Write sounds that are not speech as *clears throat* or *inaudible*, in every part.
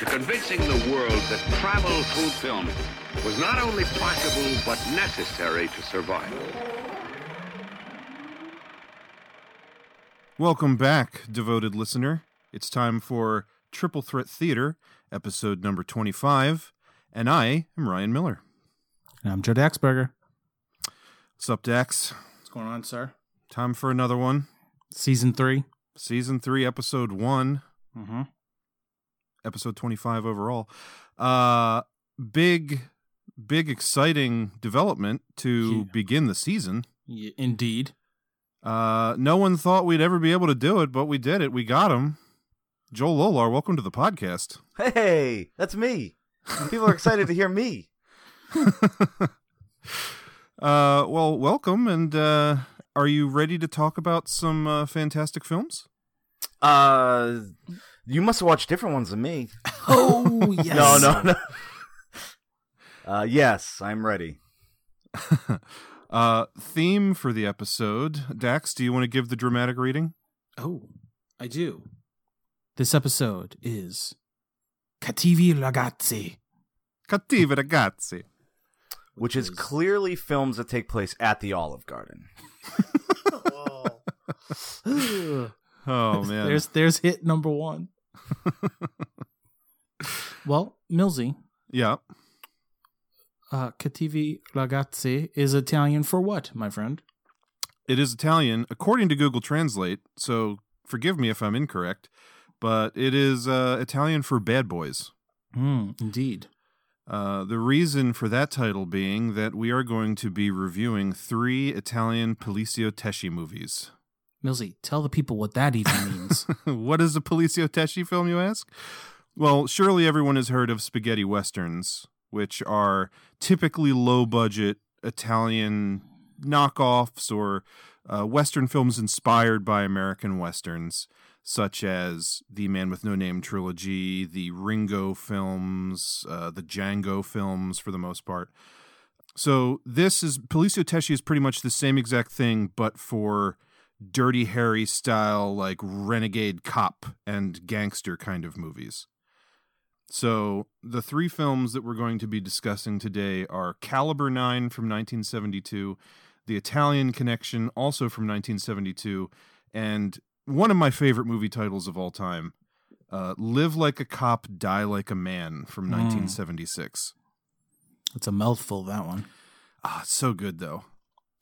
to convincing the world that travel through film was not only possible, but necessary to survive. Welcome back, devoted listener. It's time for Triple Threat Theater, episode number 25, and I am Ryan Miller. And I'm Joe Daxberger. What's up, Dax? What's going on, sir? Time for another one. Season three. Season 3, episode 1, Mm-hmm. Episode 25 overall. Uh big big exciting development to Yeah. begin the season. Y- indeed. Uh no one thought we'd ever be able to do it, but we did it. We got him. Joel Lolar, welcome to the podcast. Hey, that's me. People are excited to hear me. *laughs* Uh, well, welcome, and uh, are you ready to talk about some uh, fantastic films? Uh, you must have watched different ones than me. *laughs* Oh *laughs* yes. No, no, no. *laughs* Uh, yes, I'm ready. uh, theme for the episode, Dax. Do you want to give the dramatic reading? Oh, I do. This episode is Cattivi Ragazzi. Cattive ragazzi. Which is is- clearly films that take place at the Olive Garden. Oh *laughs* man, There's there's hit number one. *laughs* well, Milsey, yeah. uh, Cattivi Ragazzi is Italian for what, my friend? It is Italian, according to Google Translate. So forgive me if I'm incorrect, but it is uh, Italian for bad boys. Hmm, indeed. Uh, the reason for that title being that we are going to be reviewing three Italian Poliziotteschi movies. Milsey, tell the people what that even means. *laughs* what is a Poliziotteschi film, you ask? Well, surely everyone has heard of spaghetti westerns, which are typically low budget Italian knockoffs or uh, Western films inspired by American Westerns, such as the Man with No Name trilogy, the Ringo films, uh, the Django films for the most part. So this is Poliziotteschi is pretty much the same exact thing, but for Dirty Harry style, like renegade cop and gangster kind of movies. So, the three films that we're going to be discussing today are Caliber 9 from 1972, The Italian Connection, also from 1972, and one of my favorite movie titles of all time, uh, Live Like a Cop, Die Like a Man from 1976. it's a mouthful, that one. Ah, it's so good, though.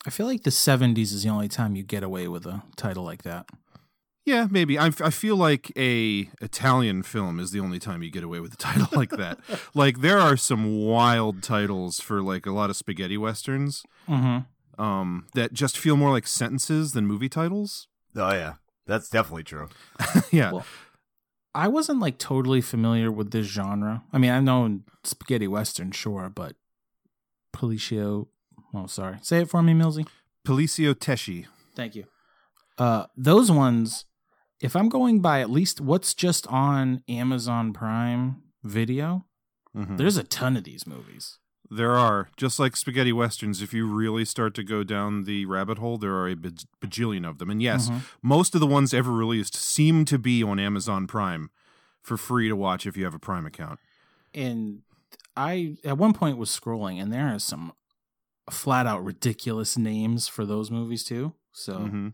I feel like the 70s is the only time you get away with a title like that. Yeah, maybe. I, I feel like a Italian film is the only time you get away with a title like that. *laughs* like there are some wild titles for like a lot of spaghetti westerns Mm-hmm. um, that just feel more like sentences than movie titles. Oh yeah, that's definitely true. *laughs* yeah, Well, I wasn't like totally familiar with this genre. I mean, I've known spaghetti western, sure, but Policio. Oh, sorry. Say it for me, Millsy. Poliziotteschi. Thank you. Uh, those ones, if I'm going by at least what's just on Amazon Prime Video, Mhm. there's a ton of these movies. There are just like spaghetti westerns. If you really start to go down the rabbit hole, there are a baj- bajillion of them. And yes, Mhm. most of the ones ever released seem to be on Amazon Prime for free to watch if you have a Prime account. And I, at one point, was scrolling, and there are some flat out ridiculous names for those movies too. So, Mhm.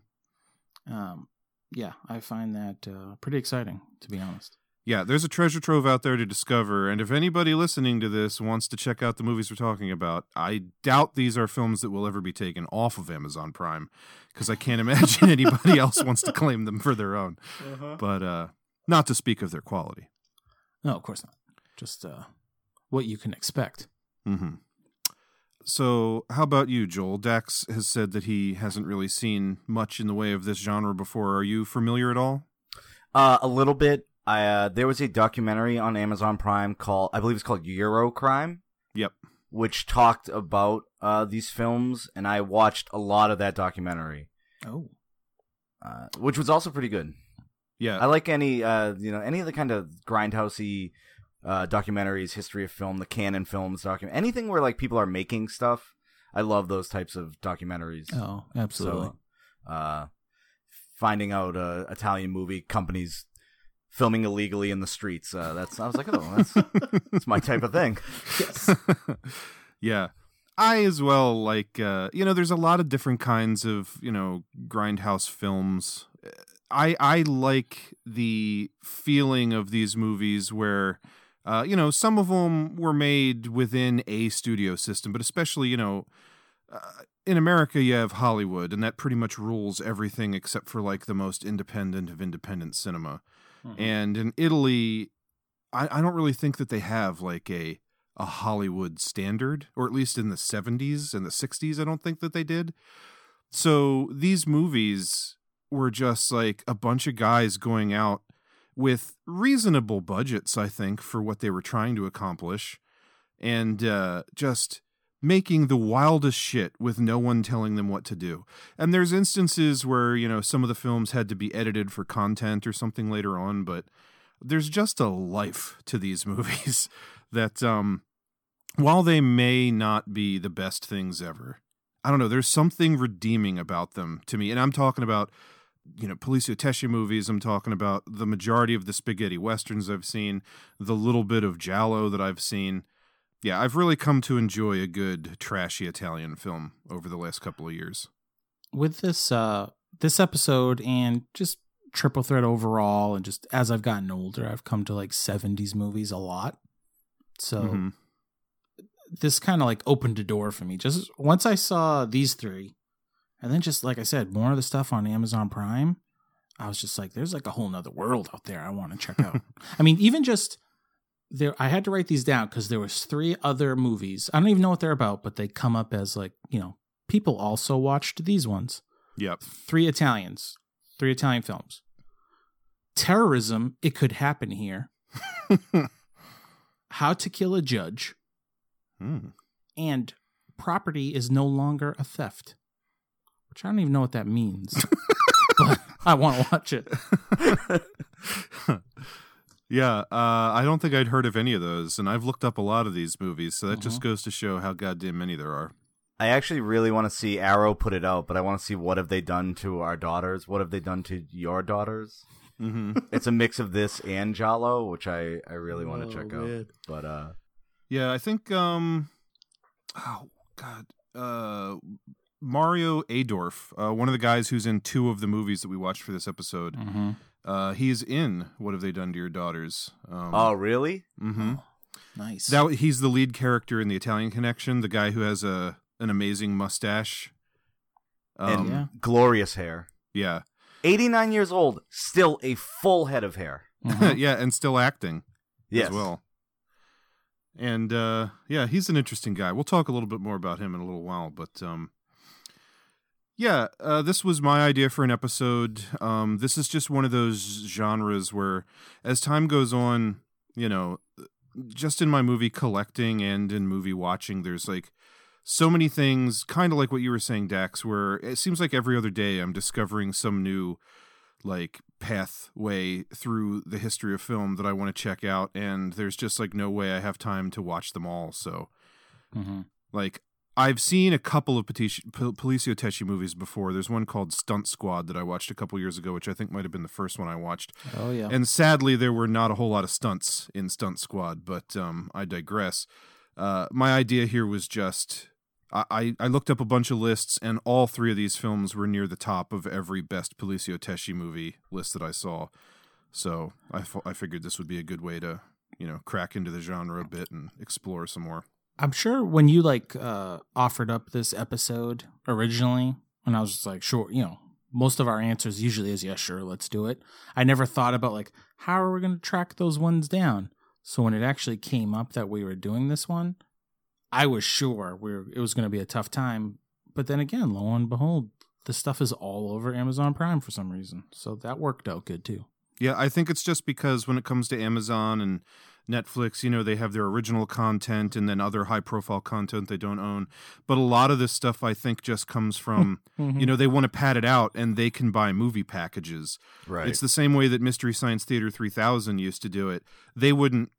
um, yeah, I find that uh, pretty exciting, to be honest. Yeah, there's a treasure trove out there to discover. And if anybody listening to this wants to check out the movies we're talking about, I doubt these are films that will ever be taken off of Amazon Prime because I can't imagine *laughs* anybody else wants to claim them for their own. But uh, not to speak of their quality. No, of course not. Just uh, what you can expect. hmm So, how about you, Joel? Dax has said that he hasn't really seen much in the way of this genre before. Are you familiar at all? Uh, a little bit. I uh, there was a documentary on Amazon Prime called I believe it's called Eurocrime. Yep. which talked about uh, these films, and I watched a lot of that documentary, Oh. uh, which was also pretty good. Yeah. I like any uh, you know any of the kind of grindhousey uh, documentaries, history of film, the canon films, document anything where like people are making stuff. I love those types of documentaries. Oh, absolutely. So, uh, finding out uh, Italian movie companies filming illegally in the streets. Uh, that's I was like, oh, that's *laughs* that's my type of thing. Yes. *laughs* yeah. I as well like uh you know there's a lot of different kinds of, you know, grindhouse films. I I like the feeling of these movies where uh you know some of them were made within a studio system, but especially, you know, uh, in America you have Hollywood and that pretty much rules everything except for like the most independent of independent cinema. And in Italy I, I don't really think that they have like a a Hollywood standard, or at least in the 70s and the 60s, I don't think that they did. So these movies were just like a bunch of guys going out with reasonable budgets, I think, for what they were trying to accomplish, and uh, just making the wildest shit with no one telling them what to do. And there's instances where, you know, some of the films had to be edited for content or something later on, but there's just a life to these *laughs* movies that um while they may not be the best things ever i don't know there's something redeeming about them to me and i'm talking about you know Poliziotteschi movies i'm talking about the majority of the spaghetti westerns i've seen the little bit of giallo that i've seen yeah i've really come to enjoy a good trashy italian film over the last couple of years with this uh this episode and just triple threat overall and just as I've gotten older I've come to like 70s movies a lot. So Mhm. this kind of like opened a door for me. Just once I saw these three and then just like I said more of the stuff on Amazon Prime, I was just like there's like a whole nother world out there I want to check out. *laughs* I mean even just there I had to write these down cuz there was three other movies. I don't even know what they're about but they come up as like, you know, people also watched these ones yep three Italians, three Italian films. Terrorism, it could happen here. *laughs* How to kill a judge, Hmm. and property is no longer a theft. Which I don't even know what that means. *laughs* but I want to watch it. *laughs* yeah, uh, I don't think I'd heard of any of those, and I've looked up a lot of these movies, so that Mm-hmm. just goes to show how goddamn many there are. I actually really want to see Arrow put it out, but I want to see what have they done to our daughters? What have they done to your daughters? Mm-hmm. *laughs* It's a mix of this and Giallo, which I I really want Oh, to check out. But uh, Yeah, I think um oh god. Uh Mario Adorf, uh, one of the guys who's in two of the movies that we watched for this episode. Mm-hmm. Uh he's in What Have They Done to Your Daughters? Um oh really? mhm. Nice. That he's the lead character in the Italian Connection, the guy who has a an amazing mustache. Um and yeah. glorious hair. yeah. 89 years old, still a full head of hair. Mhm. *laughs* yeah, and still acting Yes. as well. And uh yeah, he's an interesting guy. We'll talk a little bit more about him in a little while, but um yeah, uh, this was my idea for an episode. Um, this is just one of those genres where, as time goes on, you know, just in my movie collecting and in movie watching, there's like so many things, kind of like what you were saying, Dax, where it seems like every other day I'm discovering some new like pathway through the history of film that I want to check out, and there's just like no way I have time to watch them all. So, Mhm. like, I've seen a couple of Patici- Pol- Poliziotteschi movies before. There's one called Stunt Squad that I watched a couple years ago, which I think might have been the first one I watched. Oh yeah. And sadly, there were not a whole lot of stunts in Stunt Squad, but um, I digress. Uh, my idea here was just I, I, I looked up a bunch of lists, and all three of these films were near the top of every best Poliziotteschi movie list that I saw. So I, f- I figured this would be a good way to you know crack into the genre a bit and explore some more. I'm sure when you like uh offered up this episode originally, and I was just like, sure, you know, most of our answers usually is yeah, sure, let's do it. I never thought about like how are we going to track those ones down. So when it actually came up that we were doing this one, I was sure we were, it was going to be a tough time. But then again, lo and behold, the stuff is all over Amazon Prime for some reason. So that worked out good too. Yeah, I think it's just because when it comes to Amazon and Netflix, you know, they have their original content and then other high profile content they don't own. But a lot of this stuff I think just comes from, *laughs* you know, they want to pad it out and they can buy movie packages. Right. It's the same way that Mystery Science Theater 3000 used to do it. They wouldn't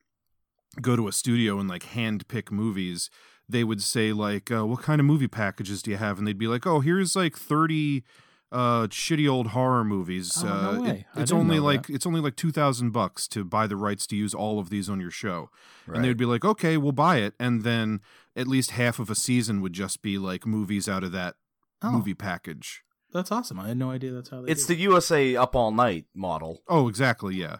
go to a studio and like hand pick movies. They would say like, uh, "What kind of movie packages do you have?" And they'd be like, "Oh, here's like 30 uh shitty old horror movies. Oh, no uh, it- way. I it's didn't only know like that. it's only like 2000 bucks to buy the rights to use all of these on your show." Right. And they'd be like, "Okay, we'll buy it." And then at least half of a season would just be like movies out of that Oh. movie package. That's awesome. I had no idea that's how they. It's do the USA Up All Night model, Oh, exactly, yeah.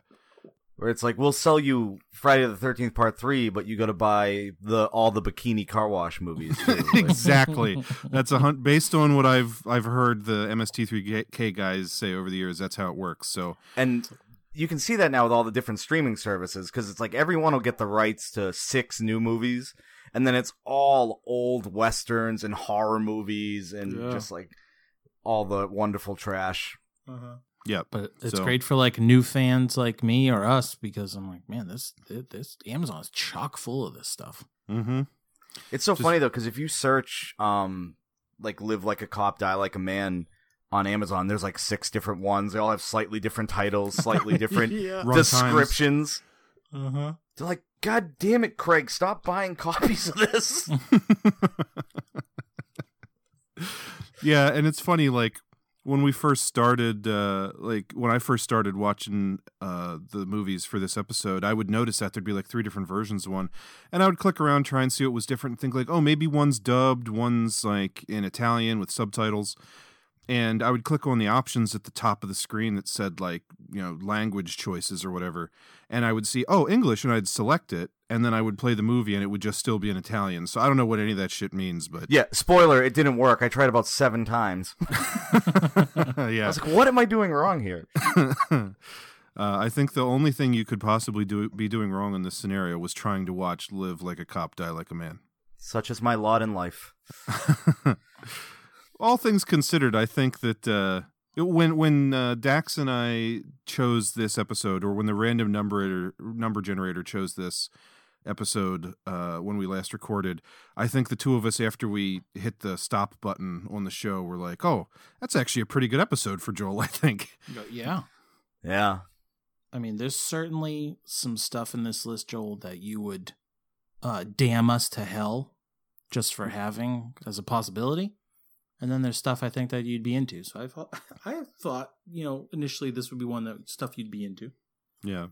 Where it's like we'll sell you Friday the Thirteenth Part Three, but you got to buy the all the Bikini Car Wash movies. Too. Like, *laughs* exactly. That's a hunt based on what I've I've heard the MST3K guys say over the years. That's how it works. So and you can see that now with all the different streaming services because it's like everyone will get the rights to six new movies, and then it's all old westerns and horror movies and Yeah. just like all the wonderful trash. Uh-huh. Yeah, But it's So- great for like new fans like me or us because I'm like, man, this this Amazon is chock full of this stuff. Mm-hmm. It's so Just- funny though because if you search um like live like a cop die like a man on Amazon, there's like six different ones. They all have slightly different titles, slightly *laughs* different Run descriptions. Uh huh. They're like, God damn it, Craig, stop buying copies of this. *laughs* *laughs* Yeah, and it's funny like when we first started uh like when I first started watching uh the movies for this episode, I would notice that there'd be like three different versions of one. And I would click around try and see what was different and think like, "Oh, maybe one's dubbed, one's like in Italian with subtitles." And I would click on the options at the top of the screen that said like, you know, language choices or whatever. And I would see, "Oh, English," and I'd select it, and then I would play the movie and it would just still be in Italian. So I don't know what any of that shit means, but yeah, spoiler, it didn't work. I tried about seven times. *laughs* I yeah. was like, what am I doing wrong here? *laughs* uh, I think the only thing you could possibly do be doing wrong in this scenario was trying to watch "Live Like a Cop, Die Like a Man." Such is my lot in life. *laughs* All things considered, I think that uh, when when uh, Dax and I chose this episode, or when the random number number generator chose this episode uh, when we last recorded, I think the two of us, after we hit the stop button on the show, were like, "Oh, that's actually a pretty good episode for Joel." *laughs* I think. Yeah. Yeah. I mean, there's certainly some stuff in this list, Joel, that you would uh, damn us to hell just for having as a possibility. And then there's stuff I think that you'd be into. So I thought, *laughs* I thought, you know, initially this would be one that stuff you'd be into. Yeah.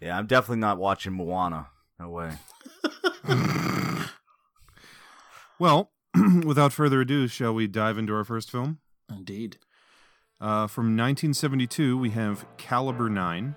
Yeah, I'm definitely not watching Moana. No way. *laughs* Well, *clears throat* without further ado, shall we dive into our first film? Indeed. Uh, from 1972, we have Caliber 9.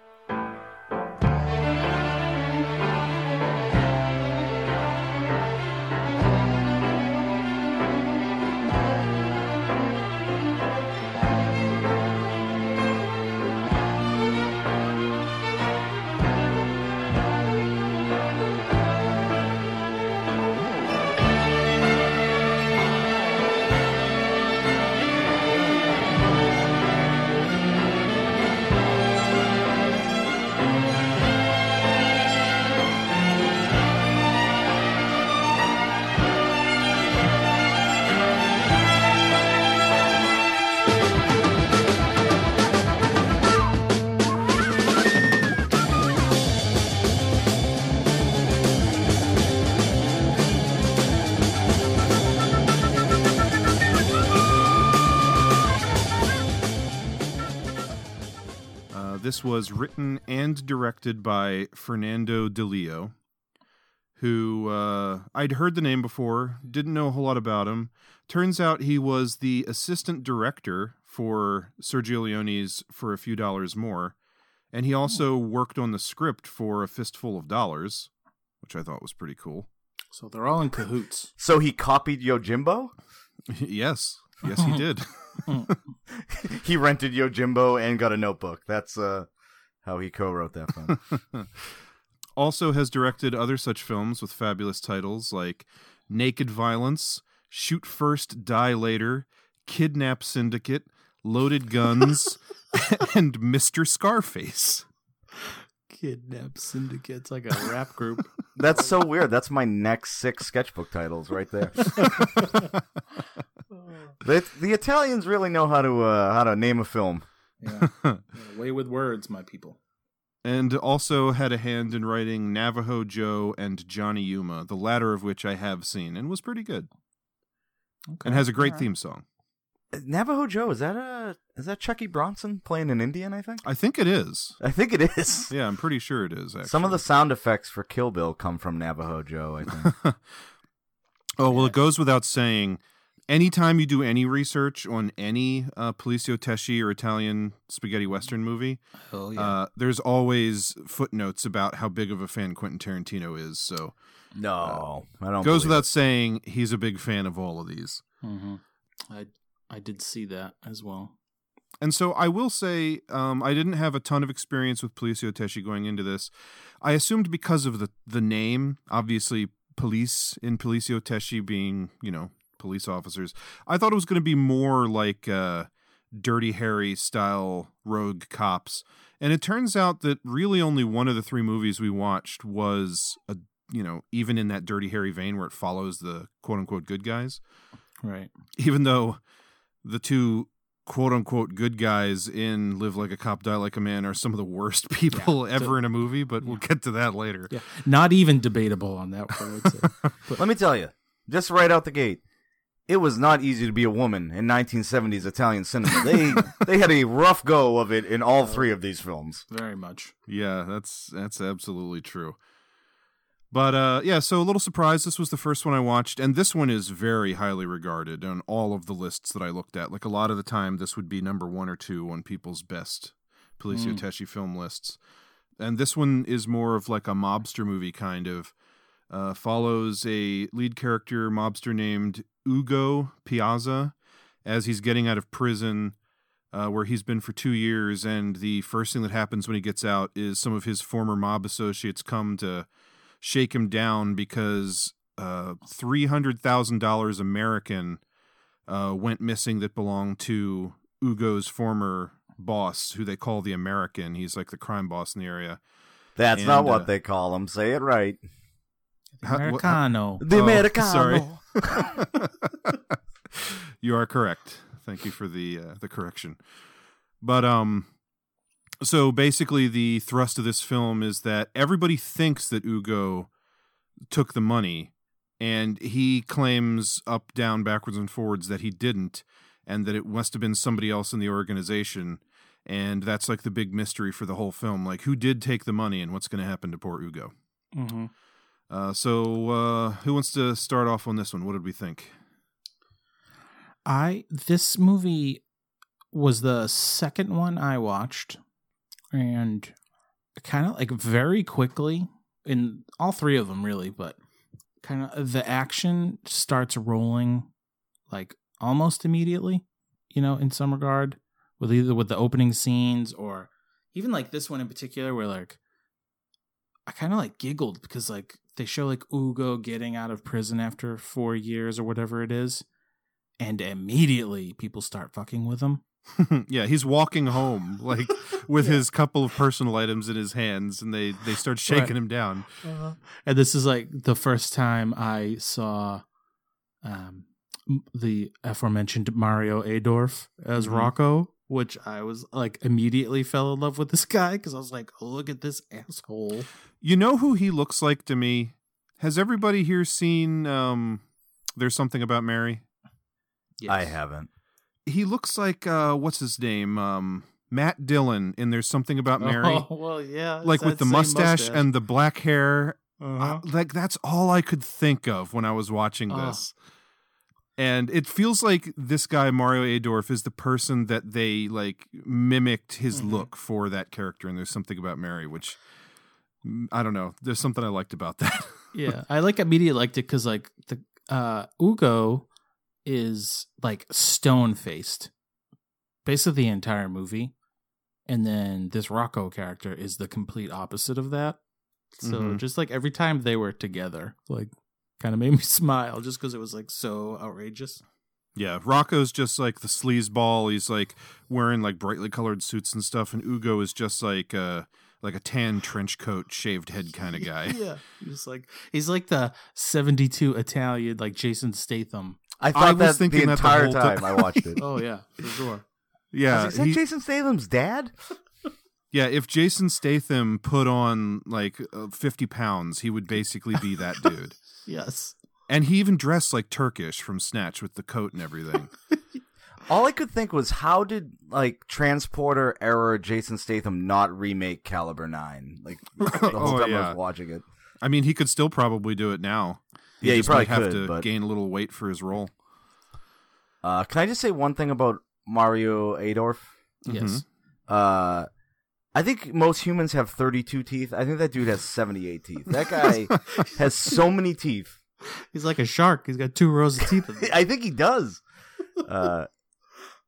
This was written and directed by Fernando Di Leo, who uh, I'd heard the name before, didn't know a whole lot about him. Turns out he was the assistant director for Sergio Leone's For a Few Dollars More, and he also worked on the script for A Fistful of Dollars, which I thought was pretty cool. So they're all in cahoots. So he copied Yojimbo? *laughs* yes, yes, he *laughs* did. *laughs* he rented Yojimbo and got a notebook. That's uh how he co-wrote that film. *laughs* also has directed other such films with fabulous titles like Naked Violence, Shoot First, Die Later, Kidnap Syndicate, Loaded Guns, *laughs* and Mr. Scarface. Kidnap syndicates like a rap group. That's so weird. That's my next six sketchbook titles right there. The, the Italians really know how to uh, how to name a film. Yeah. *laughs* Yeah, Way with words, my people. and also had a hand in writing Navajo Joe and Johnny Yuma, the latter of which I have seen and was pretty good, and has a great theme song. Navajo Joe is that a is that Chucky Bronson playing an Indian? I think. I think it is. I think it is. *laughs* Yeah, I'm pretty sure it is. Actually. Some of the sound effects for Kill Bill come from Navajo Joe. I think. *laughs* Oh well, it goes without saying. Anytime you do any research on any uh, Poliziotteschi or Italian spaghetti western movie, Oh uh, there's always footnotes about how big of a fan Quentin Tarantino is. So no, I don't. goes believe without saying he's a big fan of all of these. hmm I I did see that as well. And so I will say, um, I didn't have a ton of experience with Poliziotteschi going into this. I assumed because of the the name, obviously police in Poliziotteschi being, you know, police officers. I thought it was going to be more like uh, Dirty Harry style rogue cops. And it turns out that really only one of the three movies we watched was a you know, even in that Dirty Harry vein where it follows the quote unquote good guys Right. even though the two quote unquote good guys in Live Like a Cop, Die Like a Man are some of the worst *laughs* people ever in a movie, but we'll get to that later. Yeah. Not even debatable on that one. I would say. *laughs* Let me tell you, just right out the gate, it was not easy to be a woman in 1970s Italian cinema. They *laughs* they had a rough go of it in all three of these films. Very much. Yeah, that's that's absolutely true. But uh yeah, so a little surprised this was the first one I watched and this one is very highly regarded on all of the lists that I looked at. Like a lot of the time this would be number 1 or 2 on people's best Policio Mm. Tesci film lists. And this one is more of like a mobster movie kind of uh follows a lead character mobster named Ugo Piazza as he's getting out of prison uh, where he's been for two years, and the first thing that happens when he gets out is some of his former mob associates come to shake him down because uh, three hundred thousand dollars American uh, went missing that belonged to Ugo's former boss, who they call the American. He's like the crime boss in the area. That's And, not what uh, they call him. Say it right. How- wha- Americano. The Oh, Americano. sorry. *laughs* you are correct. Thank you for the uh, the correction. But um so basically the thrust of this film is that everybody thinks that Ugo took the money and he claims up down backwards and forwards that he didn't and that it must have been somebody else in the organization and that's like the big mystery for the whole film like who did take the money and what's going to happen to poor Ugo. hmm Uh, so, uh, who wants to start off on this one? What did we think? I this movie was the second one I watched, and kind of like very quickly in all three of them, really, but kind of the action starts rolling like almost immediately. You know, in some regard, with either with the opening scenes or even like this one in particular, where like I kind of like giggled because like they show like Ugo getting out of prison after four years or whatever it is, and immediately people start fucking with him. *laughs* yeah, he's walking home *laughs* like with his couple of personal items in his hands, and they they start shaking Right. him down. And this is like the first time I saw um, the aforementioned Mario Adorf as Mhm. Rocco, which I was like immediately fell in love with this guy because I was like, oh, look at this asshole. You know who he looks like to me? Has everybody here seen um, There's Something About Mary? I haven't. He looks like uh, what's his name? Um, Matt Dillon in There's Something About *laughs* Mary. Oh, well, yeah. like with the same mustache, and the black hair Uh-huh. I- like that's all I could think of when I was watching Oh. this. And it feels like this guy Mario Adorf is the person that they like mimicked his Mhm. look for that character and there's something about Mary which mm, I don't know. There's something I liked about that. *laughs* yeah, I like immediately liked it because like the uh Ugo is like stone faced, basically the entire movie, and then this Rocco character is the complete opposite of that. So Mhm. just like every time they were together, like kind of made me *laughs* smile just because it was like so outrageous. yeah, Rocco's just like the sleazeball. He's like wearing like brightly colored suits and stuff and Ugo is just like uh like a tan trench coat, shaved head kind of *laughs* guy. yeah, he's like he's like the '72 Italian, like Jason Statham. I I thought was that the thinking that the entire whole ti- time I watched it. *laughs* Oh yeah, for sure. Yeah, Is that he- Jason Statham's dad? Yeah. If Jason Statham put on like uh, fifty pounds, he would basically be that dude. *laughs* Yes. And he even dressed like Turkish from Snatch with the coat and everything. *laughs* All I could think was how did like Transporter error Jason Statham not remake Caliber Nine? Like *laughs* the whole Oh, time I yeah. was watching it. I mean, he could still probably do it now. Yeah, he just probably might have could, to but- gain a little weight for his role. Uh, can I just say one thing about Mario Adorf? Yes. Uh, I think most humans have 32 teeth. I think that dude has 78 teeth. That guy *laughs* has so many teeth. He's like a shark. He's got two rows of teeth. *laughs* in. I think he does. Uh,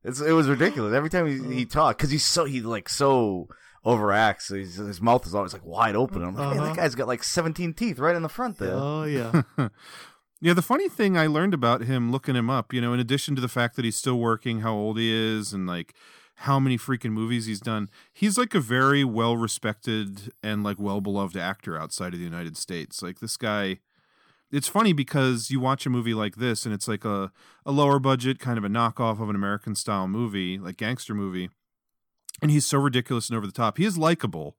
it's it was ridiculous every time he, he talked because he's so he like so overacts. So he's, his mouth is always like wide open. I'm like, Uh-huh. that guy's got like 17 teeth right in the front there. Oh yeah. *laughs* Yeah, the funny thing I learned about him looking him up, you know, in addition to the fact that he's still working, how old he is, and like how many freaking movies he's done, he's like a very well respected and like well beloved actor outside of the United States. Like this guy, it's funny because you watch a movie like this and it's like a, a lower budget, kind of a knockoff of an American style movie, like gangster movie. And he's so ridiculous and over the top. He is likable,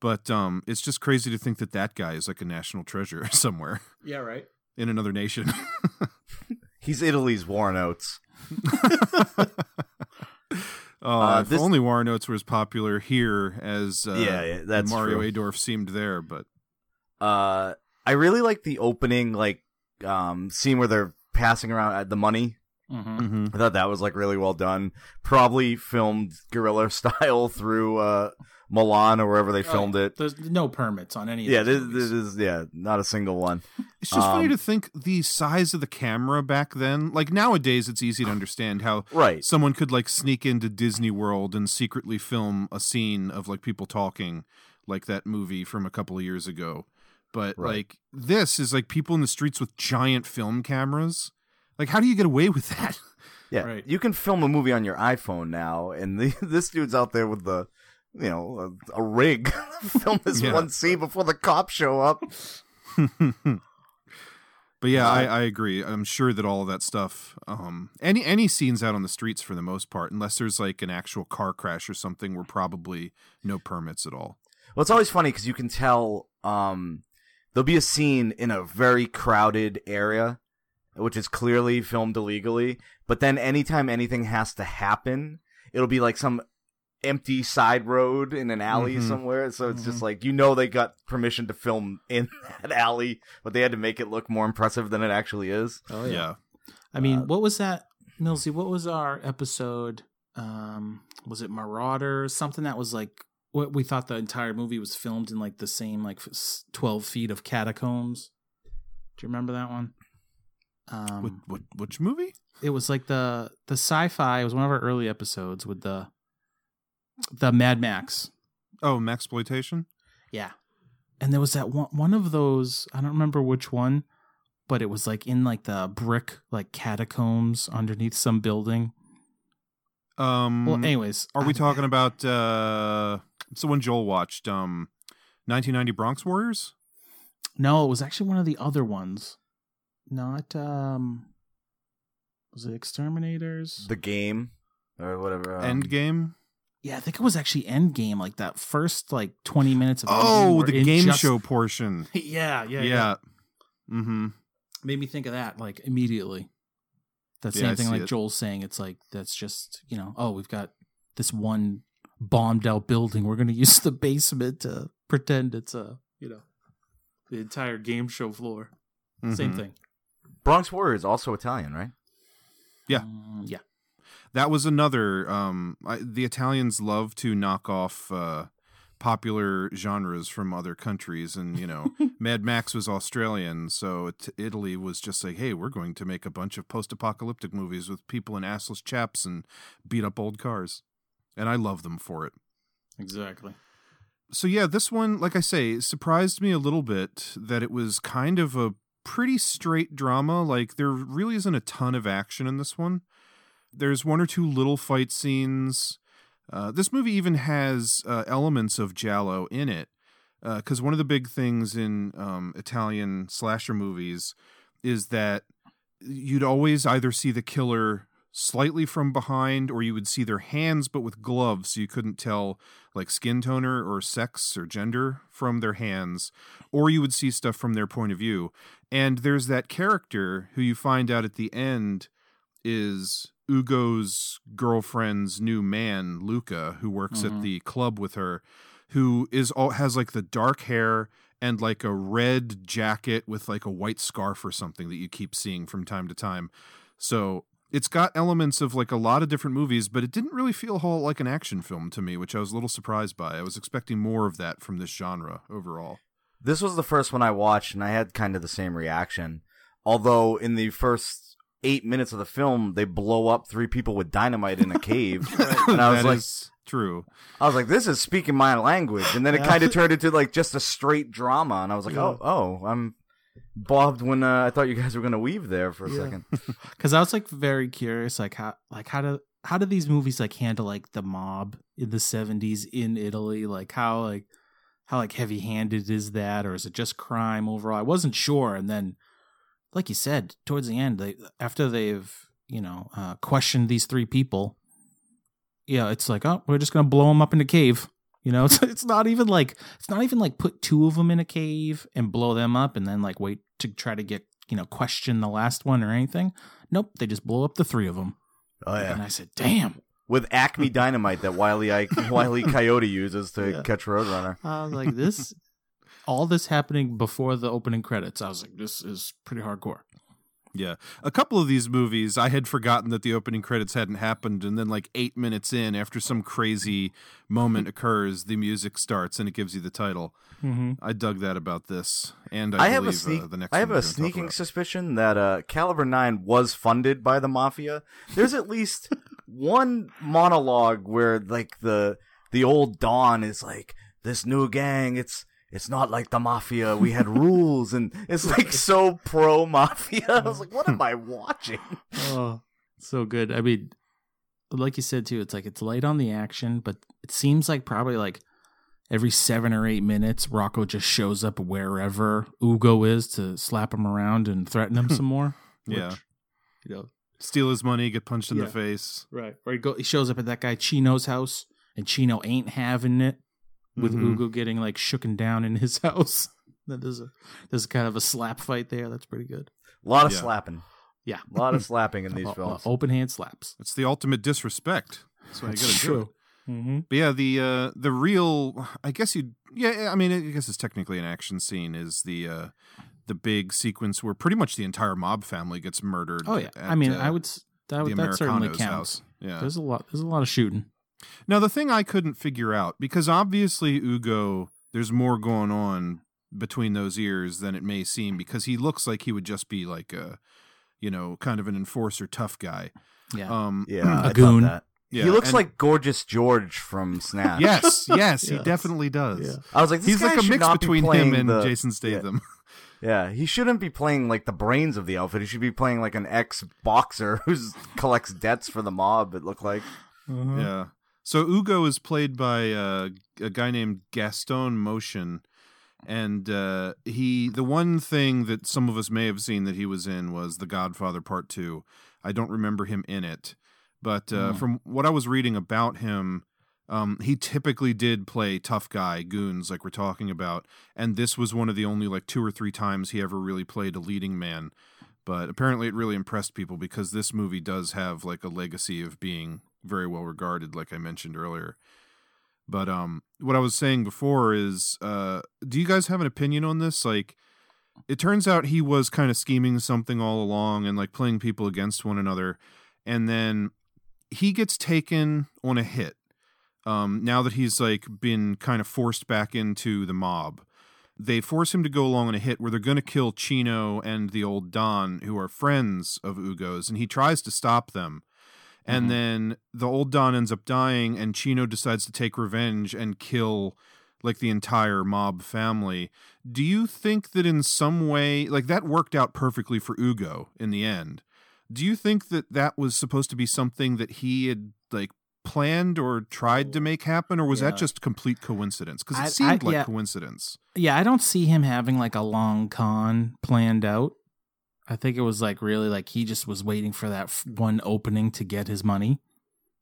but um, it's just crazy to think that that guy is like a national treasure *laughs* somewhere yeah. Right. in another nation. *laughs* He's Italy's Warren Oates. *laughs* Oh, Uh, if this- only Warren Oates were as popular here as uh, Yeah, yeah, that's Mario true. Adorf seemed there. But Uh, I really like the opening like um scene where they're passing around uh, the money. Mm-hmm. I thought that was like really well done. Probably filmed guerrilla *laughs* style through uh Milan or wherever they filmed it. There's no permits on any. Of Yeah, this, this is yeah, not a single one. it's just funny Um, to think the size of the camera back then. Like nowadays, it's easy to understand how Right. someone could like sneak into Disney World and secretly film a scene of like people talking, like that movie from a couple of years ago. But Right. like this is like people in the streets with giant film cameras. Like, how do you get away with that? Yeah, Right. you can film a movie on your iPhone now, and the, *laughs* this dude's out there with the, you know, a, a rig, *laughs* film this Yeah. one scene before the cops show up. *laughs* But yeah, I, I agree. I'm sure that all of that stuff, um, any any scenes out on the streets for the most part, unless there's like an actual car crash or something, were probably no permits at all. Well, it's always funny because you can tell um, there'll be a scene in a very crowded area, which is clearly filmed illegally. But then anytime anything has to happen, it'll be like some empty side road in an alley Mhm. somewhere. So it's just like you know they got permission to film in *laughs* that alley, but they had to make it look more impressive than it actually is. Oh yeah. I mean, Uh, what was that, Millsy? What was our episode? Um, was it Marauder? Something that was like what we thought the entire movie was filmed in like the same like twelve feet of catacombs. Do you remember that one? Um, What, what which movie? it was like the the sci-fi. It was one of our early episodes with the the Mad Max. Oh, Maxploitation. Yeah. And there was that one one of those, I don't remember which one, but it was like in like the brick like catacombs underneath some building. Um, Well, anyways, are we I- talking about uh, it's the one Joel watched? Um, 1990 Bronx Warriors. No, it was actually one of the other ones. Not um was it Exterminators? The game or whatever. um, Endgame. Yeah, I think it was actually Endgame, like that first like 20 minutes of Oh, were the game just- show portion. *laughs* yeah, yeah, Yeah. yeah, Mm-hmm. Made me think of that like immediately. That Yeah, same I thing like it. Joel's saying it's like that's just, you know, oh, we've got this one bombed out building. We're going *laughs* to use the basement to pretend it's a, you know, the entire game show floor. Same Mhm. thing. Bronx Warrior is also Italian, right? Yeah. Mm, yeah. That was another. Um, I, the Italians love to knock off uh, popular genres from other countries, and you know, *laughs* Mad Max was Australian, so it, Italy was just like, hey, we're going to make a bunch of post-apocalyptic movies with people in assless chaps and beat up old cars, and I love them for it. Exactly. so yeah, this one, like I say, surprised me a little bit that it was kind of a pretty straight drama. Like there really isn't a ton of action in this one. There's one or two little fight scenes. Uh, this movie even has uh, elements of Giallo in it, because one of the big things in um, Italian slasher movies is that you'd always either see the killer slightly from behind or you would see their hands but with gloves so you couldn't tell like skin toner or sex or gender from their hands or you would see stuff from their point of view and there's that character who you find out at the end is Ugo's girlfriend's new man Luca who works at mm-hmm. the club with her who is all has like the dark hair and like a red jacket with like a white scarf or something that you keep seeing from time to time. So it's got elements of like a lot of different movies, but it didn't really feel whole like an action film to me, which I was a little surprised by. I was expecting more of that from this genre overall. This was the first one I watched, and I had kind of the same reaction. Although in the first eight minutes of the film, they blow up three people with dynamite in a cave, *laughs* and I was That like, is true. I was like, this is speaking my language, and then it kind of turned into like just a straight drama, and I was like, oh, oh, I'm bobbed when uh, I thought you guys were gonna weave there for a second. *laughs* because I was like very curious, like how like how do how do these movies like handle like the mob in the seventies in Italy? Like how like how like heavy handed is that, or is it just crime overall? I wasn't sure, and then like you said, towards the end, they after they've you know uh, questioned these three people, yeah, it's like oh, we're just gonna blow them up in a cave. You know, *laughs* it's it's not even like it's not even like put two of them in a cave and blow them up and then like wait to try to get you know question the last one or anything. Nope, they just blow up the three of them. Oh yeah, And I said, damn. with Acme dynamite that Wiley I- *laughs* Wiley Coyote uses to Yeah. catch Roadrunner. I was like, this, *laughs* all this happening before the opening credits. I was like, this is pretty hardcore. Yeah. A couple of these movies, I had forgotten that the opening credits hadn't happened. And then, like, eight minutes in, after some crazy moment *laughs* occurs, the music starts and it gives you the title. Mm-hmm. I dug that about this. And I, I have a sneak. uh, the next I have a sneaking suspicion that uh, Caliber Nine was funded by the mafia. There's at least *laughs* one monologue where like the the old Don is like, "This new gang, it's it's not like the mafia. We had *laughs* rules, and it's like so pro mafia." I was like, "What am *laughs* I watching?" Oh, so good. I mean, like you said too, it's like it's light on the action, but it seems like probably like every seven or eight minutes, Rocco just shows up wherever Ugo is to slap him around and threaten him some more. *laughs* Yeah. which, you know, Steal his money, get punched in Yeah. the face. Right. Or he go he shows up at that guy Chino's house and Chino ain't having it with Mhm. Ugo getting like shooken down in his *laughs* house. Then there's a there's kind of a slap fight there. That's pretty good. A lot of Yeah. slapping. Yeah. A lot of *laughs* slapping in these Uh, uh, films. open hand slaps. It's the ultimate disrespect. That's why you gotta do. Mm-hmm. But yeah, the uh, the real, I guess you, yeah, I mean, I guess it's technically an action scene. Is the uh, the big sequence where pretty much the entire mob family gets murdered. Oh yeah. at, I mean, uh, I would that the would that certainly Americanos counts. house. Yeah. There's a lot there's a lot of shooting. Now the thing I couldn't figure out because obviously Ugo, there's more going on between those ears than it may seem because he looks like he would just be like a, you know, kind of an enforcer, tough guy. Yeah. Um, yeah, *clears throat* I thought goon. that. yeah, he looks and- like gorgeous George from Snatch. Yes, *laughs* yes, he definitely does. Yeah. I was like, this He's guy like a mix not be between him and the- Jason Statham. *laughs* Yeah, he shouldn't be playing like the brains of the outfit. He should be playing like an ex boxer *laughs* who collects debts for the mob. It looked like. Uh-huh. Yeah. So Ugo is played by uh, a guy named Gaston Moschin, and uh, he the one thing that some of us may have seen that he was in was The Godfather Part Two. I don't remember him in it, but uh, Mm. from what I was reading about him, um, he typically did play tough guy goons like we're talking about, and this was one of the only like two or three times he ever really played a leading man. But apparently, it really impressed people because this movie does have like a legacy of being very well regarded, like I mentioned earlier. But um, what I was saying before is, uh, do you guys have an opinion on this? Like, it turns out he was kind of scheming something all along and like playing people against one another, and then he gets taken on a hit. Um, now that he's like been kind of forced back into the mob, they force him to go along on a hit where they're going to kill Chino and the old Don, who are friends of Ugo's, and he tries to stop them. And Mhm. then the old Don ends up dying, and Chino decides to take revenge and kill like the entire mob family. Do you think that in some way, like that worked out perfectly for Ugo in the end? Do you think that that was supposed to be something that he had like planned or tried to make happen, or was Yeah. that just complete coincidence? Because it I- I- seemed like yeah. coincidence. Yeah, I don't see him having like a long con planned out. I think it was like really like he just was waiting for that f- one opening to get his money.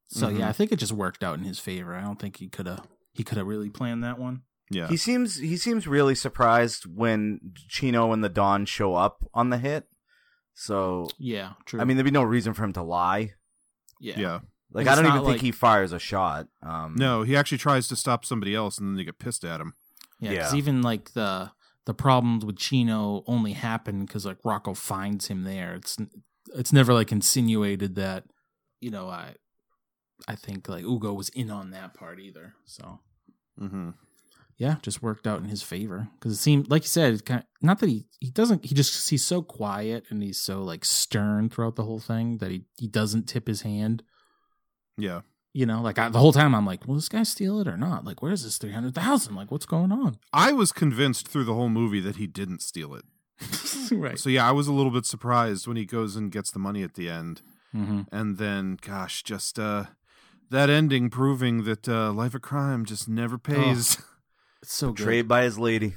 So Mhm. yeah, I think it just worked out in his favor. I don't think he could have he could have really planned that one. Yeah. He seems he seems really surprised when Chino and the Don show up on the hit. So Yeah, true. I mean, there'd be no reason for him to lie. yeah, yeah. Like I don't not even think he fires a shot. Um, No, he actually tries to stop somebody else, and then they get pissed at him. yeah. 'cause Yeah. even like the the problems with Chino only happen because like Rocco finds him there. It's it's never like insinuated that you know I I think like Ugo was in on that part either. So Mm-hmm. yeah, just worked out in his favor because it seemed like you said, it's kind of, not that he he doesn't he just he's so quiet and he's so like stern throughout the whole thing that he he doesn't tip his hand. Yeah. You know, like I, the whole time I'm like, will this guy steal it or not? Like, where's this three hundred thousand? Like, what's going on? I was convinced through the whole movie that he didn't steal it. *laughs* right. So yeah, I was a little bit surprised when he goes and gets the money at the end, Mm-hmm. and then, gosh, just uh, that ending proving that uh, life of crime just never pays. It's *laughs* so good. By his lady.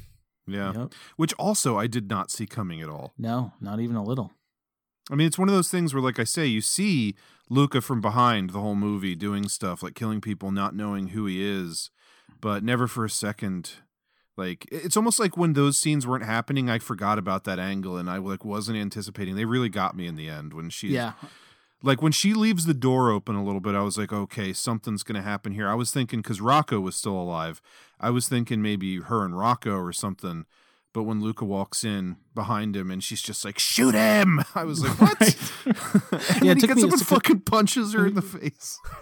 yeah, Yep. which also I did not see coming at all. No, not even a little. I mean, it's one of those things where, like I say, you see Luca from behind the whole movie doing stuff like killing people, not knowing who he is, but never for a second. Like it's almost like when those scenes weren't happening, I forgot about that angle and I like wasn't anticipating. They really got me in the end when she, Yeah. like when she leaves the door open a little bit. I was like, okay, something's gonna happen here. I was thinking because Rocco was still alive, I was thinking maybe her and Rocco or something. But when Luca walks in behind him and she's just like, shoot him, *laughs* I was like, what? *laughs* and Yeah, then it he took gets me up and second- fucking punches her in the face. *laughs*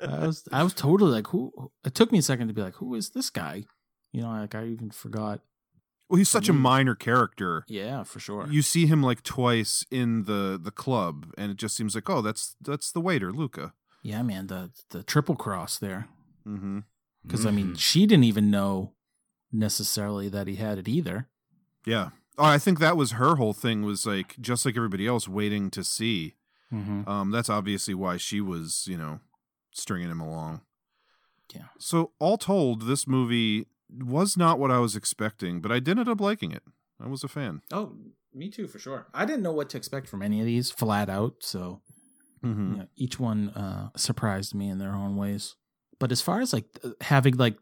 I was I was totally like, who? It took me a second to be like, who is this guy? You know, like I even forgot. Well, he's such a minor character. Yeah, for sure. You see him like twice in the the club, and it just seems like, oh, that's that's the waiter, Luca. yeah, man, the the triple cross there. Mm-hmm. Because I mean, Mhm. she didn't even know necessarily that he had it either. Yeah. Oh, I think that was her whole thing. Was like just like everybody else, waiting to see. Mm-hmm. Um, that's obviously why she was, you know, stringing him along. Yeah. So all told, this movie was not what I was expecting, but I did end up liking it. I was a fan. Oh, me too, for sure. I didn't know what to expect from any of these flat out, so Mm-hmm. you know, each one uh, surprised me in their own ways. But as far as like having like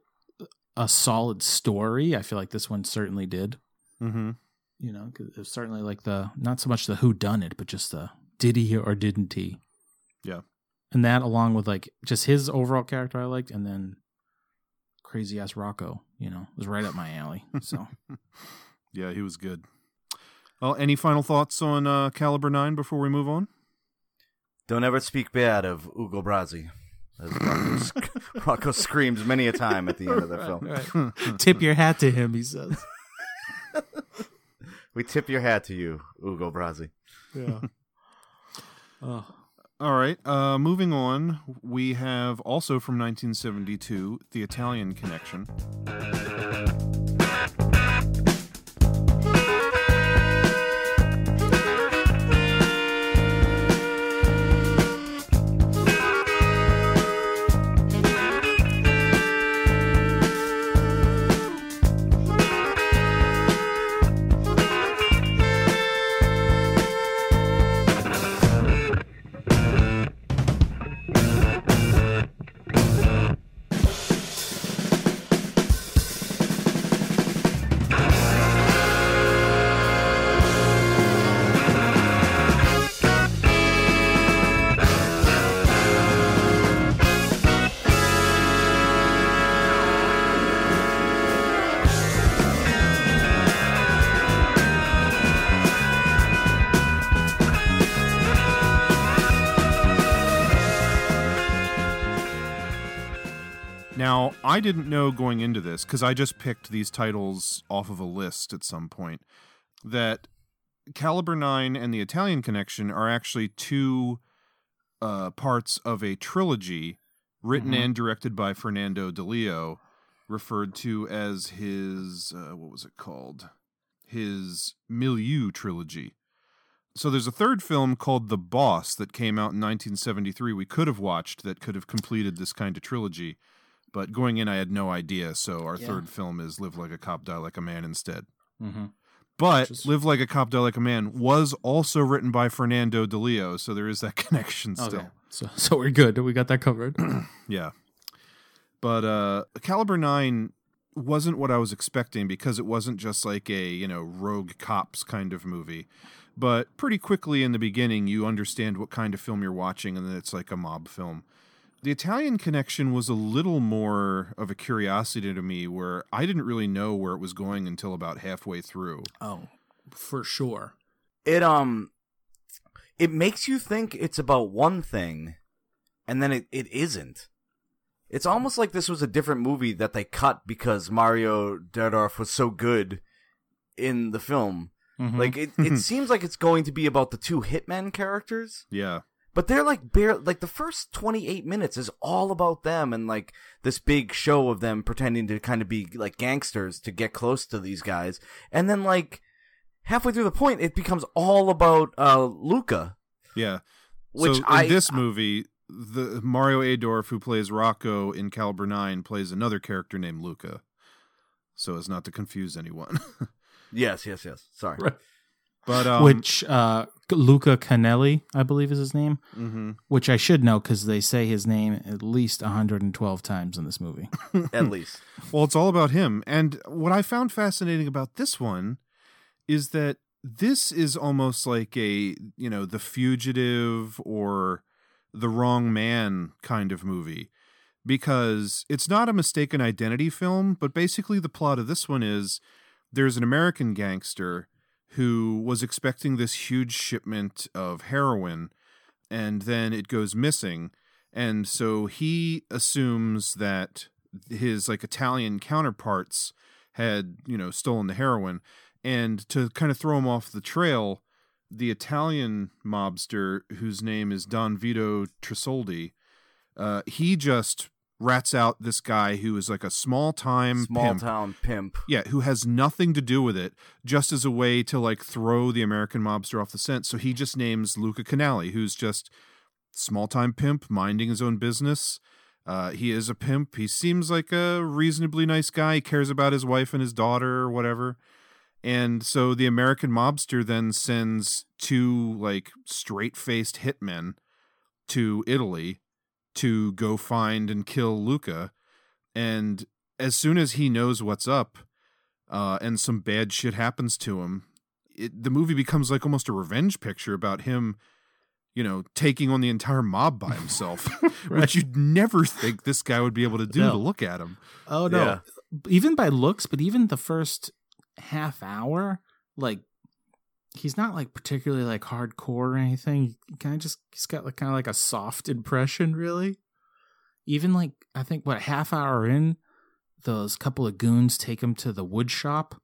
a solid story, I feel like this one certainly did. Mm-hmm. You know, 'cause it's certainly like the not so much the who done it, but just the did he or didn't he? Yeah. And that along with like just his overall character I liked, and then crazy ass Rocco, you know, was right up my alley. So *laughs* Yeah, he was good. Well, any final thoughts on uh, Caliber Nine before we move on? Don't ever speak bad of Ugo Brazzi. As Rocco, sc- *laughs* Rocco screams many a time at the end of the film. *laughs* tip your hat to him, he says. We tip your hat to you, Ugo Brazzi. Yeah. *laughs* oh. All right. Uh, moving on, we have also from 1972, The Italian Connection. I didn't know going into this because I just picked these titles off of a list at some point that Caliber 9 and The Italian Connection are actually two uh, parts of a trilogy written Mhm. and directed by Fernando Di Leo, referred to as his, uh, what was it called? His Milieu trilogy. So there's a third film called The Boss that came out in 1973. We could have watched that could have completed this kind of trilogy, but going in, I had no idea. So our Yeah. third film is Live Like a Cop, Die Like a Man instead. Mm-hmm. But is- Live Like a Cop, Die Like a Man was also written by Fernando Di Leo, so there is that *laughs* connection still. Okay. So so we're good. We got that covered. *clears throat* *clears throat* Yeah. But uh Caliber 9 wasn't what I was expecting because it wasn't just like a, you know, rogue cops kind of movie. But pretty quickly in the beginning you understand what kind of film you're watching and then it's like a mob film. The Italian connection was a little more of a curiosity to me where I didn't really know where it was going until about halfway through. oh, for sure. It um it makes you think it's about one thing and then it, it isn't. It's almost like this was a different movie that they cut because Mario Adorf was so good in the film. Mhm. Like it, it *laughs* seems like it's going to be about the two hitmen characters, Yeah. But they're like bare like the first 28 minutes is all about them and like this big show of them pretending to kind of be like gangsters to get close to these guys. And then like halfway through the point it becomes all about uh Luca. Yeah. Which so I- in this movie, the Mario Adorf, who plays Rocco in Caliber Nine, plays another character named Luca. So as not to confuse anyone. *laughs* Yes, yes, yes. Sorry. Right. But um, which uh, Luca Canali, I believe, is his name. mhm. Which I should know because they say his name at least 112 times in this movie. *laughs* *laughs* At least. well, it's all about him. And what I found fascinating about this one is that this is almost like a you know the fugitive or the wrong man kind of movie because it's not a mistaken identity film but basically the plot of this one is there's an american gangster who was expecting this huge shipment of heroin and then it goes missing. And so he assumes that his like italian counterparts had you know stolen the heroin. And to kind of throw him off the trail the Italian mobster whose name is Don Vito Tressoldi, uh, he just rats out this guy who is like a small time Small pimp. town pimp. Yeah, who has nothing to do with it, just as a way to like throw the American mobster off the scent. So he just names Luca Canali, who's just small time pimp minding his own business. Uh, he is a pimp. He seems like a reasonably nice guy. He cares about his wife and his daughter or whatever. And so the American mobster then sends two like straight faced hitmen to Italy to go find and kill Luca. And as soon as he knows what's up, uh, and some bad shit happens to him, it, the movie becomes like almost a revenge picture about him, you know, taking on the entire mob by himself, *laughs* *laughs* which you'd never think this guy would be able to do No. to look at him. Oh no! Yeah. Even by looks, but even the first half hour, like he's not like particularly like hardcore or anything. He kind of just he's got like kind of like a soft impression, really. Even like I think what a half hour in, those couple of goons take him to the wood shop,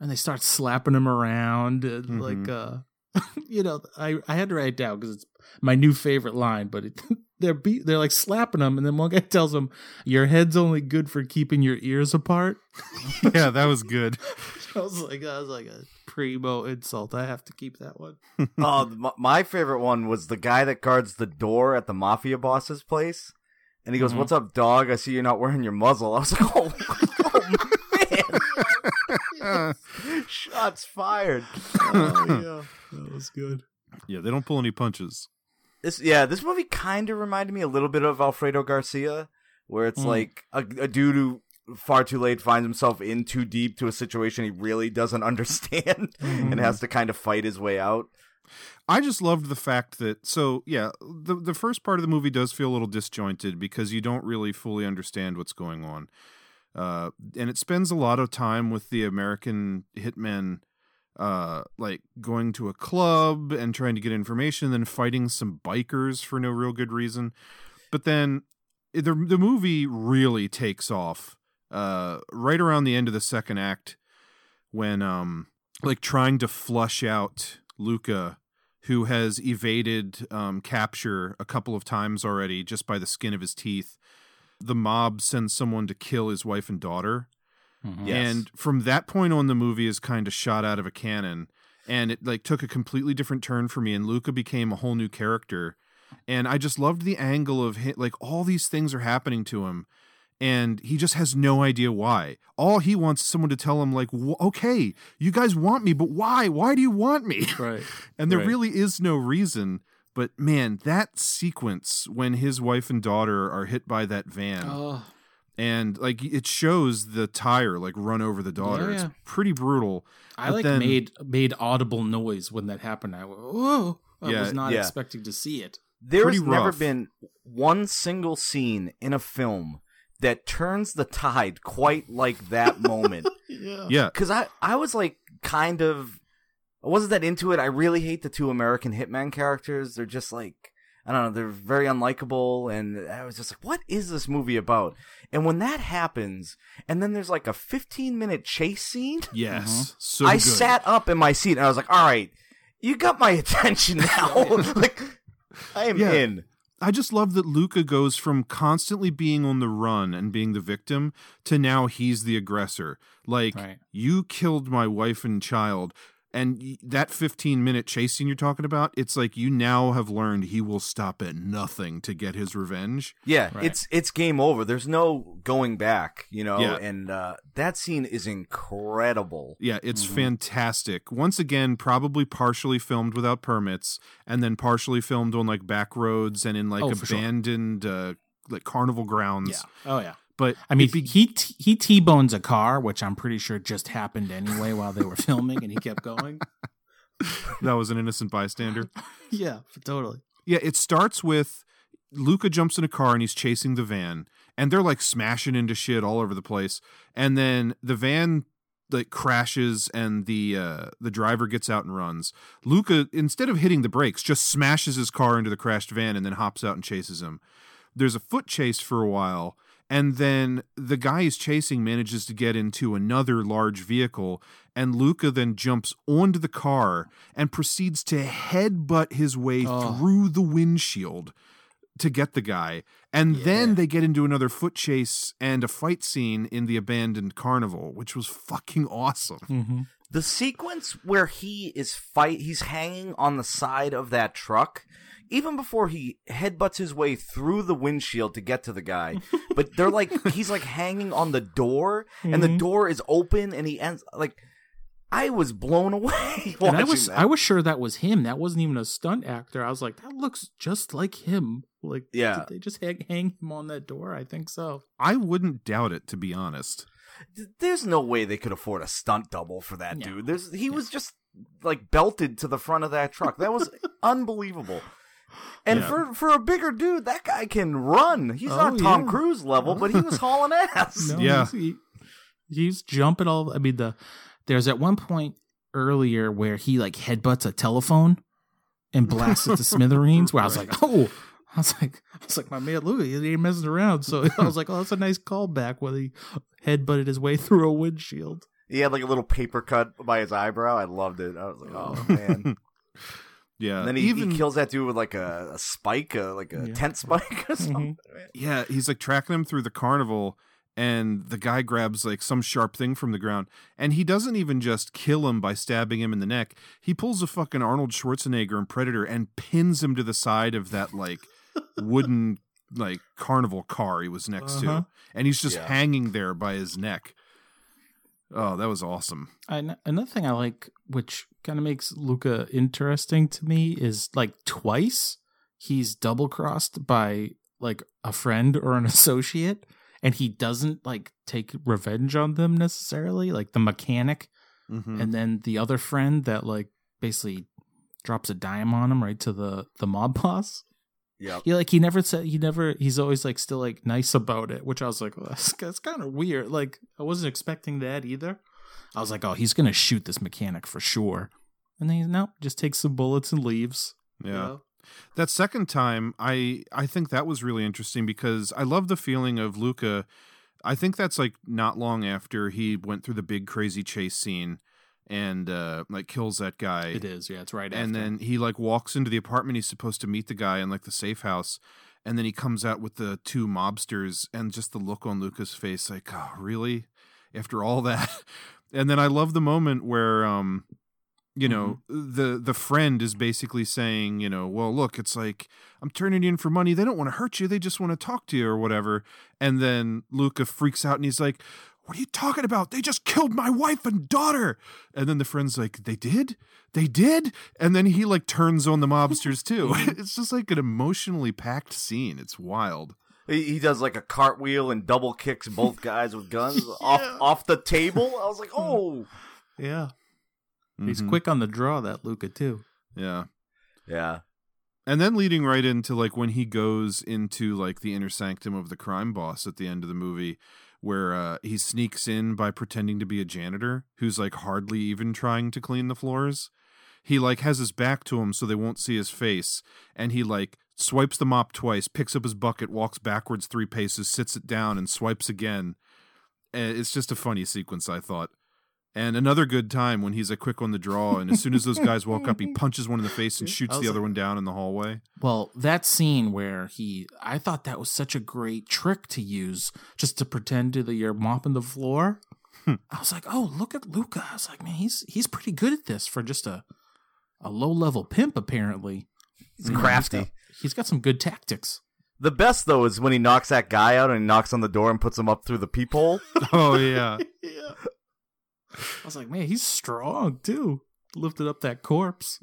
and they start slapping him around, and like uh, *laughs* you know, I I had to write it down because it's my new favorite line, but it, *laughs* they're be, they're like slapping him, and then one guy *laughs* tells him, "Your head's only good for keeping your ears apart." yeah, that was good. I was like, that was like a primo insult. I have to keep that one. oh, *laughs* my, my favorite one was the guy that guards the door at the mafia boss's place. And he goes, Mhm. "What's up, dog? I see you're not wearing your muzzle." I was like, "Oh, *laughs* oh man!" *laughs* Shots fired. oh yeah, that was good. Yeah, they don't pull any punches. This, yeah, this movie kind of reminded me a little bit of Alfredo Garcia, where it's Mm. like a, a dude who far too late finds himself in too deep to a situation he really doesn't *laughs* understand and has to kind of fight his way out. I just loved the fact that so yeah, the the first part of the movie does feel a little disjointed because you don't really fully understand what's going on. Uh, and it spends a lot of time with the American hitmen uh like going to a club and trying to get information then fighting some bikers for no real good reason. But then the the movie really takes off uh right around the end of the second act when um like trying to flush out Luca who has evaded um, capture a couple of times already just by the skin of his teeth. The mob sends someone to kill his wife and daughter. Yes. And from that point on, the movie is kind of shot out of a cannon. and it like took a completely different turn for me and Luca became a whole new character and I just loved the angle of him like all these things are happening to him and he just has no idea why. All he wants is someone to tell him like, "Okay, you guys want me, but why? Why do you want me?" *laughs* Right. and there Right. really is no reason. But man, that sequence when his wife and daughter are hit by that van, Oh, and like it shows the tire like run over the daughter. Yeah, It's pretty brutal. I But like then- made made audible noise when that happened. I went, whoa! I Yeah, was not yeah. expecting to see it. There's Pretty never rough. been one single scene in a film that turns the tide quite like that *laughs* moment. Yeah. Yeah, Because I, I was like kind of, I wasn't that into it. I really hate the two American hitman characters. They're just like, I don't know, they're very unlikable. And I was just like, what is this movie about? And when that happens, and then there's like a 15 minute chase scene, yes, uh-huh. so I good. sat up in my seat and I was like, all right, you got my *laughs* attention now. *laughs* like, I am Yeah. in. I just love that Luca goes from constantly being on the run and being the victim to now he's the aggressor. Like Right. you killed my wife and child and that 15 minute chase scene you're talking about, it's like you now have learned he will stop at nothing to get his revenge. Yeah, Right. it's it's game over. There's no going back, you know. Yeah. And uh, that scene is incredible. Yeah, it's Mm-hmm. fantastic. Once again, probably partially filmed without permits and then partially filmed on like back roads and in like Oh, for sure. abandoned uh like carnival grounds. Yeah. Oh yeah. But I mean, be- he t- he t-bones a car, which I'm pretty sure just happened anyway while they were *laughs* filming, and he kept going. that was an innocent bystander. *laughs* yeah, totally. Yeah, it starts with Luca jumps in a car and he's chasing the van, and they're like smashing into shit all over the place. And then the van like crashes and the uh the driver gets out and runs. Luca instead of hitting the brakes just smashes his car into the crashed van and then hops out and chases him. There's a foot chase for a while and then the guy he's chasing manages to get into another large vehicle and Luca then jumps onto the car and proceeds to headbutt his way Oh. through the windshield to get the guy. And then they get into another foot chase and a fight scene in the abandoned carnival, which was fucking awesome. Mm-hmm. The sequence where he is fight, he's hanging on the side of that truck. Even before he headbutts his way through the windshield to get to the guy, but they're like *laughs* he's like hanging on the door, and the Mhm. door is open, and he ends like I was blown away. *laughs* And I was that. I was sure that was him. That wasn't even a stunt actor. I was like, that looks just like him. Like, Yeah. did they just hang, hang him on that door? I think so. I wouldn't doubt it, to be honest. There's no way they could afford a stunt double for that No. dude. There's he was just like belted to the front of that truck. That was *laughs* unbelievable. And Yeah. for for a bigger dude, that guy can run. He's Oh, not Tom yeah. Cruise level, but he was *laughs* hauling ass. No, Yeah. he's, he- he's jumping all. I mean, the there's at one point earlier where he like headbutts a telephone and blasts it to *laughs* smithereens. Where I was like, oh, I was like, I was like, my man Louis, he ain't messing around. So I was like, oh, that's a nice callback when he headbutted his way through a windshield. He had like a little paper cut by his eyebrow. I loved it. I was like, oh man. *laughs* Yeah. and then he, even he kills that dude with like a, a spike, uh, like a Yeah. tent spike or *laughs* something. Yeah, he's like tracking him through the carnival, and the guy grabs like some sharp thing from the ground, and he doesn't even just kill him by stabbing him in the neck. He pulls a fucking Arnold Schwarzenegger in Predator and pins him to the side of that like wooden like carnival car he was next Uh-huh. to, and he's just Yeah. hanging there by his neck. Oh, that was awesome. And another thing I like, which kind of makes Luca interesting to me, is like twice he's double crossed by like a friend or an *laughs* associate, and he doesn't like take revenge on them necessarily, like the mechanic, Mhm. and then the other friend that like basically drops a dime on him right to the the mob *laughs* boss. Yeah, like he never said he never. He's always like still like nice about it, which I was like, well, that's, that's kind of weird. Like I wasn't expecting that either. I was like, oh, he's gonna shoot this mechanic for sure, and then he's no, just takes some bullets and leaves. yeah. you know? that second time i i think that was really interesting because i love the feeling of luca i think that's like not long after he went through the big crazy chase scene and uh like kills that guy It is, yeah, it's right. and after. then he like walks into the apartment he's supposed to meet the guy in like the safe house and then he comes out with the two mobsters and just the look on luca's face like oh really after all that and then i love the moment where um you know the the friend is basically saying you know well look it's like i'm turning in for money. They don't want to hurt you. They just want to talk to you or whatever. And then luca freaks out and he's like what are you talking about? They just killed my wife and daughter. And then the friend's like they did? They did? And then he like turns on the mobsters too. *laughs* It's just like an emotionally packed scene. It's wild He, he does like a cartwheel and double kicks both guys with guns *laughs* off off the table. I was like, oh, Yeah. He's Mhm. quick on the draw, that Luca, too. yeah yeah. And then leading right into like when he goes into like the inner sanctum of the crime boss at the end of the movie, where uh, he sneaks in by pretending to be a janitor who's like hardly even trying to clean the floors. He like has his back to him so they won't see his face, and he like swipes the mop twice, picks up his bucket, walks backwards three paces, sits it down, and swipes again. It's just a funny sequence, I thought. And another good time when he's like quick on the draw, and as soon as those guys walk up, he *laughs* punches one in the face and shoots the other like- one down in the hallway. Well, that scene where he, I thought that was such a great trick to use just to pretend to that you're mopping the floor. Hmm. I was like, oh, look at Luca. I was like, man, he's he's pretty good at this for just a a low level pimp. Apparently, He's You know, crafty. He's got, some good tactics. The best though is when he knocks that guy out and he knocks on the door and puts him up through the peephole. *laughs* Oh yeah. *laughs* yeah. I was like, man, he's strong too. Lifted up that corpse.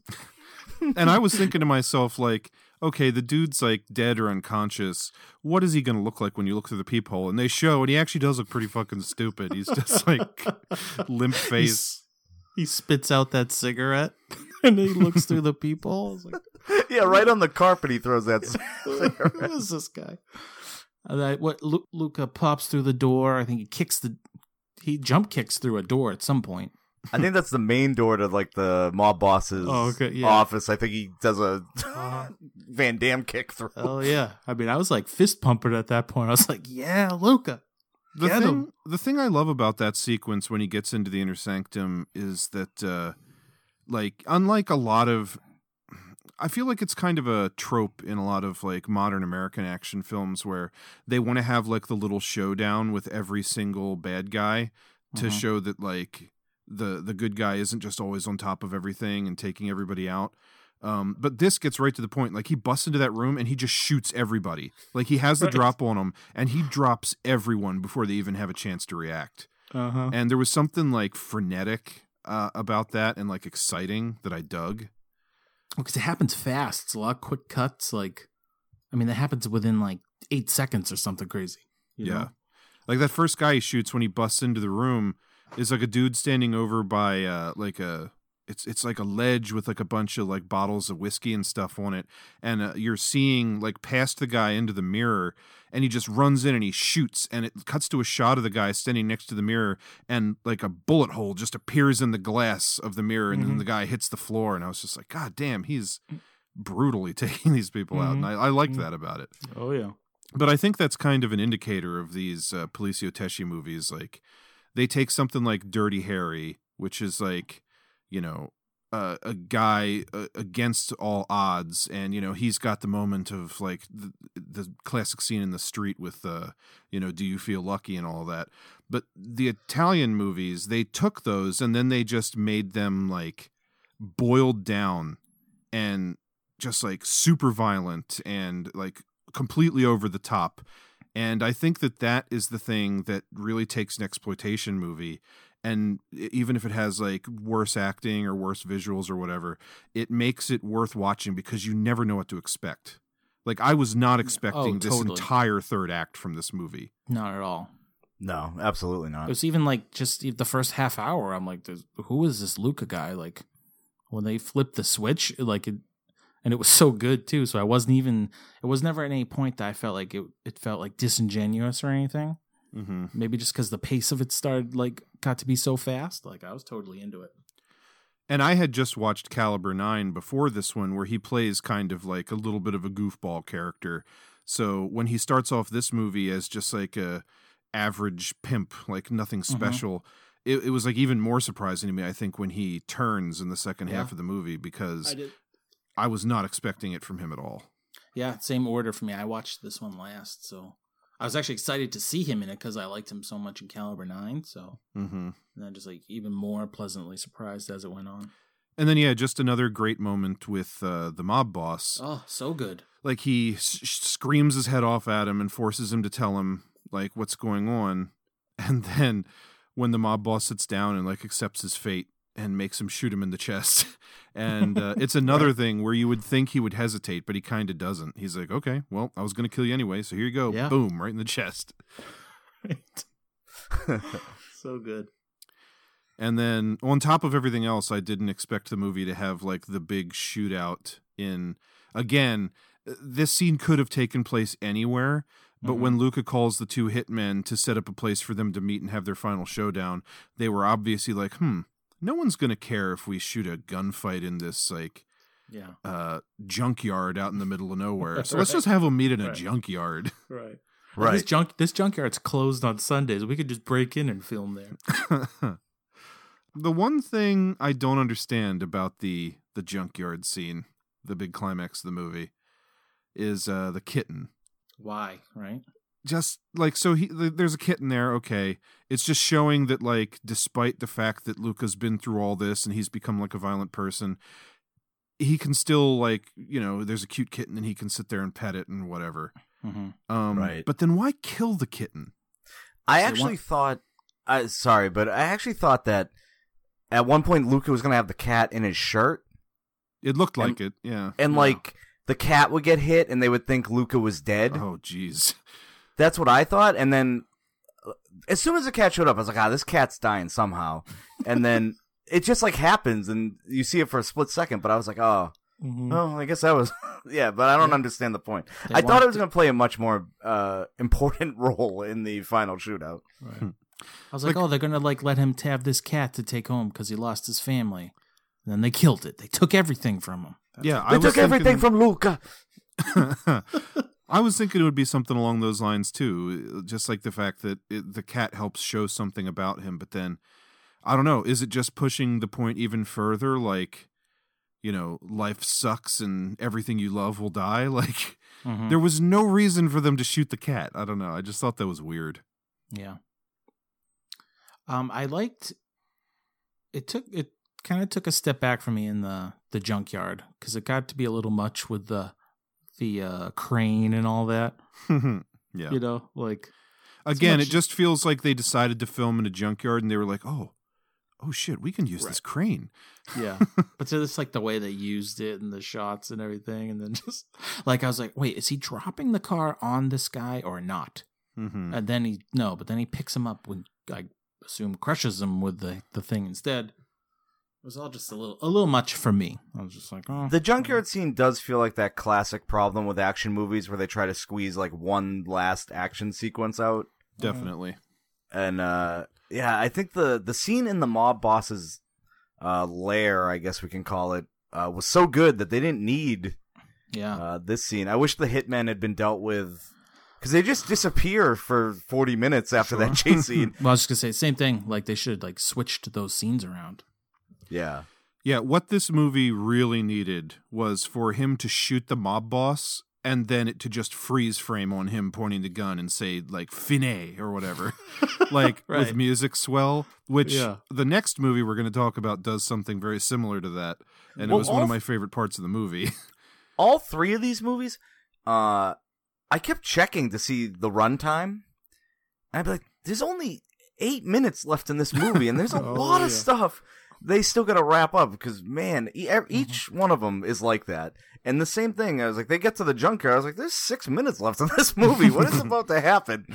and I was thinking to myself, like, okay, the dude's like dead or unconscious. What is he going to look like when you look through the peephole? And they show, and he actually does look pretty fucking stupid. He's just *laughs* like limp face. He spits out that cigarette and he looks through the peephole. I was like, *laughs* yeah, right on the carpet he throws that. *laughs* who is this guy? And I, what Lu- Luca pops through the door. I think he kicks the he jump kicks through a door at some point. I think that's the main door to like the mob boss's Oh, okay, yeah. office. I think he does a Uh, *laughs* Van Damme kick through. oh yeah. I mean, I was like fist pumping at that point. I was like, yeah, Luca. The Get thing, him. the thing I love about that sequence when he gets into the inner sanctum is that, uh, like, unlike a lot of, I feel like it's kind of a trope in a lot of like modern American action films where they want to have like the little showdown with every single bad guy to Mhm. show that like the the good guy isn't just always on top of everything and taking everybody out. Um, but this gets right to the point. Like he busts into that room and he just shoots everybody. Like he has the Right. drop on him and he drops everyone before they even have a chance to react. Uh huh. And there was something like frenetic uh, about that and like exciting that I dug. Because it happens fast. It's a lot of quick cuts. Like, I mean, that happens within like eight seconds or something crazy. yeah. know? Like that first guy he shoots when he busts into the room is like a dude standing over by uh like a it's it's like a ledge with like a bunch of like bottles of whiskey and stuff on it and uh, you're seeing like past the guy into the mirror and he just runs in and he shoots and it cuts to a shot of the guy standing next to the mirror and like a bullet hole just appears in the glass of the mirror and then Mhm. the guy hits the floor and I was just like god damn he's brutally *laughs* taking these people out and Mhm. I, I liked Mhm. that about it Oh yeah. but I think that's kind of an indicator of these uh, Policio movies. Like they take something like Dirty Harry, which is like, you know, a guy uh, against all odds, and you know he's got the moment of like the, the classic scene in the street with, uh, you know, do you feel lucky and all that. But the Italian movies, they took those and then they just made them like boiled down and just like super violent and like completely over the top. And I think that that is the thing that really takes an exploitation movie. And even if it has like worse acting or worse visuals or whatever, it makes it worth watching because you never know what to expect. Like I was not expecting oh, this totally. entire third act from this movie. Not at all. No, absolutely not. It was even like just the first half hour. I'm like, who is this Luca guy? Like when they flipped the switch, like it, and it was so good too. So I wasn't even. It was never at any point that I felt like it. It felt like disingenuous or anything. Mm-hmm. Maybe just because the pace of it started like got to be so fast. Like I was totally into it. And I had just watched Caliber 9 before this one, where he plays kind of like a little bit of a goofball character. So when he starts off this movie as just like a average pimp, like nothing Mm-hmm. special, it, it was like even more surprising to me, I think, when he turns in the second half of the movie because did. I was not expecting it from him at all. Yeah, same order for me. I watched this one last, so I was actually excited to see him in it because I liked him so much in Caliber Nine. So Mm-hmm. and then just like even more pleasantly surprised as it went on. And then yeah, just another great moment with uh, the mob boss. Oh, so good. Like he s- screams his head off at him and forces him to tell him like what's going on. And then when the mob boss sits down and like accepts his fate and makes him shoot him in the chest. *laughs* And uh, *laughs* it's another thing where you would think he would hesitate, but he kind of doesn't. He's like, "Okay, well, I was going to kill you anyway, so here you go." Yeah. Boom, right in the chest. *laughs* so good. And then on top of everything else, I didn't expect the movie to have like the big shootout in again, this scene could have taken place anywhere, but when Luca calls the two hitmen to set up a place for them to meet and have their final showdown, they were obviously like, "Hmm, no one's going to care if we shoot a gunfight in this like Yeah. uh junkyard out in the middle of nowhere. *laughs* So let's just have them meet in a Right. junkyard." *laughs* Right. Right. This junk this junkyard's closed on Sundays. We could just break in and film there. *laughs* the one thing I don't understand about the the junkyard scene, the big climax of the movie, is uh, the kitten. Why? Right. Just like so, he there's a kitten there. Okay, it's just showing that like, despite the fact that Luca's been through all this and he's become like a violent person, he can still like you know, there's a cute kitten and he can sit there and pet it and whatever. Mm-hmm. Um, Right. But then why kill the kitten? I So actually what- thought, I sorry, but I actually thought that at one point Luca was going to have the cat in his shirt, It looked And- like it. Yeah. and Yeah. like the cat would get hit, and they would think Luca was dead. Oh, jeez. That's what I thought, and then uh, as soon as the cat showed up, I was like, ah, this cat's dying somehow, and then *laughs* it just like happens, and you see it for a split second, but I was like, oh. Mm-hmm. Oh, I guess that was *laughs* yeah, but I don't understand the point. They I thought it was going to play a much more uh, important *laughs* role in the final shootout. I was like, oh, they're gonna like let him to have this cat to take home because he lost his family. And then they killed it. They took everything from him. Yeah, They I was took everything thinking- from Luca. I was thinking it would be something along those lines too, just like the fact that it, the cat helps show something about him. But then, I don't know, is it just pushing the point even further? Like, you know, life sucks and everything you love will die. *laughs* Like, Mhm. there was no reason for them to shoot the cat. I don't know. I just thought that was weird. Yeah. Um, I liked. It took it kind of took a step back for me in the the junkyard because it got to be a little much with the the uh, crane and all that. *laughs* yeah. You know, like Again, much- it just feels like they decided to film in a junkyard and they were like, oh, oh shit, we can use this crane. yeah. *laughs* but so it's like the way they used it and the shots and everything, and then *laughs* just like I was like, wait, is he dropping the car on this guy or not? hmm And then he no, but then he picks him up when I assume crushes him with the the thing instead. It was all just a little a little much for me. I was just like, oh, The junkyard scene does feel like that classic problem with action movies where they try to squeeze like one last action sequence out. Definitely. And uh yeah, I think the the scene in the mob boss's uh lair, I guess we can call it, uh was so good that they didn't need yeah, uh this scene. I wish the hitmen had been dealt with cuz they just disappear for 40 minutes after that chase scene. *laughs* Well, I was just gonna say same thing. Like they should like switched those scenes around. Yeah. Yeah, what this movie really needed was for him to shoot the mob boss and then it to just freeze frame on him pointing the gun and say like "fine" or whatever, *laughs* like with music swell. Which Yeah. the next movie we're going to talk about does something very similar to that, and Well, it was one of my favorite parts of the movie. *laughs* all three of these movies, uh, I kept checking to see the runtime. I'd be like, "There's only eight minutes left in this movie, and there's a *laughs* Oh, lot of stuff they still got to wrap up." Because man, e- Mm-hmm. each one of them is like that. And the same thing, I was like, they get to the junkyard. I was like, "There's six minutes left in this movie. What is *laughs* about to happen?"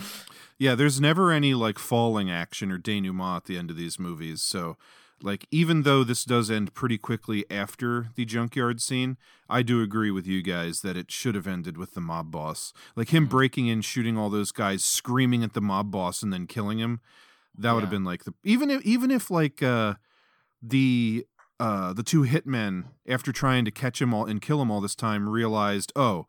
yeah, there's never any like falling action or denouement at the end of these movies. So, like, even though this does end pretty quickly after the junkyard scene, I do agree with you guys that it should have ended with the mob boss. Like him breaking in, shooting all those guys, screaming at the mob boss, and then killing him. That would have been like the even if even if like uh the uh the two hitmen after trying to catch him all and kill him all this time realized oh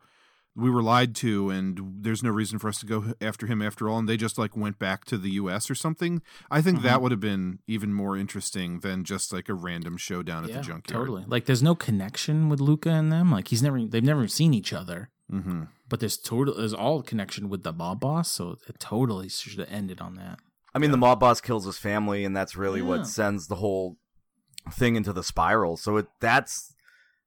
we were lied to and there's no reason for us to go after him after all and they just like went back to the US or something I think Mm-hmm. that would have been even more interesting than just like a random showdown at the junkyard totally. Like there's no connection with Luca and them. Like he's never they've never seen each other. hmm But there's total there's all connection with the mob boss. So it totally should have ended on that. I mean, the mob boss kills his family, and that's really Yeah. what sends the whole thing into the spiral. So it that's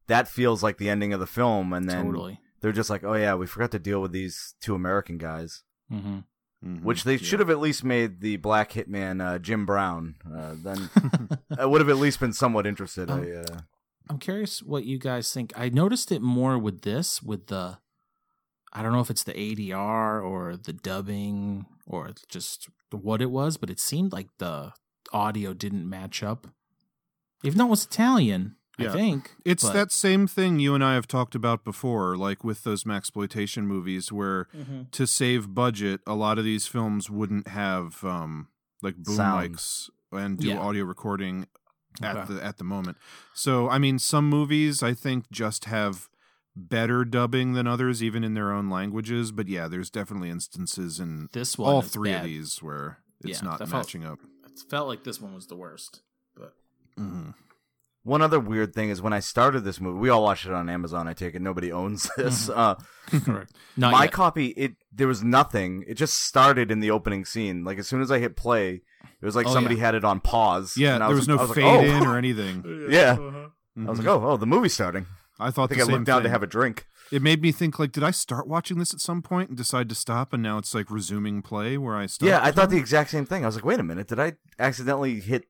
that feels like the ending of the film, and then totally. they're just like, oh yeah, we forgot to deal with these two American guys, hmm Mhm. which they Yeah. should have at least made the black hitman uh, Jim Brown. Uh, then *laughs* I would have at least been somewhat interested. Um, I, uh, I'm curious what you guys think. I noticed it more with this, with the, I don't know if it's the ADR or the dubbing or just what it was, but it seemed like the audio didn't match up. Even though it was Italian, Yeah. I think It's but- that same thing you and I have talked about before, like with those exploitation movies, where Mhm. to save budget, a lot of these films wouldn't have um, like boom Sound. mics and do Yeah. audio recording at Okay. the at the moment. So I mean, some movies I think just have better dubbing than others, even in their own languages. But yeah, there's definitely instances in This one all is three of these where it's Yeah, not that felt- matching up. It felt like this one was the worst. But Mhm. one other weird thing is when I started this movie, we all watched it on Amazon. I take it nobody owns *laughs* this. Uh, correct. Not my yet. copy, it there was nothing. It just started in the opening scene. Like as soon as I hit play, it was like Oh, somebody yeah. had it on pause. Yeah, and I there was, like- no I like, fade oh. in or anything. *laughs* Yeah, Mhm. I was like, oh, oh, the movie's starting. I thought I think the I same looked down to have a drink. It made me think like, did I start watching this at some point and decide to stop, and now it's like resuming play where I stopped? Yeah, I thought the exact same thing. I was like, wait a minute, did I accidentally hit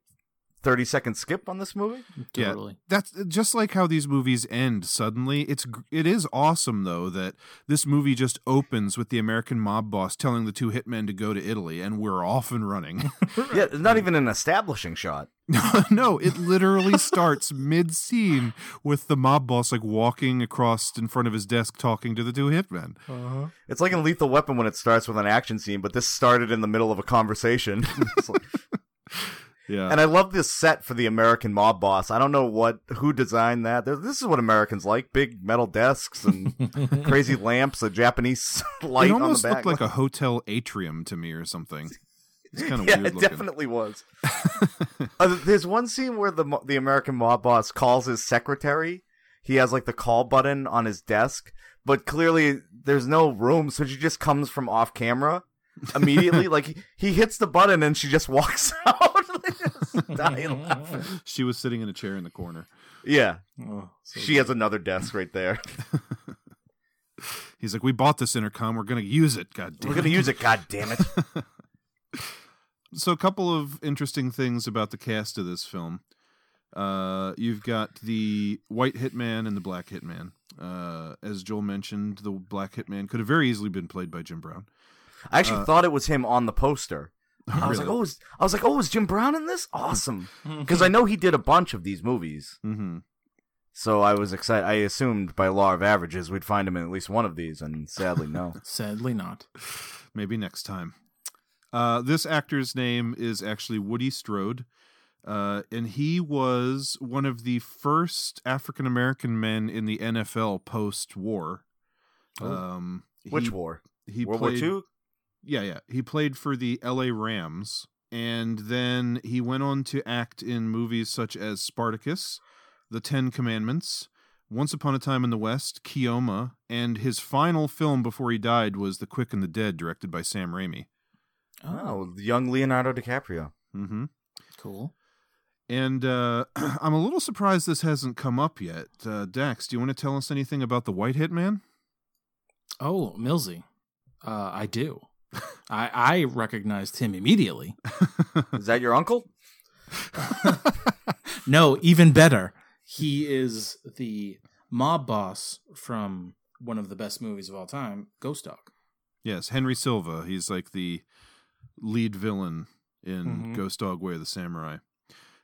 thirty second skip on this movie? Yeah. Totally. That's just like how these movies end suddenly. It's it is awesome though that this movie just opens with the American mob boss telling the two hitmen to go to Italy, and we're off and running. *laughs* *laughs* yeah, not even an establishing shot. no, *laughs* no, it literally starts mid scene with the mob boss like walking across in front of his desk talking to the two hitmen. Uh-huh. It's like in Lethal Weapon when it starts with an action scene, but this started in the middle of a conversation. Yeah, and I love this set for the American mob boss. I don't know what who designed that. This is what Americans like: big metal desks and *laughs* crazy lamps, a Japanese *laughs* light it on the almost back. looked like a hotel atrium to me or something. It's kind of *laughs* yeah, weird it looking. definitely was. uh, there's one scene where the the American mob boss calls his secretary. He has like the call button on his desk, but clearly there's no room, so she just comes from off camera immediately. like he, he hits the button and she just walks out. *laughs* Just dying laughing. She was sitting in a chair in the corner. Yeah, Oh, so she has another desk right there. *laughs* *laughs* He's like, "We bought this intercom. We're gonna use it. God damn it. We're it." gonna use it. God damn it! so a couple of interesting things about the cast of this film. Uh, you've got the white hitman and the black hitman. Uh, as Joel mentioned, the black hitman could have very easily been played by Jim Brown. I actually thought it was him on the poster. *laughs* I was like, oh, is, I was like, oh, is Jim Brown in this? Awesome, *laughs* because I know he did a bunch of these movies. Mm-hmm. So I was excited. I assumed by law of averages we'd find him in at least one of these, and sadly, no. *laughs* Sadly not. Maybe next time. Uh, this actor's name is actually Woody Strode, uh, and he was one of the first African American men in the NFL post-war. Um, Which he- war? He World played, War II. Yeah, yeah. He played for the LA Rams and then he went on to act in movies such as Spartacus, The 10 Commandments, Once Upon a Time in the West, Keoma, and his final film before he died was The Quick and the Dead directed by Sam Raimi. Oh, young Leonardo DiCaprio. Mm-hmm. Cool. And uh, *clears throat* I'm a little surprised this hasn't come up yet. Uh, Dax, do you want to tell us anything about the White Hitman? Oh, Millsy. Uh, I do. I I recognized him immediately. Is that your uncle? *laughs* no, even better. He is the mob boss from one of the best movies of all time, Ghost Dog. Yes, Henry Silva. He's like the lead villain in Mhm. Ghost Dog Way of the Samurai.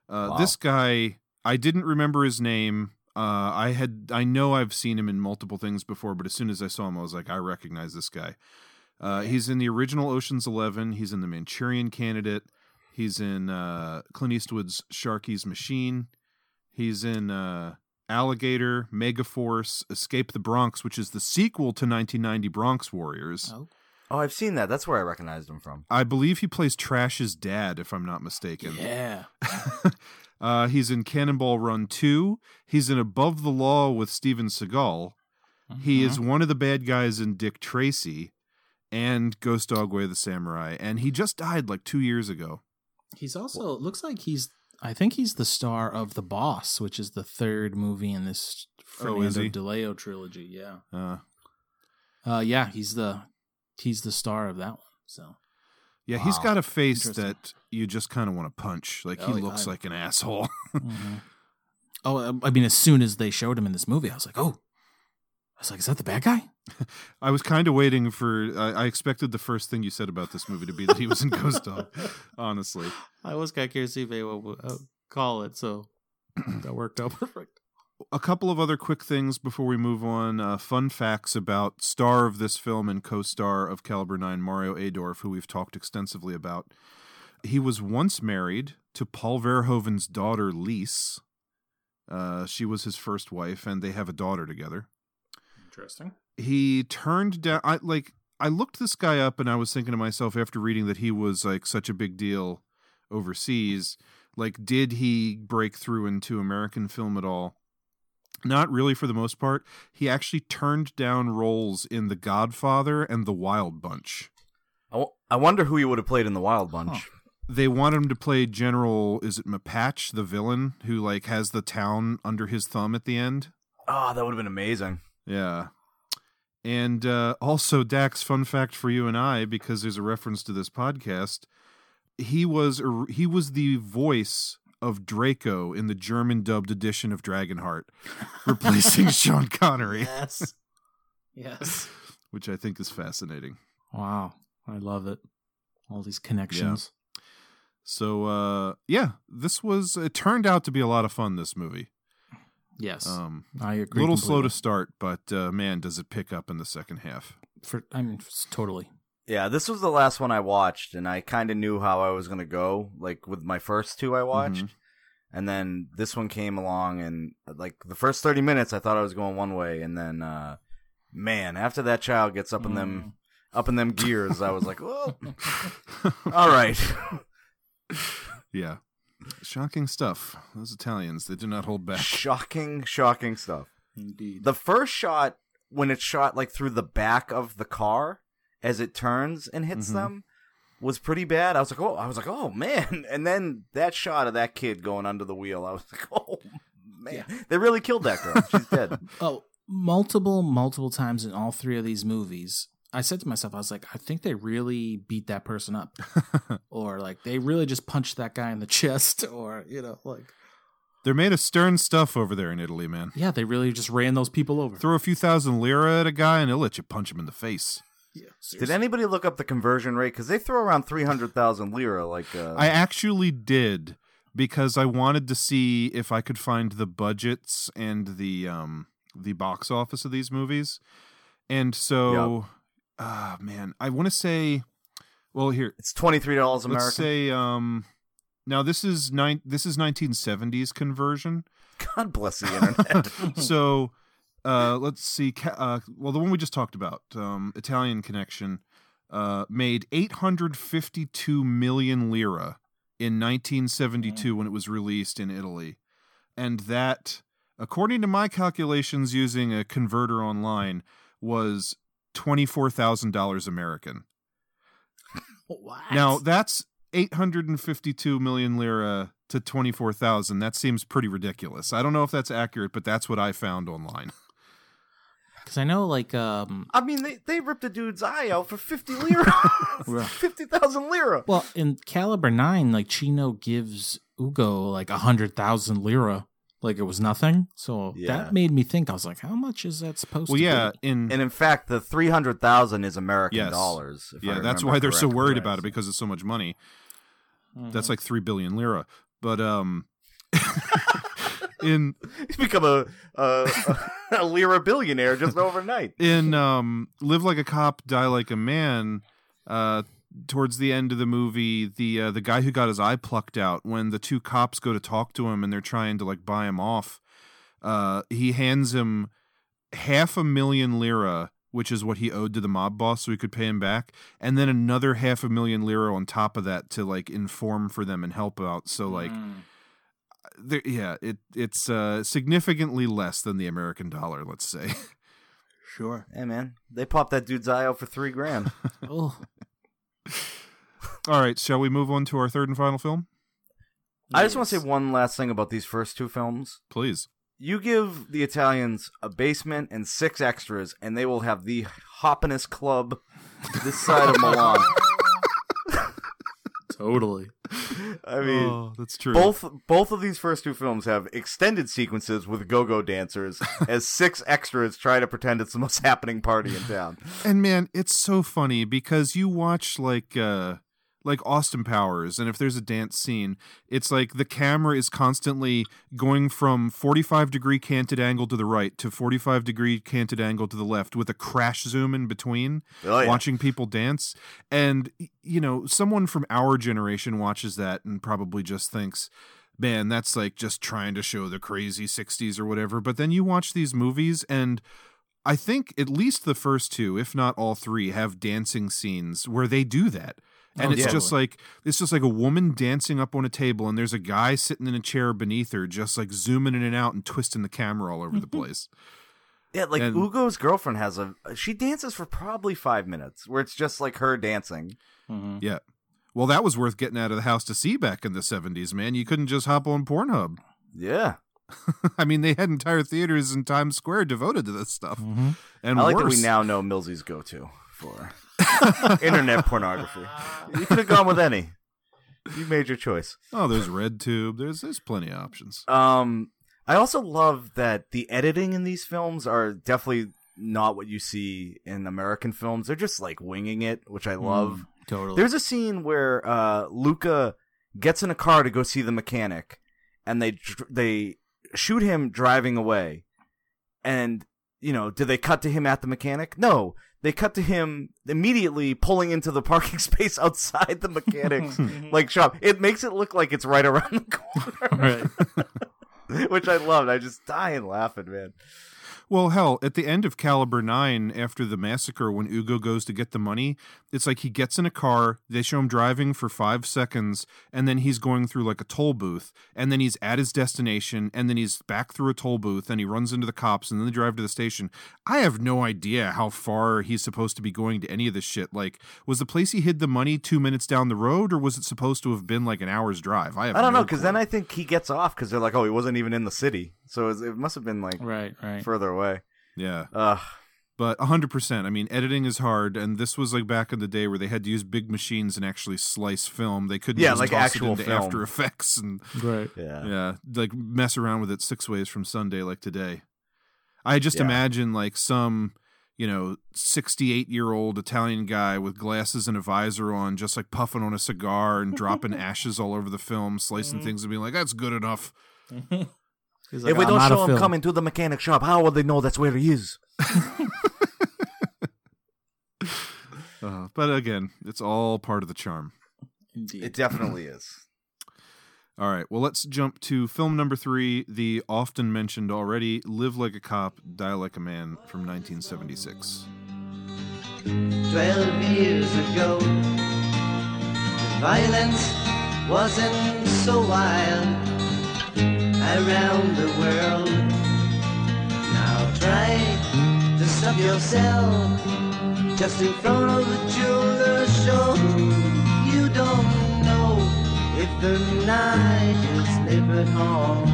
Uh, Wow. This guy, I didn't remember his name. Uh, I had, I know I've seen him in multiple things before, but as soon as I saw him, I was like, I recognize this guy. Uh, he's in the original Ocean's Eleven. He's in the Manchurian Candidate. He's in uh, Clint Eastwood's Sharky's Machine. He's in uh, Alligator, Megaforce, Escape the Bronx, which is the sequel to 1990 Bronx Warriors. Oh, Oh, I've seen that. That's where I recognized him from. I believe he plays Trash's dad, if I'm not mistaken. yeah. *laughs* uh, he's in Cannonball Run 2. He's in Above the Law with Steven Seagal. He Mm-hmm. is one of the bad guys in Dick Tracy and Ghost Dog Way of the Samurai. And he just died like two years ago. He's also it looks like he's I think he's the star of The Boss, which is the third movie in this Oh, Fernando he? Di Leo trilogy. Yeah. Uh, Uh, yeah, he's the he's the star of that one. So yeah, he's got a face that you just kind of want to punch. Like he Oh, looks I- like an asshole. *laughs* Mhm. oh, I mean, as soon as they showed him in this movie, I was like, oh, I was like, is that the bad guy? I was kind of waiting for. I, I expected the first thing you said about this movie to be that he was in Ghost Dog. *laughs* Honestly, I was kind of curious if they would uh, call it, so *clears throat* that worked out perfect. a couple of other quick things before we move on. Uh, fun facts about star of this film and co-star of Caliber Nine, Mario Adorf, who we've talked extensively about. He was once married to Paul Verhoeven's daughter, Lise. Uh, she was his first wife, and they have a daughter together. Interesting. he turned down I like I looked this guy up and I was thinking to myself after reading that he was like such a big deal overseas like did he break through into American film at all not really for the most part he actually turned down roles in The Godfather and The Wild Bunch I, w- I wonder who he would have played in the Wild Bunch. Huh. they wanted him to play General is it Mapatch the villain who like has the town under his thumb at the end Oh, that would have been amazing. Yeah. And uh, also, Dax, fun fact for you and I, because there's a reference to this podcast. He was he was the voice of Draco in the German dubbed edition of Dragonheart, *laughs* replacing Sean Connery, Yes. yes. which I think is fascinating. Wow. I love it. All these connections. So, uh, yeah, this was. It turned out to be a lot of fun. This movie, Yes. um, I a agree. A little slow to start, but uh, man, does it pick up in the second half. For, I mean, s- totally. Yeah, this was the last one I watched, and I kind of knew how I was gonna go. Like with my first two I watched, and then this one came along, and like the first thirty minutes, I thought I was going one way, and then, uh man, after that child gets up in them, up in them *laughs* gears, I was like, oh, *laughs* all right. Yeah. Shocking stuff. Those Italians, they do not hold back. *laughs* shocking, shocking stuff. Indeed. The first shot, when it's shot like through the back of the car as it turns and hits Mhm. them, was pretty bad. I was like, oh, I was like, oh man. *laughs* And then that shot of that kid going under the wheel, I was like, *laughs* oh man, they really killed that girl. She's dead. Oh, multiple, multiple times in all three of these movies, I said to myself, I was like, I think they really beat that person up. *laughs* or like they really just punched that guy in the *laughs* chest. Or, you know, like, They're made of stern stuff over there in Italy, man. yeah, they really just ran those people over. Throw a few thousand lira at a guy and he'll let you punch him in the face. Yeah, Did anybody look up the conversion rate? Because they throw around three hundred thousand lira. Like, uh, I actually did because I wanted to see if I could find the budgets and the um the box office of these movies. And so ah man, I want to say well here it's twenty three dollars American. let's say um now this is nine this is 1970s conversion. God bless the internet. *laughs* *laughs* so uh let's see uh well the one we just talked about um italian connection uh made 852 million lira in 1972 when it was released in italy and that according to my calculations using a converter online was $24000 american What? now that's 852 million lira to 24,000. That seems pretty ridiculous. I don't know if that's accurate, but that's what I found online. *laughs* Because I know, like, um, I mean, they, they ripped a dude's eye out for fifty lira, *laughs* fifty thousand lira. well, in Caliber 9, like, Chino gives Ugo, like, a 100,000 lira. Like, it was nothing. So Yeah. that made me think, I was like, how much is that supposed Well, to yeah, be? in And in fact, the three hundred thousand is American Yes. dollars. if I yeah, that's why they're so worried Right. about it because it's so much money. Mm-hmm. That's like 3 billion lira. But um *laughs* in *laughs* He's become a a, *laughs* a lira billionaire just overnight. in um Live Like a Cop, Die Like a Man, uh towards the end of the movie, the uh, the guy who got his eye plucked out when the two cops go to talk to him and they're trying to like buy him off, uh he hands him half a million lira, which is what he owed to the mob boss so he could pay him back, and then another half a million lira on top of that to like inform for them and help out. So like Mm. there, yeah, it it's uh significantly less than the American dollar, let's say. *laughs* Sure. Hey man, they popped that dude's eye out for three grand. *laughs* Oh, All right, shall we move on to our third and final film? I just want to say one last thing about these first two films. Please. You give the Italians a basement and six extras, and they will have the hoppinest club this side of *laughs* Milan. Totally. I mean, oh, that's true. both both of these first two films have extended sequences with go-go dancers *laughs* as six extras try to pretend it's the most happening party in town. And man, it's so funny because you watch like uh like Austin Powers and if there's a dance scene, it's like the camera is constantly going from 45 degree canted angle to the right to 45 degree canted angle to the left with a crash zoom in between Oh, yeah. watching people dance and you know, someone from our generation watches that and probably just thinks man, that's like just trying to show the crazy 60s or whatever. But then you watch these movies and I think at least the first two, if not all three, have dancing scenes where they do that. And Oh, it's yeah. just like it's just like a woman dancing up on a table and there's a guy sitting in a chair beneath her just like zooming in and out and twisting the camera all over the place. Yeah, like And- Ugo's girlfriend has a she dances for probably five minutes, where it's just like her dancing. Mhm. Yeah. Well, that was worth getting out of the house to see back in the 70s, man. You couldn't just hop on Pornhub. Yeah, *laughs* I mean, they had entire theaters in Times Square devoted to this stuff. And Mm-hmm. I like that we now know Millsy's go-to for *laughs* internet pornography. You could have gone with any. You made your choice. Oh, there's RedTube. There's there's plenty of options. Um, I also love that the editing in these films are definitely not what you see in American films. They're just like winging it, which I love. Totally. There's a scene where uh, Luca gets in a car to go see the mechanic, and they they shoot him driving away. And you know, do they cut to him at the mechanic? No, they cut to him immediately pulling into the parking *laughs* space outside the mechanic's *laughs* mhm. like shop. It makes it look like it's right around the corner, right. *laughs* which I loved. I just dying laughing, man. Well, hell, at the end of Caliber 9, after the massacre, when Ugo goes to get the money, it's like he gets in a car, they show him driving for five seconds, and then he's going through like a toll booth, and then he's at his destination, and then he's back through a toll booth, and he runs into the cops, and then they drive to the station. I have no idea how far he's supposed to be going to any of this shit. Like, was the place he hid the money two minutes down the road, or was it supposed to have been like an hour's drive? I have I don't no know because then I think he gets off because they're like, oh, he wasn't even in the city, so it, it must have been like Right. Right. further away. Yeah. Ugh. But 100%. I mean, editing is hard, and this was like back in the day where they had to use big machines and actually slice film. They couldn't Yeah, just like toss actual it into film. After Effects and Right. Yeah. yeah, like mess around with it six ways from Sunday like today. I just Yeah. imagine like some, you know, 68 year old Italian guy with glasses and a visor on, just like puffing on a cigar and dropping *laughs* ashes all over the film, slicing Mm-hmm. things and being like, that's good enough. *laughs* He's like, if we "I'm don't show him film." coming to the mechanic shop, how will they know that's where he is? *laughs* Uh, but again, it's all part of the charm. Indeed. It definitely *clears throat* is. All right. Well, let's jump to film number three, the often mentioned already Live Like a Cop, Die Like a Man from 1976. Twelve years ago, violence wasn't so wild around the world. Now try to stop yourself just in front of a jeweler show. You don't know if the night is living on.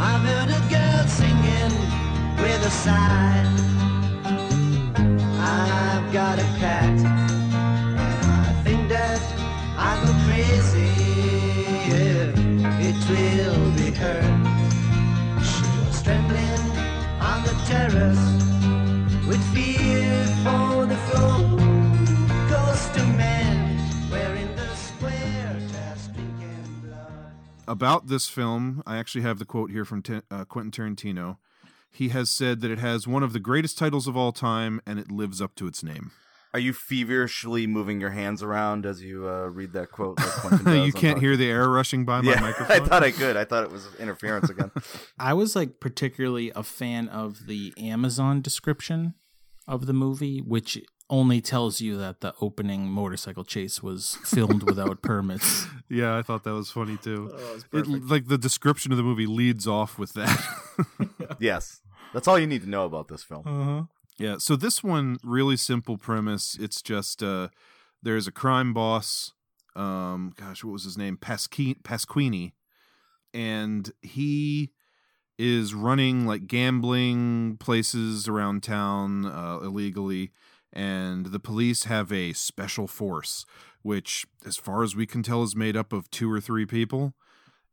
I've heard a girl singing with a sigh. I've got a cat, About this film, I actually have the quote here from T- uh, Quentin Tarantino. He has said that it has one of the greatest titles of all time and it lives up to its name. Are you feverishly moving your hands around as you uh, read that quote? Like *laughs* you can't hear the air rushing by my Yeah, *laughs* microphone. I thought I could. I thought it was interference again. *laughs* I was like particularly a fan of the Amazon description of the movie, which only tells you that the opening motorcycle chase was filmed without permits. yeah, I thought that was funny too. Oh, it, like the description of the movie leads off with that. yes, that's all you need to know about this film. Uh-huh. Yeah, so this one really simple premise. It's just uh there's a crime boss Um, gosh, what was his name? Pasquini, Pasquini, and he is running like gambling places around town uh, illegally, and the police have a special force, which, as far as we can tell, is made up of two or three people.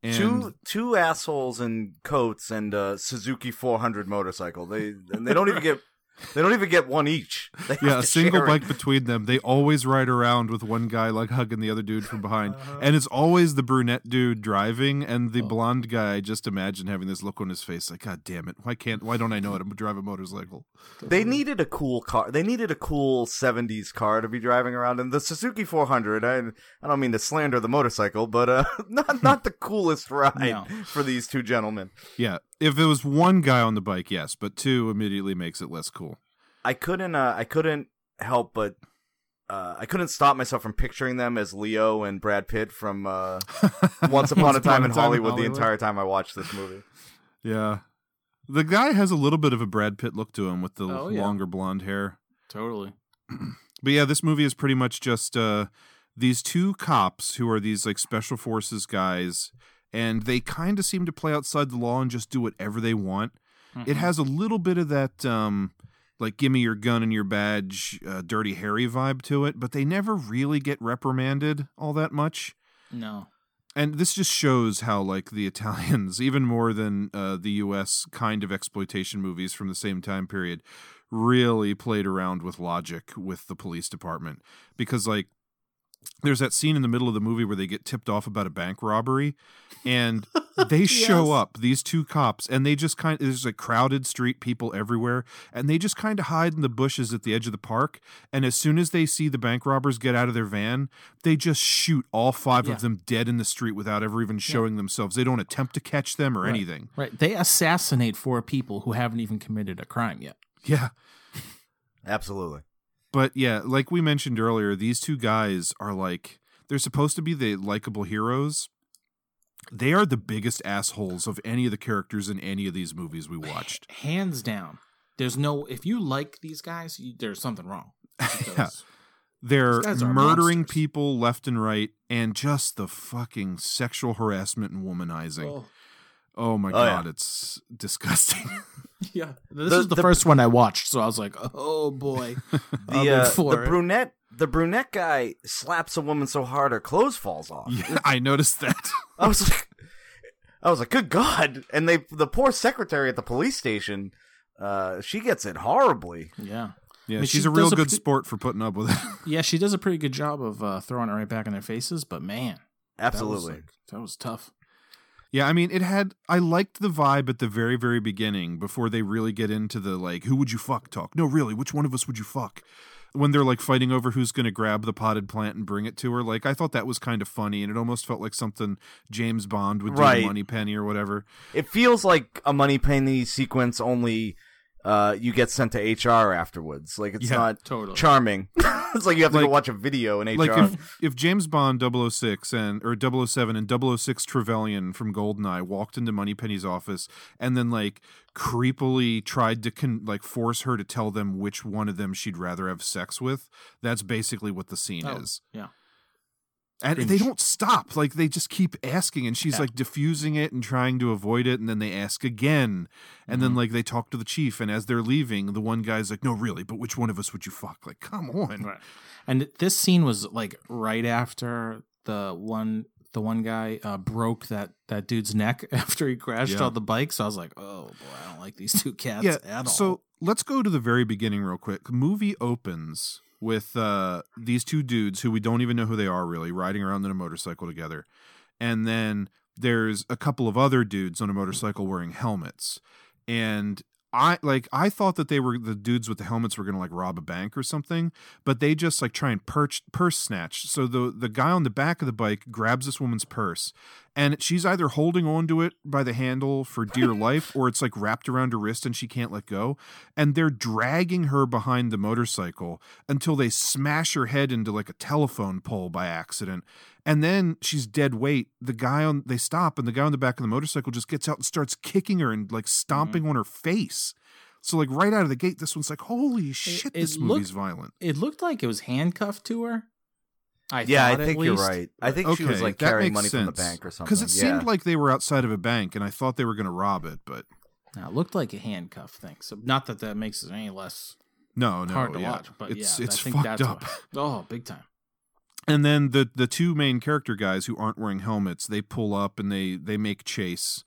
And two two assholes in coats and a Suzuki 400 motorcycle. They and they don't even get they don't even get one each. *laughs* They yeah, a single share it. bike between them. They always ride around with one guy like hugging the other dude from behind, Uh-huh. and it's always the brunette dude driving, and Oh. the blonde guy. Just imagine having this look on his face, like, God damn it, why can't, why don't I know how to drive a motorcycle? They needed a cool car. They needed a cool 70s car to be driving around. And the Suzuki 400, I, I don't mean to slander the motorcycle, but uh, *laughs* not not the coolest ride No. for these two gentlemen. Yeah, if it was one guy on the bike, yes, but two immediately makes it less cool. I couldn't uh, I couldn't help but uh, I couldn't stop myself from picturing them as Leo and Brad Pitt from uh, *laughs* Once Upon a Time in Hollywood the entire time I watched this movie. Yeah, the guy has a little bit of a Brad Pitt look to him with the Oh, yeah. longer blonde hair. Totally. *clears throat* But yeah, this movie is pretty much just uh, these two cops who are these like special forces guys, and they kind of seem to play outside the law and just do whatever they want. It has a little bit of that um, like "give me your gun and your badge," uh, Dirty Harry vibe to it, but they never really get reprimanded all that much. No. And this just shows how like the *laughs* Italians, even more than uh, the U.S. kind of exploitation movies from the same time period, really played around with logic with the police department because like there's that scene in the middle of the movie where they get tipped off about a bank robbery and *laughs* they show up these two cops and they just kind of there's a crowded street people everywhere and they just kind of hide in the bushes at the edge of the park and as soon as they see the bank robbers get out of their van they just shoot all five Yeah. of them dead in the street without ever even showing themselves they don't attempt to catch them or Right. anything Right. They assassinate four people who haven't even committed a crime yet. yeah Absolutely. But yeah, like we mentioned earlier, these two guys are like they're supposed to be the likable heroes. They are the biggest assholes of any of the characters in any of these movies we watched. *sighs* Hands down. There's no if you like these guys, you, there's something wrong. Because- *laughs* They're murdering monsters. people left and right and just the fucking sexual harassment and womanizing. Oh, Oh, my Oh, yeah. god, it's disgusting. *laughs* yeah. This The- is the, the- first one I watched, so I was like, *laughs* oh boy. *laughs* The uh, the brunette the brunette guy slaps a woman so hard her clothes falls off. yeah, I noticed that. I was like, I was like, good God! And they, the poor secretary at the police station, uh, she gets it horribly. Yeah. Yeah, mean, she's she a real does a good sport for putting up with it. Yeah, she does a pretty good job of uh, throwing it right back in their faces, but man, that was, Absolutely. like- that was tough. Yeah, I mean, it had. I liked the vibe at the very, very beginning before they really get into the like, who would you fuck talk? No, really, which one of us would you fuck? When they're like fighting over who's going to grab the potted plant and bring it to her, like I thought that was kind of funny, and it almost felt like something James Bond would do Right. to Money Penny or whatever. It feels like a Moneypenny sequence. Only uh, you get sent to HR afterwards. Like it's Yeah, not totally. charming. *laughs* it's like you have to Like- go watch a video in HR. Like if, if James Bond 006 and or 007 and 006 Trevelyan from Goldeneye walked into Moneypenny's office and then like creepily tried to con- like force her to tell them which one of them she'd rather have sex with, that's basically what the scene Oh, is. yeah. And they don't stop. Like they just keep asking and she's Yeah. like diffusing it and trying to avoid it and then they ask again. And Mm-hmm. then like they talk to the chief and as they're leaving, the one guy's like, "No, really, but which one of us would you fuck?" Like, come on. Right. And this scene was like right after the one the one guy uh, broke that that dude's neck *laughs* after he crashed Yeah. on the bike. So I was like, oh boy, I don't like these two cats yeah. at all. So let's go to the very beginning real quick. Movie opens with uh, these two dudes who we don't even know who they are really riding around on a motorcycle together, and then there's a couple of other dudes on a motorcycle wearing helmets, and. I like I thought that they were the dudes with the helmets were gonna like rob a bank or something, but they just like try and perch purse snatch. So the the guy on the back of the bike grabs this woman's purse, and she's either holding onto it by the handle for dear *laughs* life or it's like wrapped around her wrist and she can't let go and they're dragging her behind the motorcycle until they smash her head into like a telephone pole by accident and then she's dead weight the guy on they stop and the guy on the back of the motorcycle just gets out and starts kicking her and like mm-hmm. stomping on her face so like right out of the gate this one's like holy shit it this looked- movie's violent it looked like it was handcuffed to her. I Yeah, I thought, at think you're right. I think she was like carrying makes money from the sense. bank or something. Because it yeah. seemed like they were outside of a bank, and I thought they were going to rob it, but No, it looked like a handcuff thing. So not that that makes it any less no, no, hard to yeah. watch, but it's yeah, it's I think fucked that's up. why- Oh, big time. And then the the two main character guys who aren't wearing helmets, they pull up and they they make chase,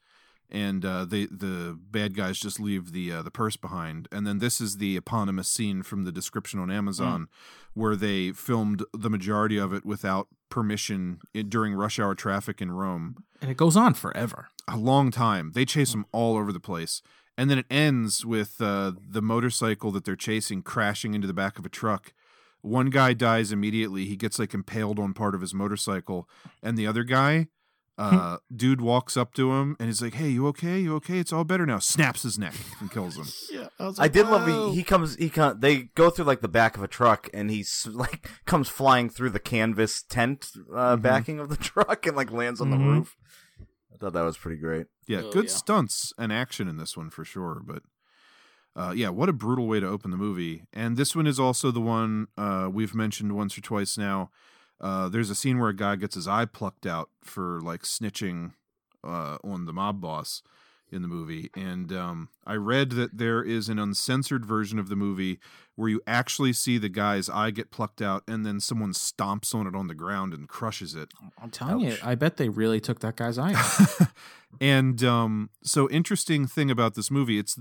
and uh, they the bad guys just leave the uh, the purse behind. And then this is the eponymous scene from the description on Amazon, where they filmed the majority of it without permission during rush hour traffic in Rome. And it goes on forever. A long time. They chase them all over the place. And then it ends with uh, the motorcycle that they're chasing crashing into the back of a truck. One guy dies immediately. He gets like impaled on part of his motorcycle. And the other guy, uh, dude walks up to him and he's like, Hey, you okay? You okay? It's all better now. Snaps his neck and kills him. *laughs* Yeah, I, was I did love he, he comes he come they go through like the back of a truck and he's *laughs* like comes flying through the canvas tent uh, Mm-hmm. backing of the *laughs* truck and like lands on the Mhm. roof. I thought that was pretty great. Yeah, Oh, good yeah. stunts and action in this one for sure. But uh, yeah, what a brutal way to open the movie. And this one is also the one uh, we've mentioned once or twice now. Uh, there's a scene where a guy gets his eye plucked out for like snitching uh, on the mob boss in the movie. And um, I read that there is an uncensored version of the movie where you actually see the guy's eye get plucked out and then someone stomps on it on the ground and crushes it. I'm telling you, I bet they really took that guy's eye out. *laughs* and um, so interesting thing about this movie, it's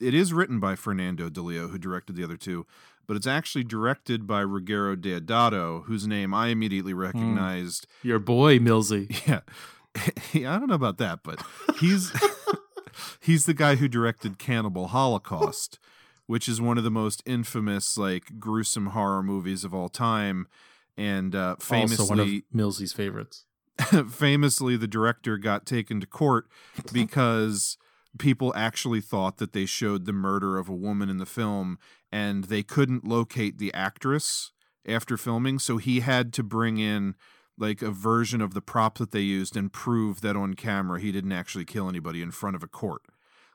it is written by Fernando Di Leo, who directed the other two, but it's actually directed by Ruggero Deodato, whose name I immediately recognized. Your boy, Millsy. *laughs* Yeah. I don't know about that, but he's *laughs* he's the guy who directed Cannibal Holocaust, which is one of the most infamous, like gruesome horror movies of all time. And uh, famously, Also one of Millsy's favorites. *laughs* famously the director got taken to court because people actually thought that they showed the murder of a woman in the film and they couldn't locate the actress after filming so he had to bring in like a version of the prop that they used and prove that on camera he didn't actually kill anybody in front of a court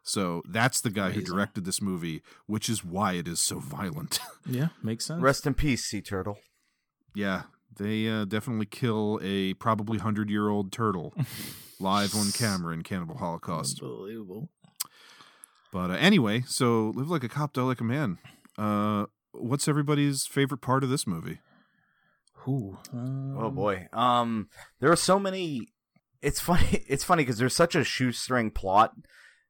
so that's the guy who directed this movie which is why it is so violent *laughs* Yeah, makes sense. Rest in peace, Sea Turtle. Yeah, they uh, definitely kill a probably hundred year old turtle *laughs* live on camera in Cannibal Holocaust. Unbelievable. But uh, anyway, so live like a cop, die like a man. Uh, what's everybody's favorite part of this movie? Ooh, Oh um, boy. Um there are so many it's funny *laughs* it's funny because there's such a shoestring plot.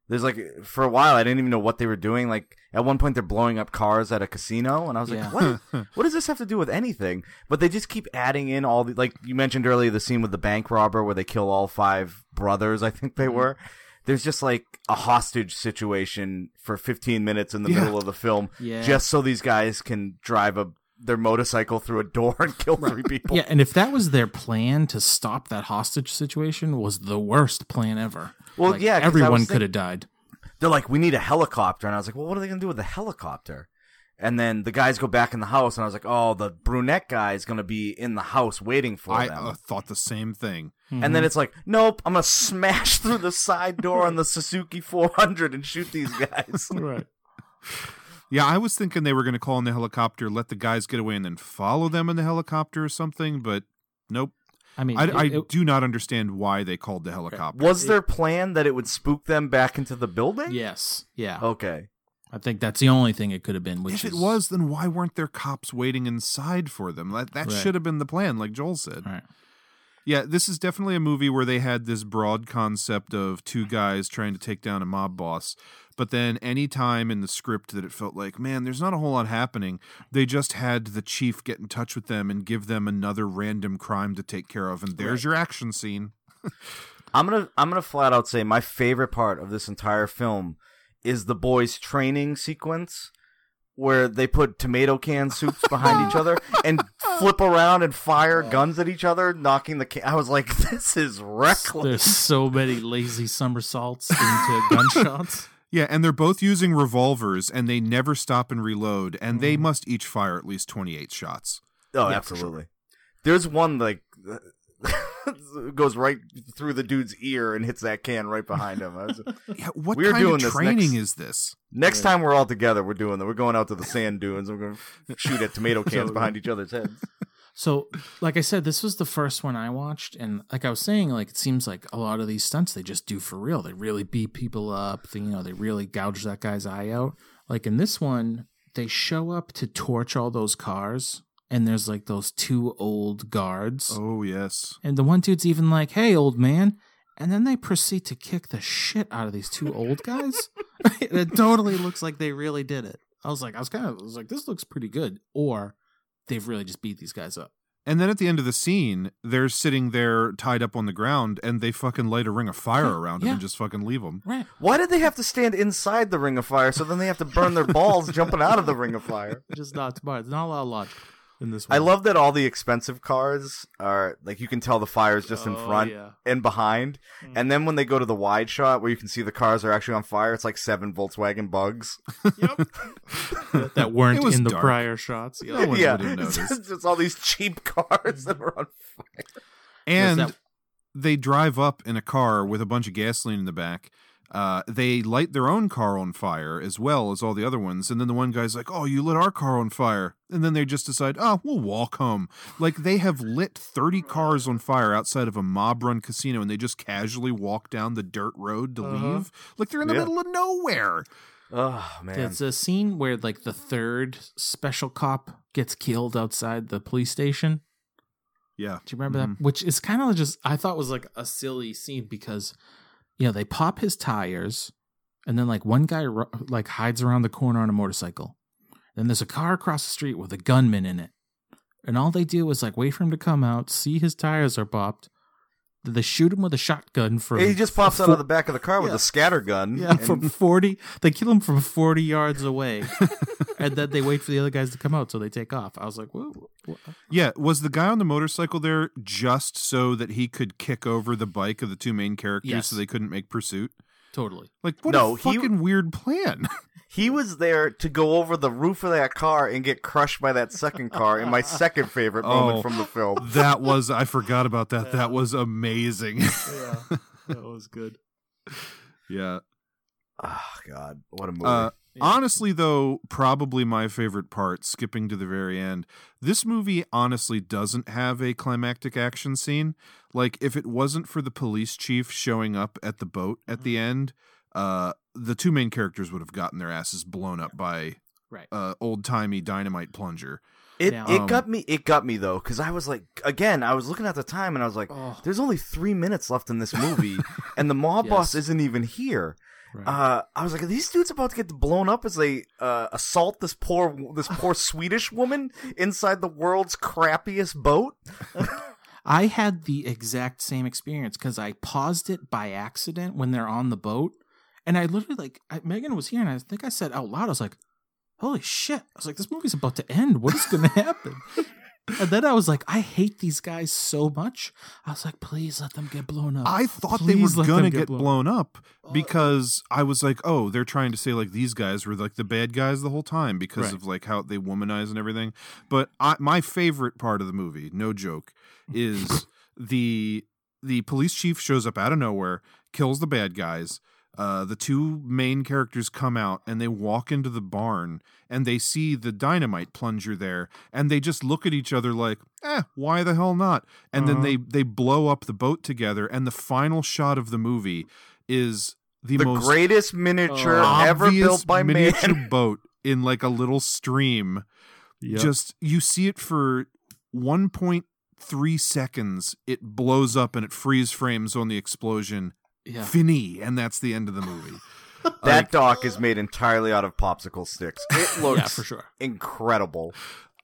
There's like for a while I didn't even know what they were doing. Like at one point they're blowing up cars at a casino and I was Yeah. like, What *laughs* what does this have to do with anything? But they just keep adding in all the like you mentioned earlier the scene with the bank robber where they kill all five brothers, I think they mm-hmm. were. There's just like a hostage situation for 15 minutes in the Yeah. middle of the film Yeah. just so these guys can drive a their motorcycle through a door and kill three people. Yeah, and if that was their plan to stop that hostage situation, was the worst plan ever. Well, Like, yeah, 'cause I everyone could have died. they're like, we need a helicopter. And I was like, well, what are they going to do with a helicopter? And then the guys go back in the house, and I was like, oh, the brunette guy is going to be in the house waiting for I them. uh, thought the same thing. and then it's like, nope, I'm going to smash *laughs* through the side door on the Suzuki 400 and shoot these guys. *laughs* Right. Yeah, I was thinking they were going to call in the helicopter, let the guys get away, and then follow them in the helicopter or something. But nope. I mean, I, it- I it- do not understand why they called the helicopter. Was their plan that it would spook them back into the building? yes, yeah. Okay. I think that's the only thing it could have been. Which if it is, was, then why weren't there cops waiting inside for them? That that Right. should have been the plan, like Joel said. Right. Yeah, this is definitely a movie where they had this broad concept of two guys trying to take down a mob boss. But then any time in the script that it felt like, man, there's not a whole lot happening, they just had the chief get in touch with them and give them another random crime to take care of, and there's your action scene. *laughs* I'm gonna I'm gonna flat out say my favorite part of this entire film is the boys' training sequence where they put tomato can soups behind each other *laughs* and flip around and fire guns at each other, knocking the can. I was like, this is reckless. There's so many lazy somersaults into *laughs* gunshots. Yeah, and they're both using revolvers, and they never stop and reload, and they mm-hmm. must each fire at least 28 shots. Oh, Yeah, for absolutely. There's one like *laughs* goes right through the dude's ear and hits that can right behind him. I was- *laughs* Yeah, what We're kind doing of this training next- is this? Next time we're all together, we're doing that. We're going out to the sand dunes. We're going to shoot at tomato *laughs* cans behind each other's heads. So, like I said, this was the first one I watched, and like I was saying, like it seems like a lot of these stunts they just do for real. They really beat people up. They, you know, they really gouge that guy's eye out. Like in this one, they show up to torch all those cars, and there's like those two old guards, Oh yes. and the one dude's even like, "Hey, old man," and then they proceed to kick the shit out of these two old guys. *laughs* it totally looks like they really did it. I was like, I was kind of, I was like, this looks pretty good, or they've really just beat these guys up. And then at the end of the scene, they're sitting there tied up on the ground, and they fucking light a ring of fire around them Yeah. and just fucking leave them. Right. Why did they have to stand inside the ring of fire so then they have to burn their balls jumping out of the ring of fire? *laughs* Just not smart. There's not a lot of logic in this one. I love that all the expensive cars are like you can tell the fire's just in Oh, front yeah. and behind. Hmm. And then when they go to the wide shot where you can see the cars are actually on fire, it's like seven Volkswagen bugs. *laughs* that weren't It was in the dark. prior shots. Yeah. No one yeah, would have *laughs* it's noticed. just, it's all these cheap cars that are on fire. And that- they drive up in a car with a bunch of gasoline in the back. Uh, they light their own car on fire as well as all the other ones. And then the one guy's like, Oh, you lit our car on fire. And then they just decide, Oh, we'll walk home. Like they have lit 30 cars on fire outside of a mob run casino and they just casually walk down the dirt road to Uh-huh. leave. Like they're in the Yeah. middle of nowhere. Oh man. It's a scene where like the third special cop gets killed outside the police station. Yeah. Do you remember Mhm. that? Which is kind of just I thought was like a silly scene because you know they pop his tires, and then like one guy like hides around the corner on a motorcycle. Then there's a car across the street with a gunman in it, and all they do is like wait for him to come out, see his tires are popped. Then They shoot him with a shotgun from he just pops out of the back of the car with Yeah. a scatter gun. yeah and- from forty. They kill him from forty yards away, *laughs* and then they wait for the other guys to come out, so they take off. I was like, whoa. whoa. Yeah, was the guy on the motorcycle there just so that he could kick over the bike of the two main characters Yes. so they couldn't make pursuit? Totally. Like, what No, a he- fucking weird plan. *laughs* He was there to go over the roof of that car and get crushed by that second car in my second favorite *laughs* moment Oh. from the film. *laughs* that was, I forgot about that. That was amazing. Yeah, that was good. yeah. Oh god, what a movie. Uh, honestly, though, probably my favorite part, skipping to the very end, this movie honestly doesn't have a climactic action scene. Like, if it wasn't for the police chief showing up at the boat at the end, uh, the two main characters would have gotten their asses blown up by Right. uh, old timey dynamite plunger. It Now- it Um, got me. It got me though, because I was like, again, I was looking at the time and I was like, Oh. "There's only three minutes left in this movie, and the mob *laughs* boss isn't even here." Right. Uh, I was like, "Are these dudes about to get blown up as they uh, assault this poor this poor *laughs* Swedish woman inside the world's crappiest boat?" *laughs* I had the exact same experience because I paused it by accident when they're on the boat, and I literally like I, Megan was here, and I think I said out loud, I was like, "Holy shit!" I was like, "This movie's about to end. What is going *laughs* to happen?" And then I was like, "I hate these guys so much." I was like, "Please let them get blown up." I thought they were Please let them gonna get get blown blown up because I was like, oh, they're trying to say like these guys were like the bad guys the whole time because Right. of like how they womanize and everything. But I, my favorite part of the movie, no joke, is *laughs* the the police chief shows up out of nowhere, kills the bad guys. Uh, the two main characters come out and they walk into the barn and they see the dynamite plunger there and they just look at each other like, eh, why the hell not? And then Uh-huh. they they blow up the boat together and the final shot of the movie is the, The most greatest miniature Oh. ever built by miniature man. *laughs* boat in like a little stream. Just you see it for 1.3 seconds, it blows up and it freeze frames on the explosion. Yeah. Fini, and that's the end of the movie. *laughs* That dock is made entirely out of popsicle sticks. It *laughs* looks Yeah, for sure. incredible.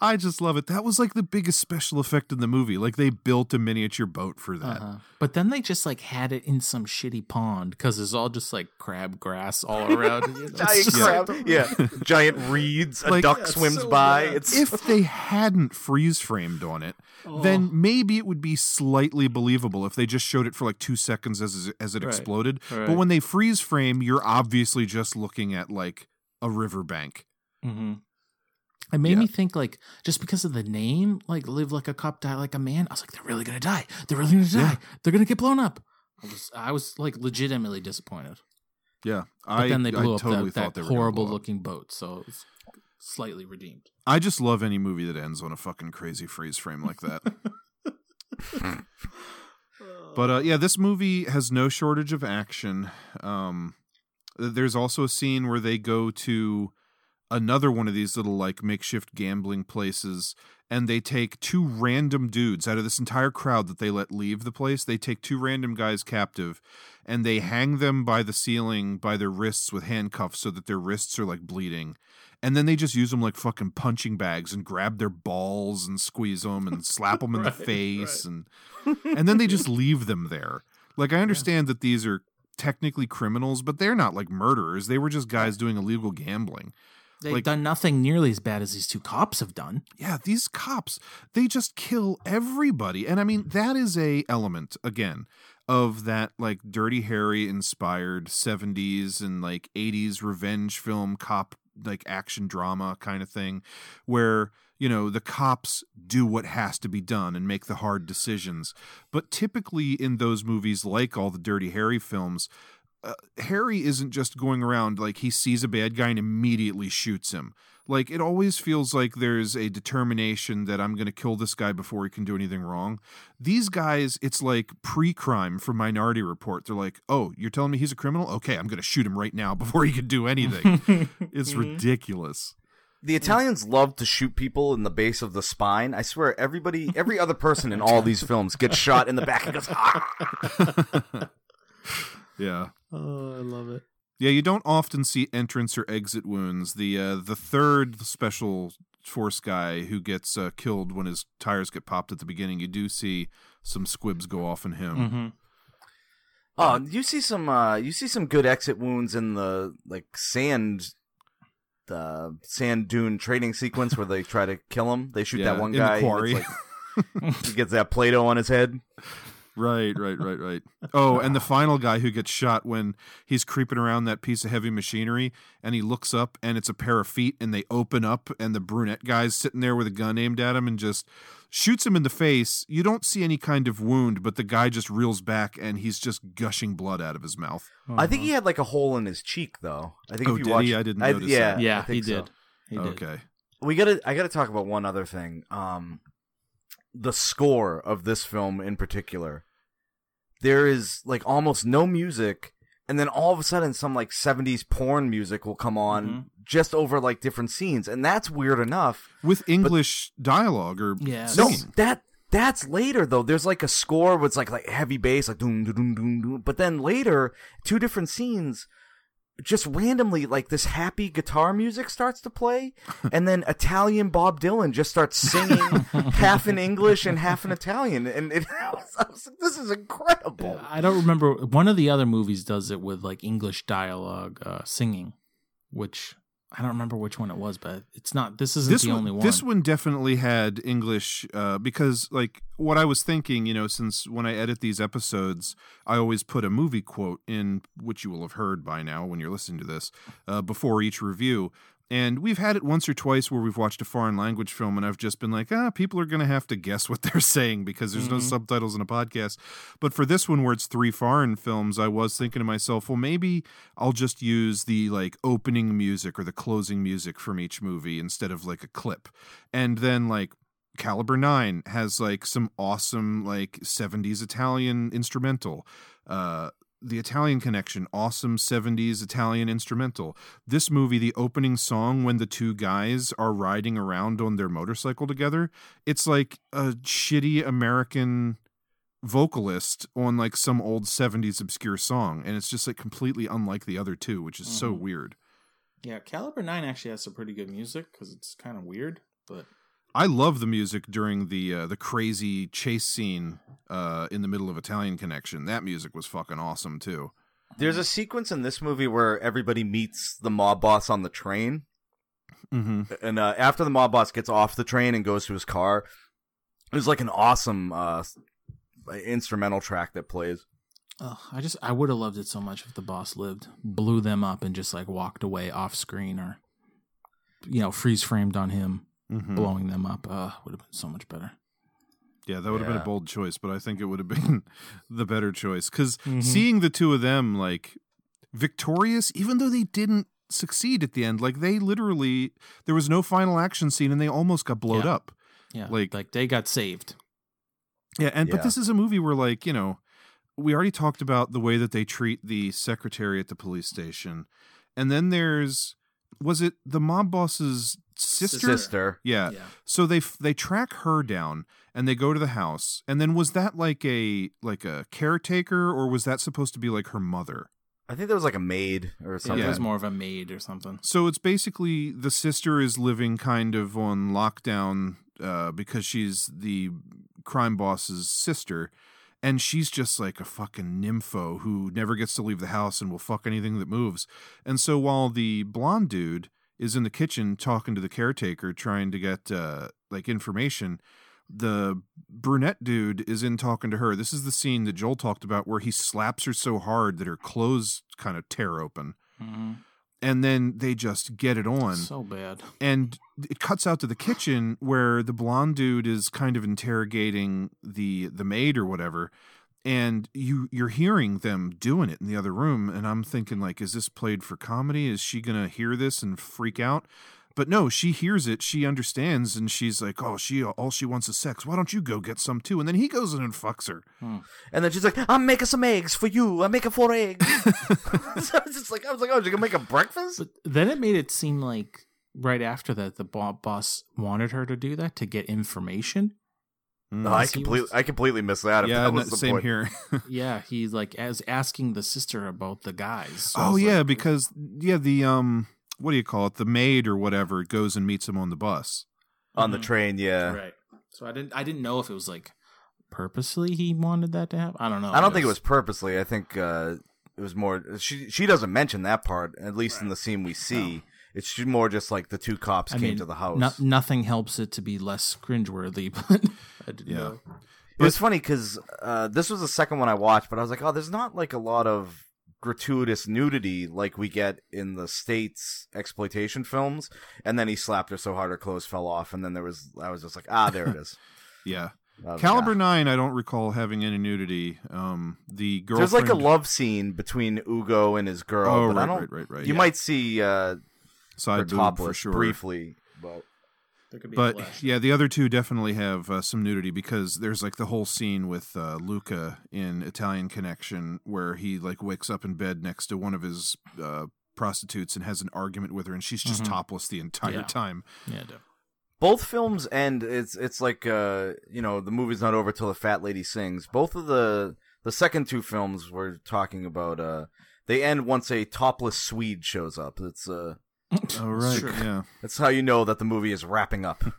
I just love it. That was like the biggest special effect in the movie. Like they built a miniature boat for that. Uh-huh. But then they just like had it in some shitty pond because it's all just like crab grass all *laughs* around. you know? Giant just crab, like- yeah, *laughs* giant reeds. A Like- duck Yeah, swims so by. bad. It's If *laughs* they hadn't freeze framed on it, then maybe it would be slightly believable if they just showed it for like two seconds as as it Right. exploded. But when they freeze frame, you're obviously just looking at like a riverbank. Mm-hmm. It made Yeah. me think like just because of the name, like live like a cop, die like a man. I was like, they're really gonna die. They're really gonna die. Yeah. They're gonna get blown up. I was, I was like legitimately disappointed. Yeah, But I then they blew I up totally that, thought that they were horrible looking boat. So it's, slightly redeemed. I just love any movie that ends on a fucking crazy freeze frame like that. *laughs* *laughs* but uh, yeah, this movie has no shortage of action. Um, there's also a scene where they go to another one of these little like makeshift gambling places and they take two random dudes out of this entire crowd that they let leave the place. They take two random guys captive and they hang them by the ceiling by their wrists with handcuffs so that their wrists are like bleeding. And then they just use them like fucking punching bags and grab their balls and squeeze them and slap them in *laughs* Right, the face right. and and then they just leave them there. Like i understand that these are technically criminals but they're not like murderers. They were just guys doing illegal gambling They've Like- done nothing nearly as bad as these two cops have done. yeah these cops they just kill everybody. And i mean mm. that is a element again of that like dirty harry inspired 70s and like 80s revenge film cop like action drama kind of thing where you know the cops do what has to be done and make the hard decisions. But typically in those movies like all the dirty harry films uh, Harry isn't just going around like he sees a bad guy and immediately shoots him. Like it always feels like there's a determination that I'm going to kill this guy before he can do anything wrong. These guys, it's like pre-crime from Minority Report. They're like, "Oh, you're telling me he's a criminal? Okay, I'm going to shoot him right now *laughs* before he can do anything." *laughs* it's ridiculous. The Italians love to shoot people in the base of the spine. I swear, everybody, every other person in all these films gets shot in the back and goes, ah! *laughs* Yeah. Oh, I love it. Yeah, you don't often see entrance or exit wounds. The uh, the third special force guy who gets uh, killed when his tires get popped at the beginning, you do see some squibs go off in him. Mm-hmm. Oh, you see some, uh, you see some good exit wounds in the like sand, the sand dune trading sequence where they try to kill him. They shoot Yeah, that one in the guy. quarry. like- *laughs* *laughs* he gets that Play-Doh on his head. Right, right, right, right. Oh, and the final guy who gets shot when he's creeping around that piece of heavy machinery and he looks up and it's a pair of feet and they open up and the brunette guy's sitting there with a gun aimed at him and just shoots him in the face. You don't see any kind of wound, but the guy just reels back and he's just gushing blood out of his mouth. I think he had like a hole in his cheek, though. I think Oh, if you did watch, he? I didn't notice yeah, that. I Yeah, he think so. did. He did. Okay. we gotta i gotta talk about one other thing um the score of this film in particular. There is like almost no music and then all of a sudden some like 70s porn music will come on Mhm. just over like different scenes and that's weird enough With English dialogue or Yeah, no that that's later though. There's like a score with like like heavy bass like doom doom doom doom doom but then later two different scenes just randomly like this happy guitar music starts to play *laughs* and then italian bob dylan just starts singing half in english and half in italian and it *laughs* was, I was like, this is incredible I don't remember. One of the other movies does it with like English dialogue uh, singing, which I don't remember which one it was, but it's not. This isn't this the one, only one. This one definitely had English uh, because, like, what I was thinking, you know, since when I edit these episodes, I always put a movie quote in, which you will have heard by now when you're listening to this, uh, before each review. And we've had it once or twice where we've watched a foreign language film, and I've just been like, ah, people are going to have to guess what *laughs* they're saying because there's no subtitles in a podcast. But for this one, where it's three foreign films, I was thinking to myself, well, maybe I'll just use the like opening music or the closing music from each movie instead of like a clip. And then like Caliber 9 has like some awesome like 70s Italian instrumental. Uh the Italian Connection, awesome 70s Italian instrumental. This movie, the opening song when the two guys are riding around on their motorcycle together, it's like a shitty American vocalist on like some old 70s obscure song and it's just like completely unlike the other two which is so Mhm. weird yeah, Caliber Nine actually has some pretty good music because it's kind of weird, but i love the music during the uh, the crazy chase scene uh in the middle of italian connection. That music was fucking awesome too. There's a sequence in this movie where everybody meets the mob boss on the train. Mm-hmm. and uh, after the mob boss gets off the train and goes to his car there's like an awesome uh instrumental track that plays. Ugh, I just I would have loved it so much if the boss lived, blew them up, and just like walked away off screen or you know freeze framed on him Mhm. blowing them up. Uh, would have been so much better. Yeah, that would have been a bold choice, but I think it would have *laughs* been the better choice because Mhm. seeing the two of them like victorious, even though they didn't succeed at the end. Like they literally, there was no final action scene, and they almost got blowed Yeah. up. Yeah, Like- like they got saved. Yeah, and but this is a movie where like you know, we already talked about the way that they treat the secretary at the police station, and then there's was it the mob boss's sister? Sister. Yeah. Yeah. So they f- they track her down and they go to the house, and then was that like a like a caretaker or was that supposed to be like her mother? I think there was like a maid or Yeah, something. it was more of a maid or something. So it's basically the sister is living kind of on lockdown uh, because she's the crime boss's sister, and she's just like a fucking nympho who never gets to leave the house and will fuck anything that moves. And so while the blonde dude is in the kitchen talking to the caretaker, trying to get uh, like information. The brunette dude is in talking to her. This is the scene that Joel talked about where he slaps her so hard that her clothes kind of tear open hmm and then they just get it on So bad. and it cuts out to the kitchen where the blonde dude is kind of interrogating the the maid or whatever and you you're hearing them doing it in the other room and i'm thinking like is this played for comedy is she gonna hear this and freak out but no she hears it she understands and she's like oh she all she wants is sex why don't you go get some too and then he goes in and fucks her hmm. And then she's like, "I'm making some eggs for you. I'm making four eggs." *laughs* *laughs* so I was just like, I was like, "Oh, you gonna make a breakfast?" But then it made it seem like right after that, the boss wanted her to do that to get information. Mm. No, I completely, was- I completely missed that. Yeah that was the same point. here *laughs* *laughs* Yeah, he's like as asking the sister about the guys. So oh yeah like, because yeah the um what do you call it the maid or whatever goes and meets him on the bus on the Mhm. train. Yeah, right. So I didn't, I didn't know if it was like purposely he wanted that to happen. I don't know. I don't think it was purposely. I think uh, it was more. She she doesn't mention that part, at least in the scene we see. It's more just like the two cops I came mean, to the house. no- nothing helps it to be less cringeworthy, *laughs* but I didn't Yeah. know. It was funny because uh, this was the second one I watched, but I was like, oh, there's not like a lot of gratuitous nudity like we get in the states exploitation films. And then he slapped her so hard her clothes fell off, and then there was I was just like, ah, there it is. *laughs* yeah I was like, Caliber ah. Nine, I don't recall having any nudity. Um, the girlfriend. There's like a love scene between Ugo and his girl, Oh, but I right, don't. right, right, right. You yeah. might see uh, her side boob topless for sure. briefly, but There could be a But flash. yeah, the other two definitely have uh, some nudity because there's like the whole scene with uh, Luca in Italian Connection where he like wakes up in bed next to one of his uh, prostitutes and has an argument with her, and she's just Mhm. topless the entire Yeah. time. yeah, I do. both films end. It's it's like uh, you know the movie's not over till the fat lady sings. Both of the the second two films we're talking about. Uh, they end once a topless Swede shows up. It's uh, Oh right, Sure. yeah. that's how you know that the movie is wrapping up. *laughs*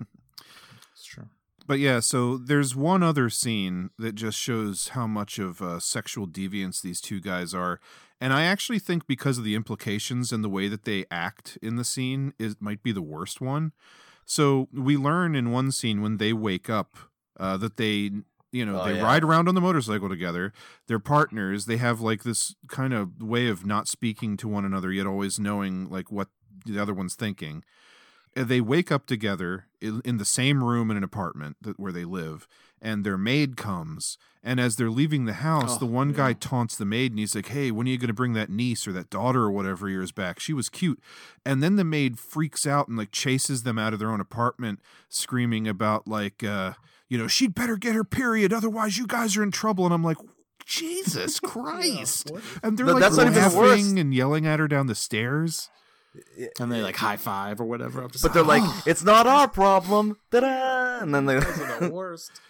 It's true. But yeah, so there's one other scene that just shows how much of uh, sexual deviance these two guys are, and I actually think because of the implications and the way that they act in the scene, it might be the worst one. So we learn in one scene when they wake up uh, that they, you know, Oh, they yeah. ride around on the motorcycle together. They're partners. They have like this kind of way of not speaking to one another yet always knowing like what the other one's thinking. They wake up together in, in the same room in an apartment that, where they live, and their maid comes. And as they're leaving the house, Oh, the one yeah. guy taunts the maid, and he's like, "Hey, when are you going to bring that niece or that daughter or whatever years back? She was cute." And then the maid freaks out and like chases them out of their own apartment, screaming about like, uh, you know, she'd better get her period, otherwise you guys are in trouble. And I'm like, Jesus *laughs* Christ! and they're But like that's not even the worst. laughing and yelling at her down the stairs. And they like high five or whatever. I'm just but they're like, "Oh, it's not our problem. Da-da! And then they. those are the *laughs* worst.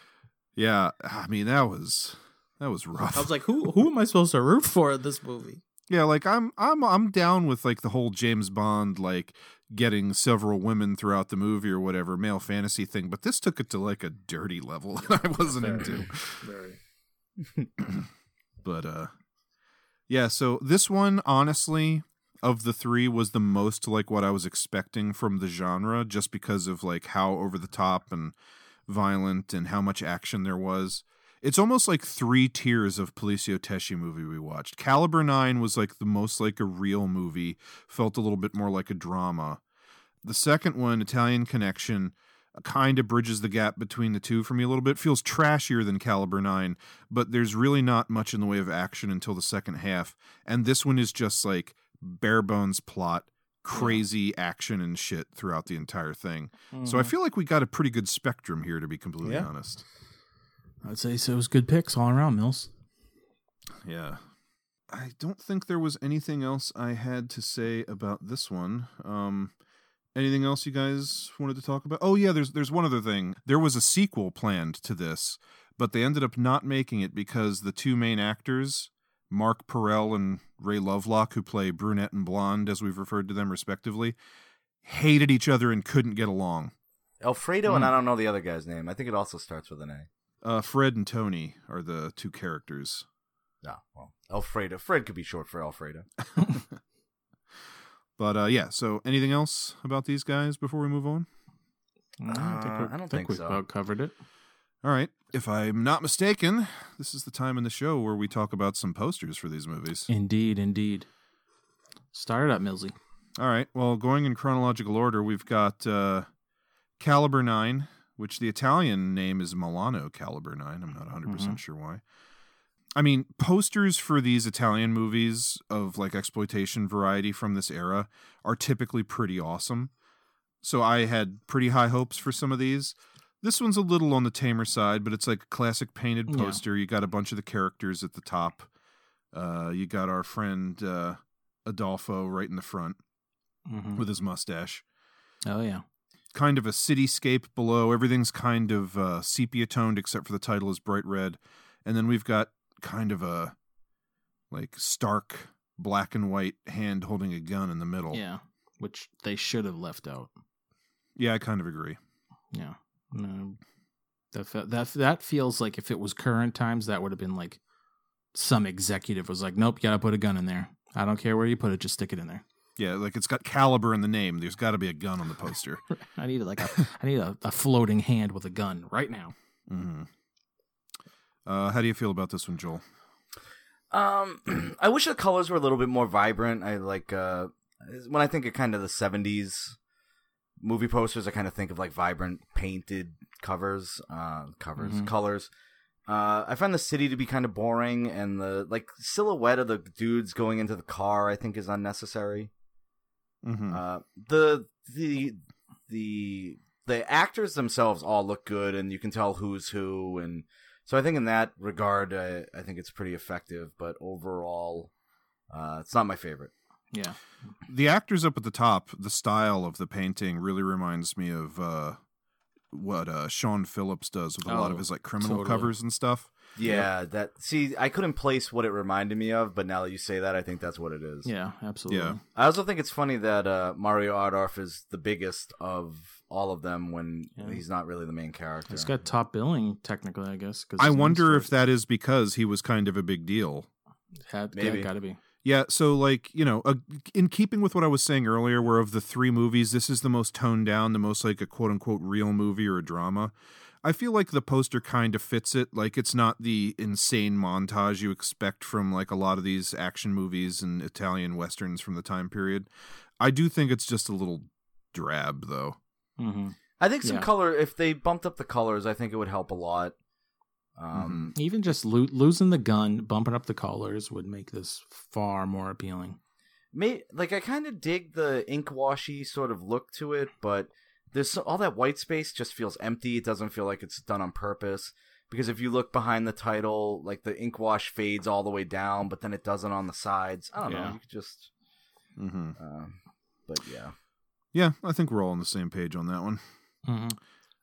Yeah, I mean that was that was rough. I was like, who who am I supposed to root for in this movie? yeah, like I'm I'm I'm down with like the whole James Bond like getting several women throughout the movie or whatever male fantasy thing, but this took it to like a dirty level *laughs* that I wasn't into. Very. *clears throat* But uh yeah, so this one honestly of the 3 was the most like what I was expecting from the genre just because of like how over the top and violent and how much action there was. It's almost like three tiers of Poliziotteschi movie we watched. Caliber 9 was like the most like a real movie, felt a little bit more like a drama. The second one, Italian Connection, kind of bridges the gap between the two for me a little bit. Feels trashier than Caliber 9, but there's really not much in the way of action until the second half. And this one is just like bare bones plot, crazy action and shit throughout the entire thing. So I feel like we got a pretty good spectrum here, to be completely Yeah. honest. I'd say so. It was good picks all around, Mills. Yeah. I don't think there was anything else I had to say about this one. Um anything else you guys wanted to talk about? Oh yeah, there's there's one other thing. There was a sequel planned to this, but they ended up not making it because the two main actors, Marc Porel and Ray Lovelock, who play brunette and blonde as we've referred to them respectively, hated each other and couldn't get along. Alfredo and I don't know the other guy's name. I think it also starts with an A. Uh, Fred and Tony are the two characters. Yeah, well, Alfredo. Fred could be short for Alfredo. *laughs* But uh, yeah, so anything else about these guys before we move on? I don't Uh, think, we- I don't think think we've so. about covered it. All right. If I'm not mistaken, this is the time in the show where we talk about some posters for these movies. Indeed, indeed. Start it up, Millsy. All right. Well, going in chronological order, we've got uh, Caliber 9, which the Italian name is Milano Caliber 9. I'm not 100% sure why. I mean, posters for these Italian movies of like exploitation variety from this era are typically pretty awesome. So I had pretty high hopes for some of these. This one's a little on the tamer side, but it's like a classic painted Yeah. poster. You got a bunch of the characters at the top. Uh, you got our friend uh, Adolfo right in the front Mhm. with his mustache. Oh yeah. Kind of a cityscape below. Everything's kind of uh, sepia toned except for the title is bright red. And then we've got kind of a like stark black and white hand holding a gun in the middle. Yeah. Which they should have left out. Yeah, I kind of agree. Yeah. No. That fe- that that feels like if it was current times, that would have been like some executive was like, "Nope, you gotta put a gun in there. I don't care where you put it, just stick it in there." Yeah, like it's got caliber in the name. There's got to be a gun on the poster. *laughs* I need like a I need a, a floating hand with a gun right now. hmm Uh, how do you feel about this one, Joel? Um, *clears throat* I wish the colors were a little bit more vibrant. I like uh, when I think of kind of the '70s movie posters, I kind of think of like vibrant painted covers, uh, covers, Mhm. colors. Uh, I find the city to be kind of boring, and the like silhouette of the dudes going into the car, I think, is unnecessary. Mm-hmm. Uh, the the the the actors themselves all look good, and you can tell who's who, and so I think in that regard, I, I think it's pretty effective. But overall, uh, it's not my favorite. Yeah. the actors up at the top, the style of the painting really reminds me of uh, what uh, Sean Phillips does with a lot of Oh, his like criminal totally. covers and stuff. Yeah, that see, I couldn't place what it reminded me of, but now that you say that, I think that's what it is. Yeah, absolutely. Yeah. I also think it's funny that uh, Mario Adorf is the biggest of all of them when Yeah. he's not really the main character. It's got top billing technically, I guess. 'cause I wonder if that is because he was kind of a big deal. had Maybe. yeah, gotta be. Yeah, so like you know, uh, in keeping with what I was saying earlier, where of the three movies, this is the most toned down, the most like a quote unquote real movie or a drama. I feel like the poster kind of fits it. Like it's not the insane montage you expect from like a lot of these action movies and Italian westerns from the time period. I do think it's just a little drab, though. hmm I think some Yeah. color. If they bumped up the colors, I think it would help a lot. Mm-hmm. Um, Even just lo- losing the gun, bumping up the colors would make this far more appealing. may like I kind of dig the ink washy sort of look to it, but there's all that white space just feels empty. It doesn't feel like it's done on purpose. Because if you look behind the title, like the ink wash fades all the way down, but then it doesn't on the sides. I don't know. You could just, mm-hmm. um, but yeah. Yeah, I think we're all on the same page on that one. hmm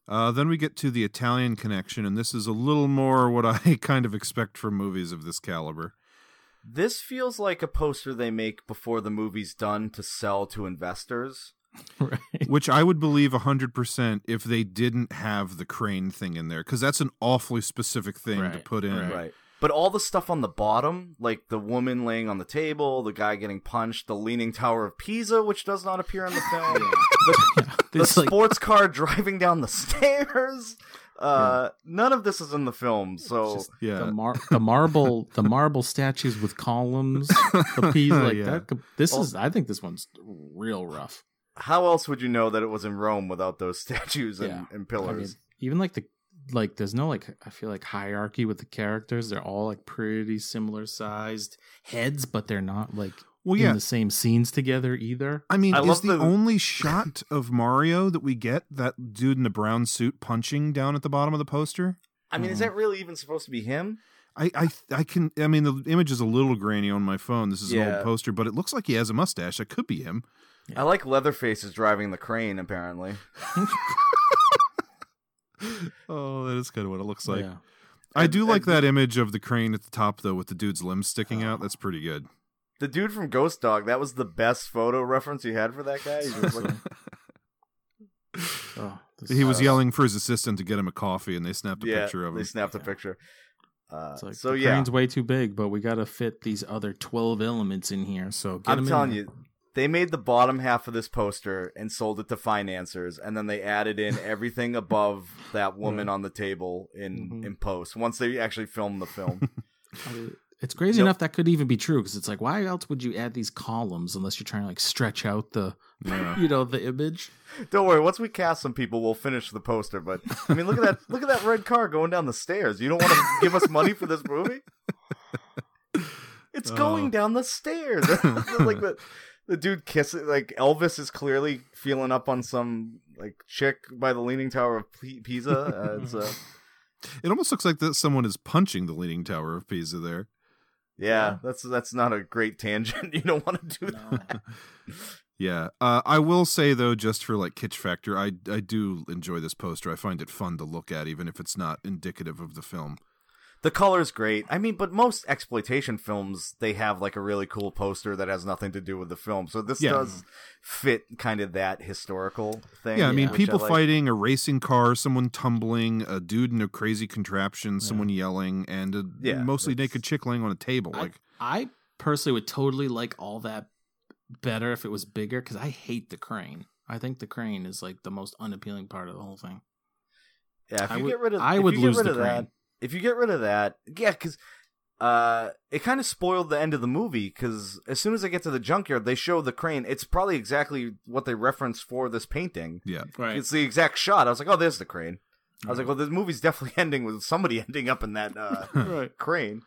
Uh, then we get to the Italian connection, and this is a little more what I *laughs* kind of expect from movies of this caliber. This feels like a poster they make before the movie's done to sell to investors. *laughs* Right. which I would believe 100% if they didn't have the crane thing in there because that's an awfully specific thing to put in. right. Right. But all the stuff on the bottom, like the woman laying on the table, the guy getting punched, the Leaning Tower of Pisa, which does not appear in the film, *laughs* the, *laughs* the This, like- sports car driving down the *laughs* stairs. Uh, None of this is in the film, so Just Yeah. the, mar- the marble the marble statues with columns the piece like Yeah. that could- this is i think this one's real rough how else would you know that it was in Rome without those statues and, Yeah. and I mean, pillars? even like the like there's no like i feel like hierarchy with the characters they're all like pretty similar sized heads but they're not like Well, in yeah. the same scenes together either. I mean, I is the, the- only *laughs* shot of Mario that we get that dude in the brown suit punching down at the bottom of the poster? I mean, is mm. that really even supposed to be him? I, I I can I mean the image is a little grainy on my phone. This is an old poster, but it looks like he has a mustache. That could be him. I like Leatherface is driving the crane. Apparently, *laughs* *laughs* *laughs* Oh, that is kind of what it looks like. yeah. I do And- like and- that image of the crane at the top though, with the dude's limbs sticking Oh. out. That's pretty good. the dude from Ghost Dog. That was the best photo reference you had for that guy. He was like, *laughs* Oh, He was yelling for his assistant to get him a coffee, and they snapped a yeah, picture of him. they him. snapped a picture. Uh, It's like so the yeah, crane's way too big, but we got to fit these other twelve elements in here. So get 'em I'm telling there. you, they made the bottom half of this poster and sold it to financiers, and then they added in *laughs* everything above that woman on the table in Mhm. in post. Once they actually filmed the film, *laughs* It's crazy Yep. enough that could even be true because it's like, why else would you add these columns unless you're trying to like stretch out the, *laughs* you know, the image? don't worry. Once we cast some people, we'll finish the poster. But I mean, look at that! Look at that red car going down the stairs. You don't want to give us money for this movie? It's going Oh. down the stairs. like the the dude kissing. Like Elvis is clearly feeling up on some like chick by the Leaning Tower of P- Pisa. Uh, it's, uh, *laughs* It almost looks like that someone is punching the Leaning Tower of Pisa there. yeah, that's that's not a great tangent. *laughs* You don't want to do that. *laughs* Yeah. Uh, I will say though, just for like kitsch factor, I I do enjoy this poster. I find it fun to look at, even if it's not indicative of the film. The color's great. I mean, but most exploitation films they have like a really cool poster that has nothing to do with the film. So this Yeah. does fit kind of that historical thing. Yeah, I mean, which people like. fighting, a racing car, someone tumbling, a dude in a crazy contraption, someone yelling, and a Yeah, mostly naked chick laying on a table. I- Like, I personally would totally like all that better if it was bigger because I hate the crane. I think the crane is like the most unappealing part of the whole thing. Yeah, if I you would- get rid of, I would lose rid the of that. Crane. If you get rid of that, yeah, because uh, it kind of spoiled the end of the movie. Because as soon as they get to the junkyard, they show the crane. It's probably exactly what they referenced for this painting. yeah. Right. It's the exact shot. I was like, oh, there's the crane. I was like, well, this movie's definitely *laughs* ending with somebody *laughs* ending up in that uh, *laughs* Right. crane.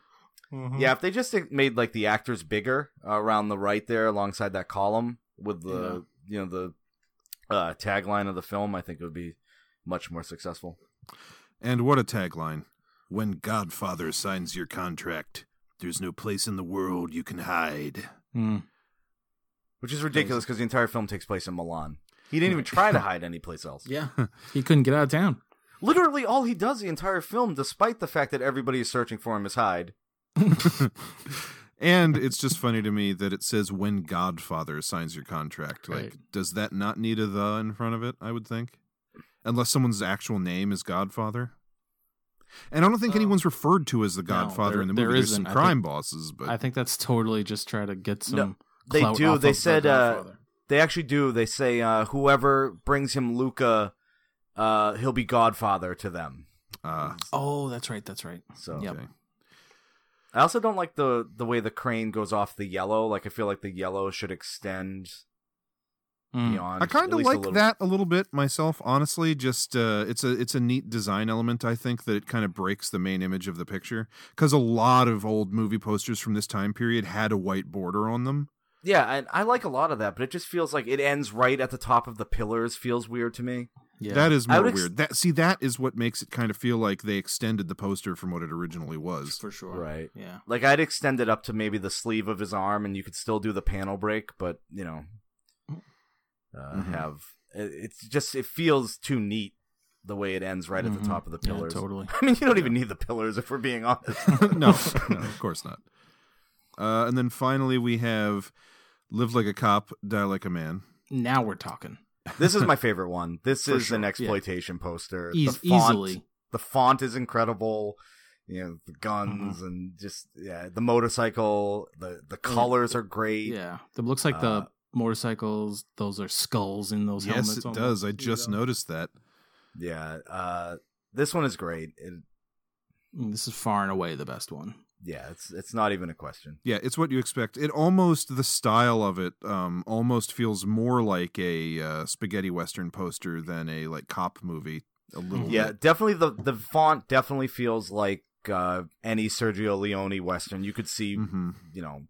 Mm-hmm. Yeah, if they just made like the actors bigger uh, around the right there, alongside that column with the you know the uh, tagline of the film, I think it would be much more successful. And what a tagline. When Godfather signs your contract, there's no place in the world you can hide. Mm. Which is ridiculous because the entire film takes place in Milan. He didn't even try to *laughs* hide anyplace else. Yeah. *laughs* he couldn't get out of town. Literally, all he does the entire film, despite the fact that everybody is searching for him, is hide. *laughs* and it's just funny to me that it says when Godfather signs your contract. Like, Right. does that not need a the in front of it? I would think, unless someone's actual name is Godfather. And I don't think anyone's referred to as the Godfather there- in the there movie. There's some isn't. Crime think- bosses, but I think that's totally just try to get some. No, they clout do. off They of The said, uh, They actually do. They say uh, whoever brings him Luca, uh, he'll be Godfather to them. uh, Oh, that's right. That's right. So Yep. okay. I also don't like the the way the crane goes off the yellow. Like I feel like the yellow should extend. Beyond. I kind of least a like little- that a little bit myself, honestly. Just uh, it's a it's a neat design element. I think that it kind of breaks the main image of the picture because a lot of old movie posters from this time period had a white border on them. Yeah, and I like a lot of that, but it just feels like it ends right at the top of the pillars. Feels weird to me. Yeah. That is more ex- weird. That see, that is what makes it kind of feel like they extended the poster from what it originally was. for sure. Right. Yeah. Like I'd extend it up to maybe the sleeve of his arm, and you could still do the panel break, but you know, uh, Mhm. have it, it's just it feels too neat the way it ends right at Mhm. the top of the Yeah, pillars. totally. *laughs* I mean, you don't even need the pillars if we're being *laughs* honest. no, no, of course not. Uh, and then finally, we have "Live Like a Cop, Die Like a Man." Now we're talking. this is my favorite one. *laughs* This For is an sure, yeah. exploitation poster. Eas- the font, easily. the font is incredible. You know the guns Mm-hmm. and just yeah, the motorcycle. The the colors are great. Yeah. It looks like the Uh, motorcycles. Those are skulls in those Yes, helmets. Yes, it almost, does. I just know? noticed that. Yeah, uh, this one is great. It, Mm, This is far and away the best one. yeah, it's it's not even a question. Yeah, it's what you expect. It almost the style of it um, almost feels more like a uh, spaghetti western poster than a like cop movie. A little Yeah, bit. definitely the the font definitely feels like uh, any Sergio Leone western. You could see, hmm you know,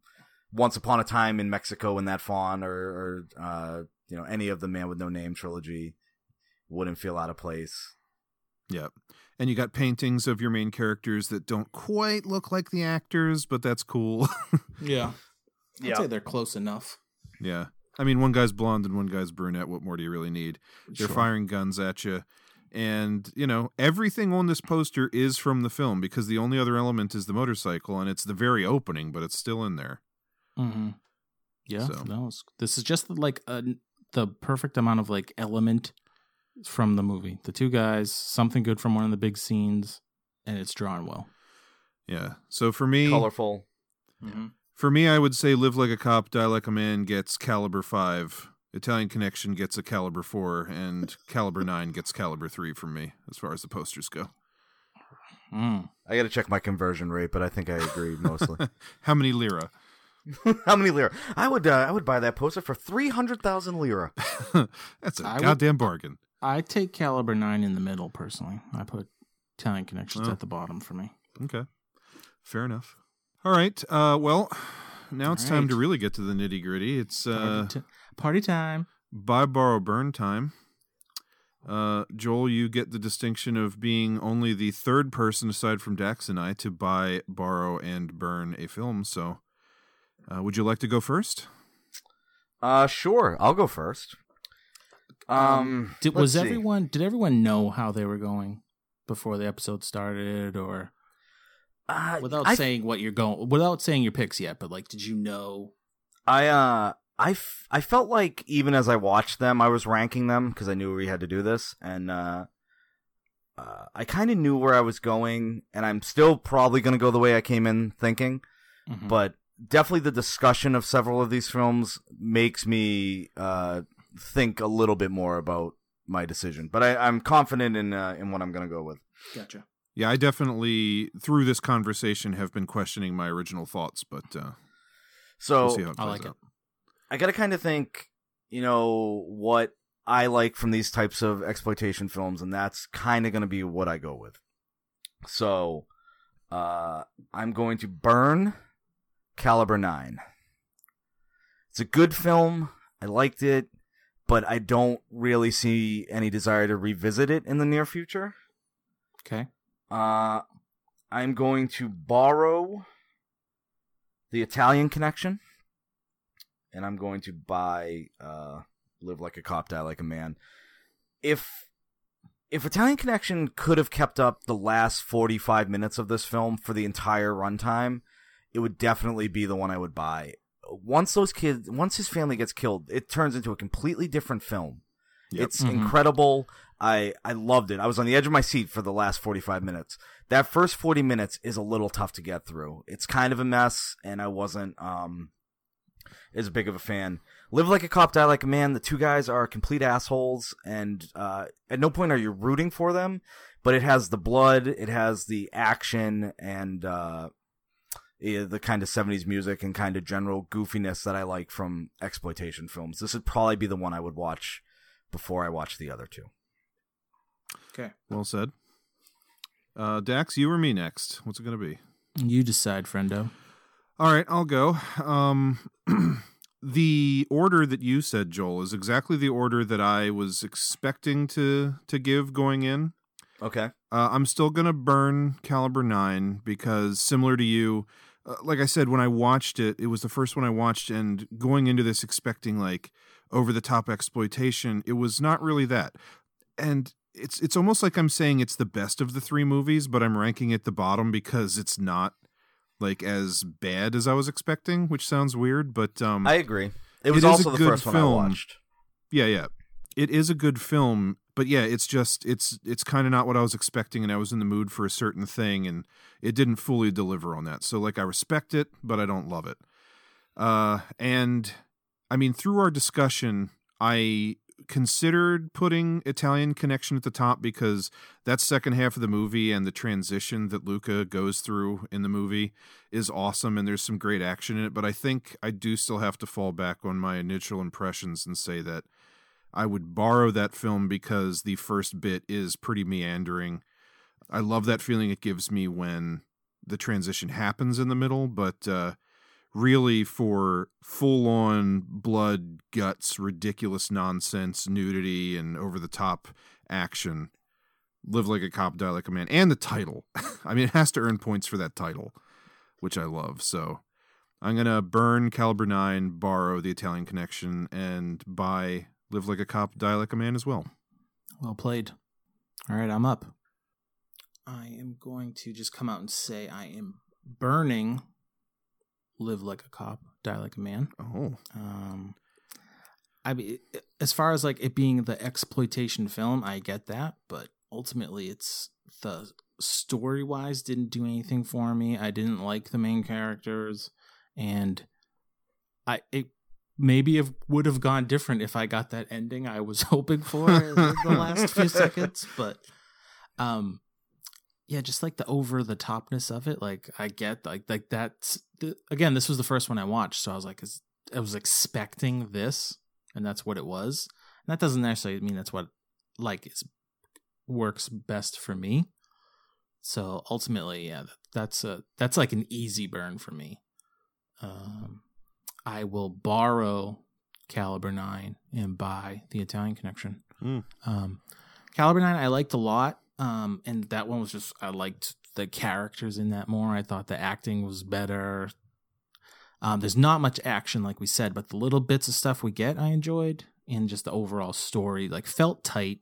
Once Upon a Time in Mexico in that font, or, or uh, you know, any of the Man with No Name trilogy wouldn't feel out of place. Yeah. And you got paintings of your main characters that don't quite look like the actors, but that's cool. *laughs* Yeah. I'd Yeah. say they're close enough. yeah. I mean, one guy's blonde and one guy's brunette. What more do you really need? They're Sure. firing guns at you. And, you know, everything on this poster is from the film because the only other element is the motorcycle and it's the very opening, but it's still in there. Mm-hmm. Yeah, So- no, this is just like a, the perfect amount of like element from the movie. The two guys, something good from one of the big scenes, and it's drawn well. Yeah. So for me, Colorful. For me, I would say "Live Like a Cop, Die Like a Man" gets Caliber Five. Italian Connection gets a Caliber Four, and *laughs* Caliber Nine gets Caliber Three from me as far as the posters go. Mm. I got to check my conversion rate, but I think I agree mostly. *laughs* How many lira? *laughs* How many lira? I would uh, I would buy that poster for three hundred thousand lira. *laughs* That's a I would- goddamn bargain. I take caliber nine in the middle personally. I put Italian connections Oh. at the bottom for me. Okay, fair enough. All right. Uh, well, now it's All time to really get to the nitty gritty. It's uh, Party, ti- party time. buy, borrow, burn time. Uh, Joel, you get the distinction of being only the third person aside from Dax and I to buy, borrow, and burn a film. So, uh, would you like to go first? Uh, sure. I'll go first. Um, Did, was see. everyone? Did everyone know how they were going before the episode started, or uh, without I, saying what you're going, without saying your picks yet? But like, did you know? I uh, I, f- I felt like even as I watched them, I was ranking them because I knew we had to do this, and uh, uh I kind of knew where I was going, and I'm still probably gonna go the way I came in thinking. Mhm. but definitely the discussion of several of these films makes me uh, think a little bit more about my decision. But I, I'm confident in uh, in what I'm going to go with. Gotcha. Yeah, I definitely through this conversation have been questioning my original thoughts, but uh, So we'll see how it I plays like it. I got to kind of think, you know, what I like from these types of exploitation films, and that's kind of going to be what I go with. So uh, I'm going to burn Caliber 9. It's a good film. I liked it, but I don't really see any desire to revisit it in the near future. Okay. Uh, I'm going to borrow the Italian Connection, and I'm going to buy uh, "Live Like a Cop, Die Like a Man." If if Italian Connection could have kept up the last 45 minutes of this film for the entire runtime, it would definitely be the one I would buy. Once those kids, once his family gets killed, it turns into a completely different film. Yep. It's Mhm. incredible. I I loved it. I was on the edge of my seat for the last 45 minutes. That first 40 minutes is a little tough to get through. It's kind of a mess and I wasn't um as big of a fan. Live like a cop, die like a man. The two guys are complete assholes and uh at no point are you rooting for them, but it has the blood, it has the action and uh yeah, the kind of 70s music and kind of general goofiness that I like from exploitation films. This would probably be the one I would watch before I watch the other two. Okay. Well said. Uh, Dax, you or me next? What's it going to be? You decide, friendo. All right, I'll go. Um, *clears throat* the order that you said, Joel, is exactly the order that I was expecting to to give going in. Okay. Uh, I'm still gonna burn Caliber Nine because, similar to you, uh, like I said, when I watched it, it was the first one I watched, and going into this expecting like over the top exploitation, it was not really that. And it's it's almost like I'm saying it's the best of the three movies, but I'm ranking it the bottom because it's not like as bad as I was expecting, which sounds weird, but um, I agree. It It was a also the good first one I watched. yeah, yeah. It is a good film, but yeah, it's just it's it's kind of not what I was expecting and I was in the mood for a certain thing and it didn't fully deliver on that. So like I respect it, but I don't love it. Uh and I mean through our discussion, I considered putting Italian Connection at the top because that second half of the movie and the transition that Luca goes through in the movie is awesome and there's some great action in it, but I think I do still have to fall back on my initial impressions and say that I would borrow that film because the first bit is pretty meandering. I love that feeling it gives me when the transition happens in the middle, but uh, really for full on blood, guts, ridiculous nonsense, nudity, and over the top action. Live like a cop, die like a man, and the title. *laughs* I mean, it has to earn points for that title, which I love. So I'm gonna burn Caliber Nine, borrow the Italian Connection, and buy Live Like a Cop, Die Like a Man as well. Well played. All right, I'm up. I am going to just come out and say I am burning Live Like a Cop, Die Like a Man. Oh, Um, I mean, as far as like it being the exploitation film, I get that, but ultimately, it's the story wise didn't do anything for me. I didn't like the main characters, and I it maybe it would have gone different if I got that ending I was *laughs* hoping for in the *laughs* last few seconds, but um yeah just like the over the topness of it like i get like like that's the, again this was the first one i watched so i was like is, i was expecting this and that's what it was. And that doesn't necessarily mean that's what like is works best for me. So ultimately yeah that's a that's like an easy burn for me. Um i will borrow caliber 9 and buy the italian connection. Mm. um caliber 9 i liked a lot um and that one was just i liked the characters in that more. I thought the acting was better. Um there's not much action like we said but the little bits of stuff we get i enjoyed and just the overall story like felt tight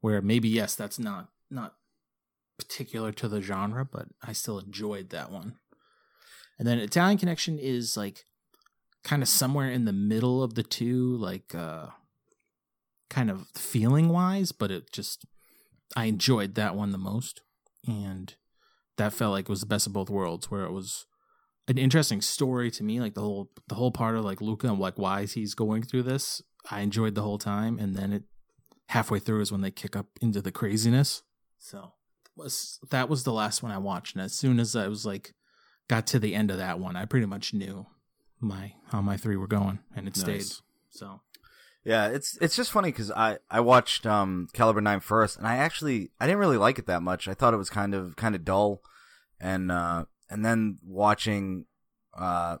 where maybe yes that's not not particular to the genre but i still enjoyed that one. And then italian connection is like kind of somewhere in the middle of the two like uh kind of feeling wise but it just I enjoyed that one the most, and that felt like it was the best of both worlds, where it was an interesting story to me, like the whole the whole part of like Luca and like why he's going through this. I enjoyed the whole time, and then it halfway through is when they kick up into the craziness. So was that was the last one I watched, and as soon as I was like got to the end of that one, I pretty much knew my how my three were going, and it stayed. So Yeah, it's it's just funny because I I watched um Caliber 9 first, and I actually I didn't really like it that much. I thought it was kind of kind of dull, and uh and then watching, uh,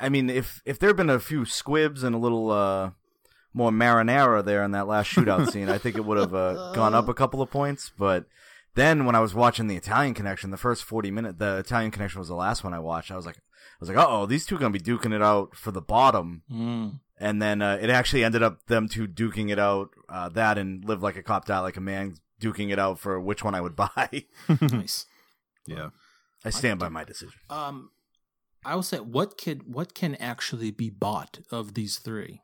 I mean if if there had been a few squibs and a little uh more marinara there in that last shootout *laughs* scene, I think it would have uh, gone up a couple of points. But then when I was watching the Italian Connection, the first forty minute, the Italian Connection was the last one I watched. I was like, was like, oh, these two are gonna be duking it out for the bottom mm, and then uh, it actually ended up them two duking it out. Uh, that and live like a cop, die like a man, duking it out for which one I would *laughs* buy. nice. *laughs* yeah. I stand by my decision. Um, I will say, what can what can actually be bought of these three?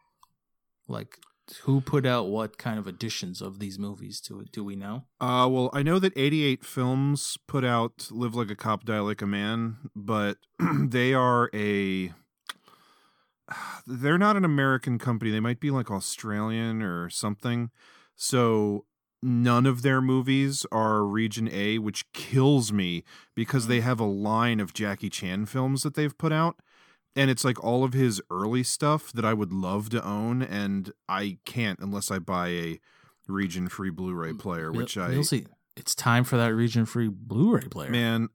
Like, who put out what kind of editions of these movies to it? Do we know? Uh, well, I know that 88 Films put out Live Like a Cop, Die Like a Man, but *clears throat* they are a. *sighs* They're not an American company. They might be like Australian or something. So none of their movies are Region A, which kills me because they have a line of Jackie Chan films that they've put out. And it's like all of his early stuff that I would love to own, and I can't unless I buy a region free Blu-ray mm, player, which We'll- I we'll see. It's time for that region free Blu-ray player. man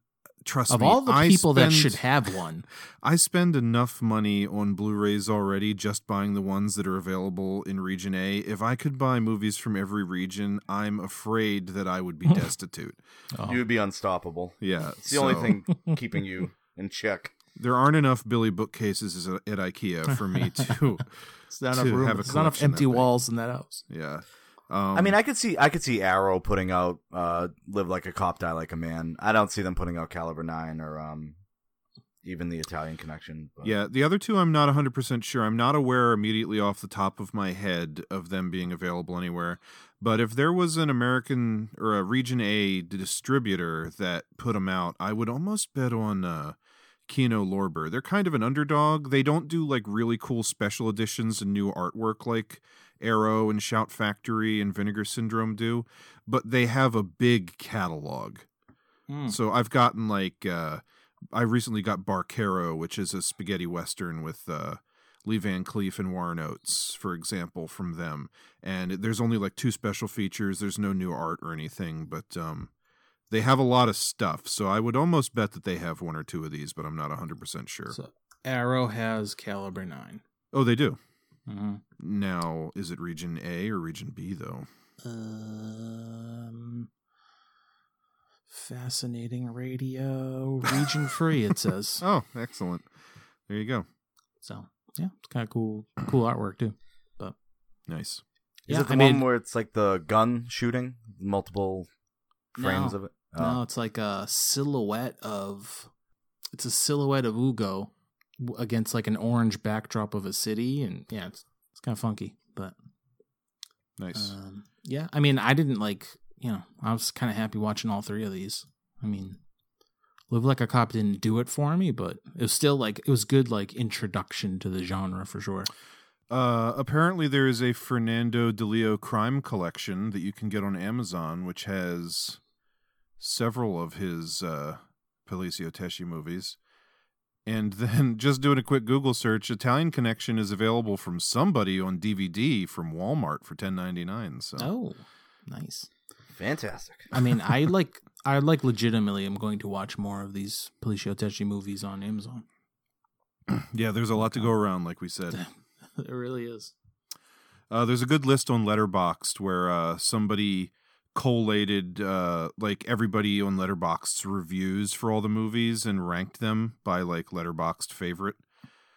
trust me. of me all the I people that should have one, *laughs* I spend enough money on Blu-rays already just buying the ones that are available in region A. If I could buy movies from every region, I'm afraid that I would be *laughs* destitute. Oh. You would be unstoppable. Yeah. It's the only thing *laughs* keeping you in check. There aren't enough Billy bookcases at at IKEA for me *laughs* to it's not to enough room. have a It's not enough empty walls in that house. yeah. Um, I mean, I could see I could see Arrow putting out uh, "Live Like a Cop, Die Like a Man." I don't see them putting out Caliber Nine or um, even the Italian Connection. But. Yeah, the other two I'm not 100% sure. I'm not aware immediately off the top of my head of them being available anywhere. But if there was an American or a Region A distributor that put them out, I would almost bet on uh, Kino Lorber. They're kind of an underdog. They don't do like really cool special editions and new artwork like Arrow and Shout Factory and Vinegar Syndrome do, but they have a big catalog. Hmm. So I've gotten like uh I recently got Barquero, which is a spaghetti western with uh Lee Van Cleef and Warren Oates, for example, from them. And there's only like two special features. There's no new art or anything, but um they have a lot of stuff. So I would almost bet that they have one or two of these, but I'm not 100% sure. So Arrow has caliber nine. Oh, they do. Mm-hmm. Now, is it region A or region B though? Um, fascinating radio region free. It *laughs* says Oh, excellent. There you go. so. Yeah, it's kind of cool. Cool artwork too. But Nice. Is yeah, it the I one mean, where it's like the gun shooting, multiple frames No. of it? No, it's like a silhouette of. It's a silhouette of Ugo against like an orange backdrop of a city, and yeah, it's it's kind of funky, but Nice. Um, yeah, I mean, I didn't like, you know, I was kind of happy watching all three of these. I mean, Live Like a Cop didn't do it for me, but it was still like it was good, like introduction to the genre for sure. Uh, apparently, there is a Fernando Di Leo crime collection that you can get on Amazon, which has several of his uh, Poliziotteschi movies. And then, *laughs* just doing a quick Google search, Italian Connection is available from somebody on DVD from Walmart for ten ninety nine. So, Oh, nice. Fantastic. I mean, I *laughs* like, I like legitimately. I'm going to watch more of these Poliziotteschi movies on Amazon. *clears throat* yeah, there's a lot to go around, like we said. *laughs* it really is. Uh, there's a good list on Letterboxd where uh, somebody collated uh, like everybody on Letterboxd's reviews for all the movies and ranked them by like Letterboxd favorite.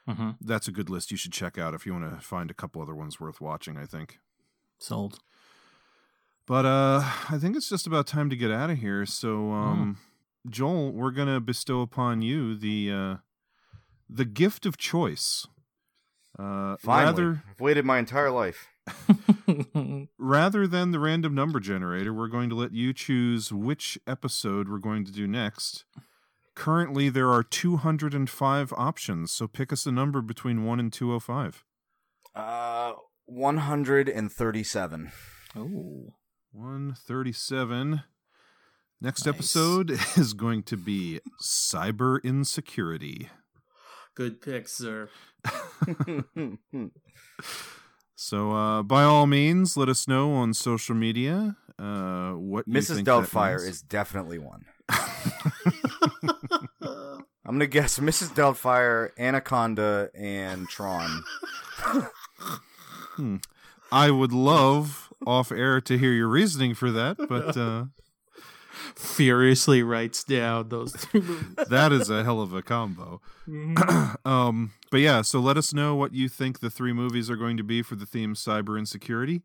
Mm-hmm. That's a good list you should check out if you want to find a couple other ones worth watching. I think. Sold. But uh, I think it's just about time to get out of here. So, um, Joel, we're gonna bestow upon you the uh, the gift of choice. Uh, Finally, rather I've waited my entire life. *laughs* *laughs* rather than the random number generator, we're going to let you choose which episode we're going to do next. Currently, there are 205 options, so pick us a number between 1 and 205. Uh, one hundred and thirty-seven. oh, 137. Next Nice. episode *laughs* is going to be cyber insecurity. good pick, sir. *laughs* So, uh, by all means, let us know on social media uh, what you Mrs. Doubtfire is definitely one. *laughs* I'm gonna guess Mrs. Doubtfire, Anaconda, and Tron. I would love off air to hear your reasoning for that, but uh, Furiously writes down those three movies. *laughs* that is a hell of a combo. *clears throat* um, but yeah, so let us know what you think the three movies are going to be for the theme cyber insecurity.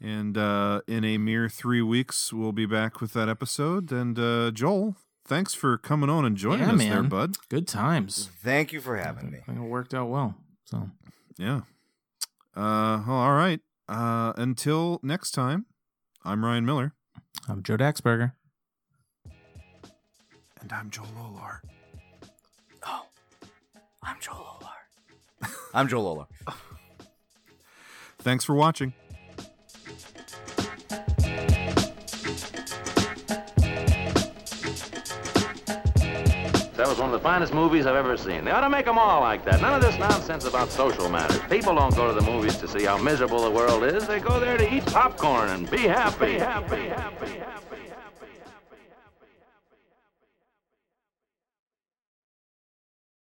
And uh, in a mere three weeks, we'll be back with that episode. And uh, Joel, thanks for coming on and joining Yeah, us there, bud. Good times. Thank you for having me. I think it worked out well. So Yeah. Uh, well, all right. Uh, until next time, I'm Ryan Miller. I'm Joe Daxberger. And I'm Joel Olar. Oh, I'm Joel Olar. *laughs* I'm Joel Olar. Thanks for watching. That was one of the finest movies I've ever seen. They ought to make them all like that. None of this nonsense about social matters. People don't go to the movies to see how miserable the world is. They go there to eat popcorn and be happy. Be happy, happy, happy.